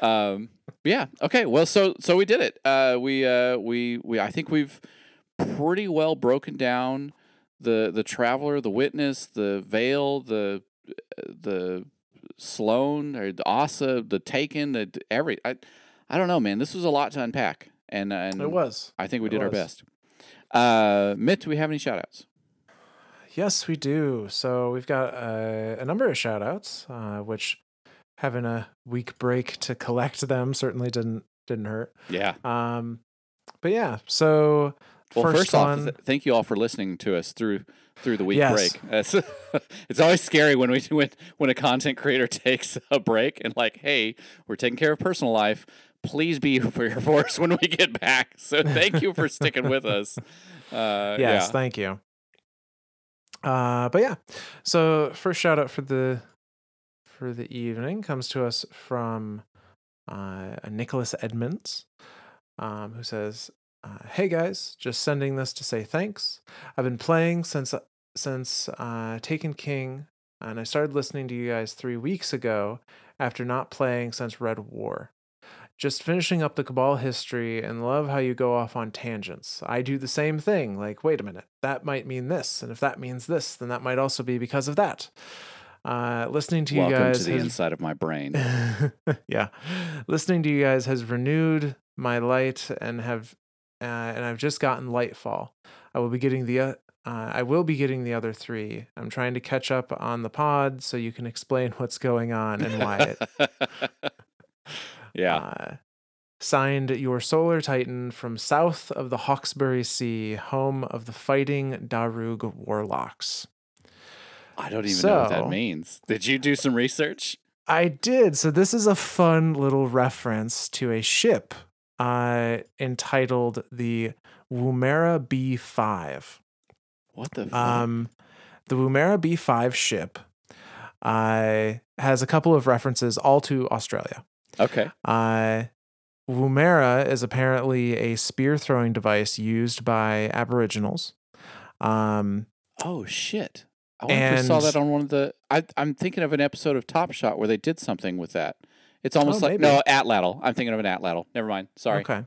Speaker 2: Um, yeah. Okay. Well, so so we did it. Uh, we uh, we we. I think we've pretty well broken down the the traveler, the witness, the veil, the the Sloane or the Ahsa, the Taken, the every. I I don't know, man. This was a lot to unpack, and and
Speaker 1: it was.
Speaker 2: I think we
Speaker 1: It
Speaker 2: did our best. Uh, Myth, do we have any shout outs?
Speaker 1: Yes, we do. So we've got uh, a number of shout outs, uh, which having a week break to collect them certainly didn't didn't hurt.
Speaker 2: Yeah.
Speaker 1: Um, but yeah, so
Speaker 2: Well,
Speaker 1: first,
Speaker 2: first, off, th- thank you all for listening to us through through the week
Speaker 1: Yes.
Speaker 2: break. It's, it's always scary when we when when a content creator takes a break and like, hey, we're taking care of personal life. Please be for your force when we get back. So thank you for sticking with us. Uh,
Speaker 1: yes,
Speaker 2: yeah.
Speaker 1: thank you. Uh, but yeah, so first shout out for the for the evening comes to us from uh, Nicholas Edmonds, um, who says, uh, "Hey guys, just sending this to say thanks. I've been playing since since uh, Taken King, and I started listening to you guys three weeks ago after not playing since Red War." Just finishing up the Cabal history and love how you go off on tangents. I do the same thing. Like, wait a minute, that might mean this, and if that means this, then that might also be because of that. Uh, listening to
Speaker 2: Welcome
Speaker 1: you guys
Speaker 2: to the
Speaker 1: has
Speaker 2: inside of my brain.
Speaker 1: yeah listening to you guys has renewed my light and have uh, and i've just gotten lightfall i will be getting the uh, uh, i will be getting the other three i'm trying to catch up on the pod so you can explain what's going on and why it
Speaker 2: yeah.
Speaker 1: uh, signed your solar titan from south of the hawkesbury sea home of the fighting darug warlocks
Speaker 2: I don't even know what that means. Did you do some research?
Speaker 1: I did. So this is a fun little reference to a ship uh, entitled the Woomera B5.
Speaker 2: What the fuck?
Speaker 1: Um, the Woomera B5 ship uh, has a couple of references all to Australia.
Speaker 2: Okay.
Speaker 1: Uh, Woomera is apparently a spear throwing device used by Aboriginals. Um,
Speaker 2: Oh shit! I we saw that on one of the. I, I'm thinking of an episode of Top Shot where they did something with that. It's almost
Speaker 1: Oh,
Speaker 2: like
Speaker 1: maybe.
Speaker 2: no Atlatl. I'm thinking of an Atlatl. Never mind. Sorry.
Speaker 1: Okay.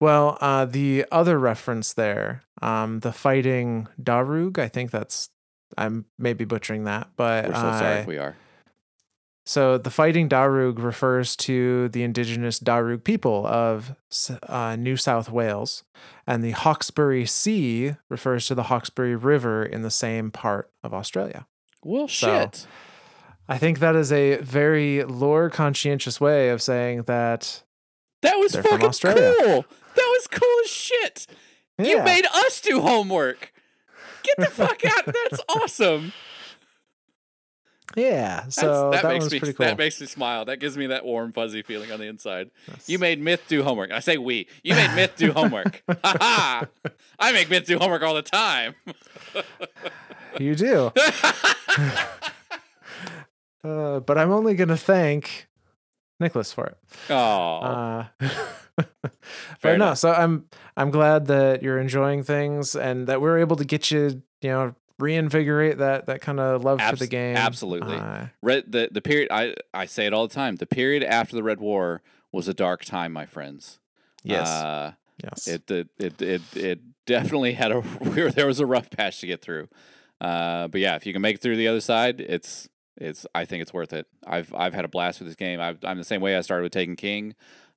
Speaker 1: Well, uh, the other reference there, um, the fighting Darug, I think that's I'm maybe butchering that, but
Speaker 2: We're so sorry
Speaker 1: uh,
Speaker 2: if we are.
Speaker 1: So the fighting Darug refers to the indigenous Darug people of uh, New South Wales, and the Hawkesbury Sea refers to the Hawkesbury River in the same part of Australia.
Speaker 2: Well,
Speaker 1: so-
Speaker 2: shit.
Speaker 1: I think that is a very lore conscientious way of saying that.
Speaker 2: That was fucking
Speaker 1: Australia.
Speaker 2: cool. That was cool as shit. You made us do homework. Get the fuck out. That's awesome.
Speaker 1: Yeah,
Speaker 2: That's,
Speaker 1: so
Speaker 2: that,
Speaker 1: that,
Speaker 2: makes me
Speaker 1: pretty cool.
Speaker 2: that makes me smile. That gives me that warm fuzzy feeling on the inside.
Speaker 1: Yes.
Speaker 2: You made Myth do homework. I say we. You made Myth do homework. Ha ha. I make Myth do homework all the time.
Speaker 1: You do. uh, but I'm only going to thank Nicholas for it.
Speaker 2: Oh,
Speaker 1: Uh,
Speaker 2: Fair
Speaker 1: but no,
Speaker 2: enough.
Speaker 1: so I'm I'm glad that you're enjoying things and that we're able to get you, you know, reinvigorate that that kind of love for
Speaker 2: Abs-
Speaker 1: the game.
Speaker 2: absolutely.
Speaker 1: Uh,
Speaker 2: Red the the period. I I say it all the time. The period after the Red War was a dark time, my friends.
Speaker 1: yes.
Speaker 2: Uh,
Speaker 1: yes.
Speaker 2: It, it it it it definitely had a there was a rough patch to get through. Uh, but yeah, if you can make it through the other side, it's it's I think it's worth it. I've I've had a blast with this game. I've, I'm the same way. I started with Taken King.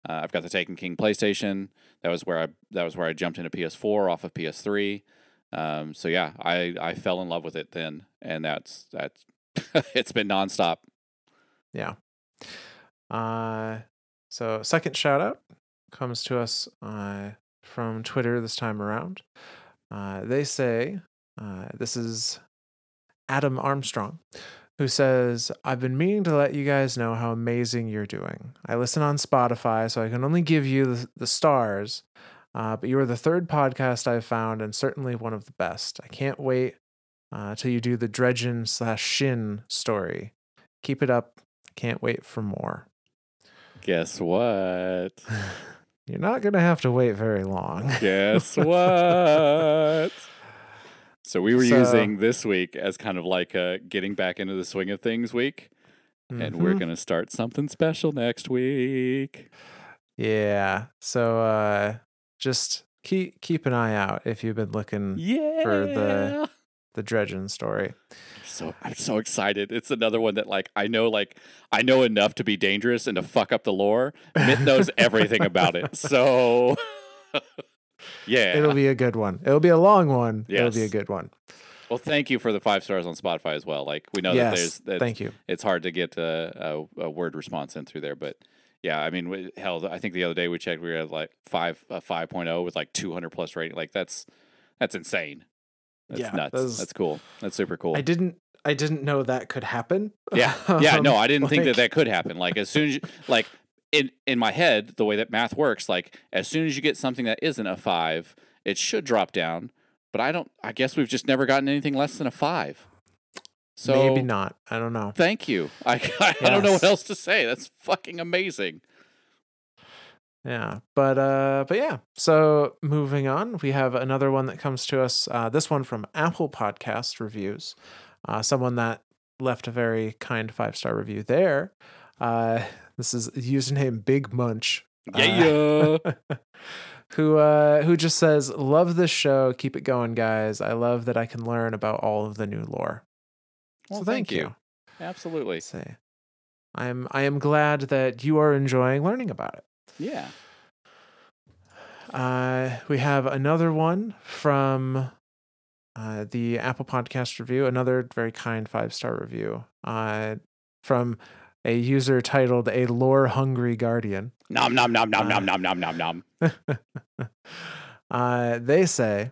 Speaker 2: Uh, I've got the Taken King PlayStation. That was where I that was where I jumped into PS4 off of PS3. Um, so yeah, I I fell in love with it then, and that's that's it's been nonstop.
Speaker 1: Yeah. Uh, so second shout out comes to us uh, from Twitter this time around. Uh, they say uh, this is Adam Armstrong, who says, I've been meaning to let you guys know how amazing you're doing. I listen on Spotify, so I can only give you the, the stars, uh, but you are the third podcast I've found and certainly one of the best. I can't wait uh, till you do the Dredgen slash Shin story. Keep it up. Can't wait for more.
Speaker 2: Guess what?
Speaker 1: You're not going to have to wait very long.
Speaker 2: Guess what? So we were
Speaker 1: So-
Speaker 2: using this week as kind of like a getting back into the swing of things week, and we're
Speaker 1: Mhm.
Speaker 2: gonna start something special next week.
Speaker 1: Yeah. So uh just keep keep an eye out if you've been looking
Speaker 2: Yeah.
Speaker 1: For the- the Dredgen story.
Speaker 2: so I'm so excited. It's another one that like I know like I know enough to be dangerous and to fuck up the lore. Myth knows everything about it. So yeah.
Speaker 1: It'll be a good one. It'll be a long one. It'll be a good one.
Speaker 2: well, thank you for the five stars on Spotify as well. Like we know that there's that
Speaker 1: Thank you.
Speaker 2: it's hard to get a, a, a word response in through there, but yeah, I mean, we- hell, I think the other day we checked, we were at like five, a 5.0 with like 200 plus rating. Like that's, that's insane. That's
Speaker 1: Yeah,
Speaker 2: nuts.
Speaker 1: that's-
Speaker 2: That's cool. That's super cool.
Speaker 1: I didn't I didn't know that could happen.
Speaker 2: yeah. Yeah. No,
Speaker 1: Um,
Speaker 2: I didn't think that that could happen. Like as soon as you, like in, in my head, the way that math works, like as soon as you get something that isn't a five, it should drop down. But I don't, I guess we've just never gotten anything less than a five. So
Speaker 1: maybe not. I don't know.
Speaker 2: thank you. I, I, don't know what else to say. That's fucking amazing.
Speaker 1: Yeah, but uh, but yeah. So moving on, we have another one that comes to us. Uh, this one from Apple Podcast reviews. Uh, someone that left a very kind five star review there. Uh, this is username Big Munch. Uh,
Speaker 2: Yeah.
Speaker 1: who uh who just says love this show keep it going guys i love that i can learn about all of the new lore
Speaker 2: Well,
Speaker 1: so
Speaker 2: thank
Speaker 1: thank,
Speaker 2: you.
Speaker 1: you
Speaker 2: Absolutely.
Speaker 1: say i'm i am glad that you are enjoying learning about it
Speaker 2: Yeah.
Speaker 1: Uh, we have another one from uh, the Apple Podcast review, another very kind five star review uh, from a user titled A Lore Hungry Guardian.
Speaker 2: Nom nom nom nom
Speaker 1: Uh,
Speaker 2: nom nom nom nom nom.
Speaker 1: uh, they say,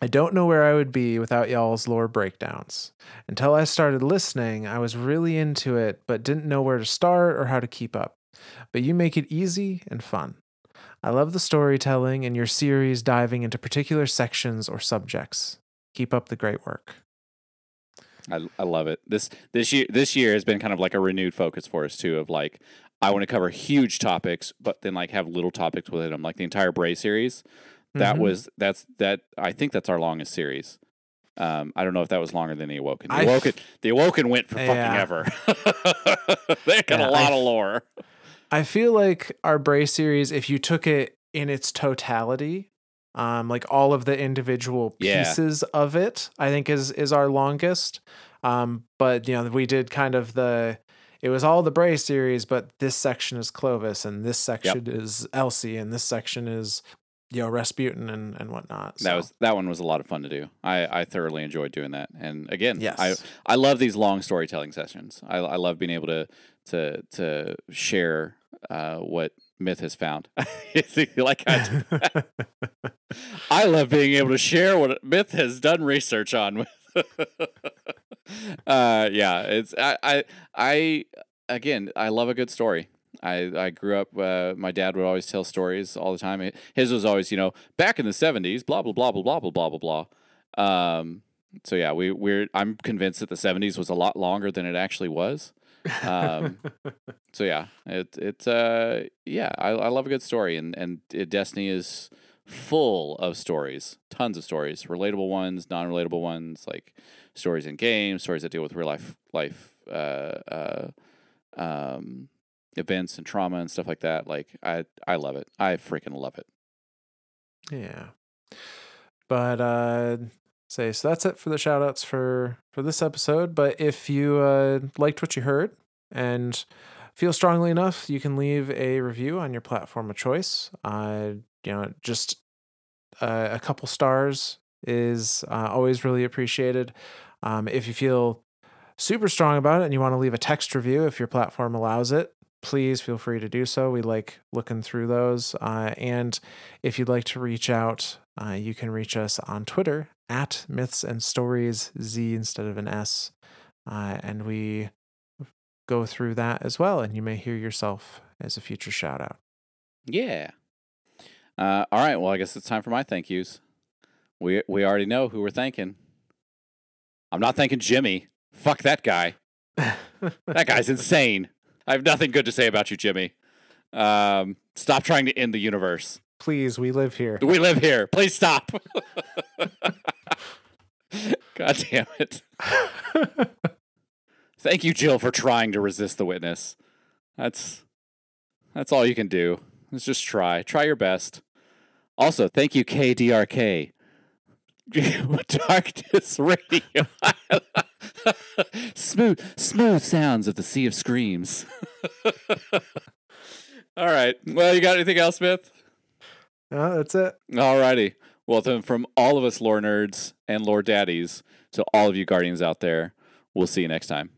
Speaker 1: I don't know where I would be without y'all's lore breakdowns. Until I started listening, I was really into it, but didn't know where to start or how to keep up. But you make it easy and fun. I love the storytelling and your series diving into particular sections or subjects. Keep up the great work.
Speaker 2: I, I love it. This this year this year has been kind of like a renewed focus for us too. Of like, I want to cover huge topics, but then like have little topics within them. Like the entire Bray series. That
Speaker 1: Mhm.
Speaker 2: was that's that. I think that's our longest series. Um, I don't know if that was longer than the Awoken. The
Speaker 1: I f-
Speaker 2: Awoken, the Awoken went for
Speaker 1: Yeah.
Speaker 2: fucking ever. they got
Speaker 1: Yeah,
Speaker 2: a lot of lore.
Speaker 1: I feel like our Bray series, if you took it in its totality, um, like all of the individual
Speaker 2: Yeah.
Speaker 1: pieces of it, I think is is our longest. Um, but you know, we did kind of the it was all the Bray series, but this section is Clovis and this section is Elsie and this section is know Rasputin and and whatnot.
Speaker 2: That was that one was a lot of fun to do. I, I thoroughly enjoyed doing that. And again,
Speaker 1: yes,
Speaker 2: I I love these long storytelling sessions. I, I love being able to to to share uh, what myth has found. like I, I love being able to share what myth has done research on. uh, yeah, it's I, I I again I love a good story. I, I grew up. Uh, my dad would always tell stories all the time. His was always, you know, back in the seventies, blah blah blah blah blah blah blah blah blah. Um, so yeah, we we're. I'm convinced that the seventies was a lot longer than it actually was. Um, so yeah, it it's uh yeah, I, I love a good story, and and it, Destiny is full of stories, tons of stories, relatable ones, non relatable ones, like stories in games, stories that deal with real life life uh uh um events and trauma and stuff like that. Like I I love it. I freaking love it.
Speaker 1: Yeah. But uh say so that's it for the shout outs for for this episode. But if you uh liked what you heard and feel strongly enough, you can leave a review on your platform of choice. Uh you know, just uh, a couple stars is uh, always really appreciated. Um, if you feel super strong about it and you want to leave a text review if your platform allows it, please feel free to do so. We like looking through those. Uh, and if you'd like to reach out, uh, you can reach us on Twitter at Myths and Stories Z instead of an S. Uh, and we go through that as well. And you may hear yourself as a future shout out.
Speaker 2: Yeah. Uh, all right. Well, I guess it's time for my thank yous. We we already know who we're thanking. I'm not thanking Jimmy. Fuck that guy. that guy's insane. I have nothing good to say about you, Jimmy. Um, stop trying to end the universe.
Speaker 1: Please, we live here.
Speaker 2: We live here. Please stop. God damn it. Thank you, Jill, for trying to resist the witness. That's that's all you can do. Let's just try. Try your best. Also, thank you, KDRK. Darkness Radio. smooth, smooth sounds of the sea of screams. All right. Well, you got anything else, Smith?
Speaker 1: No, that's it.
Speaker 2: All righty. Well, then, from all of us lore nerds and lore daddies to all of you guardians out there, we'll see you next time.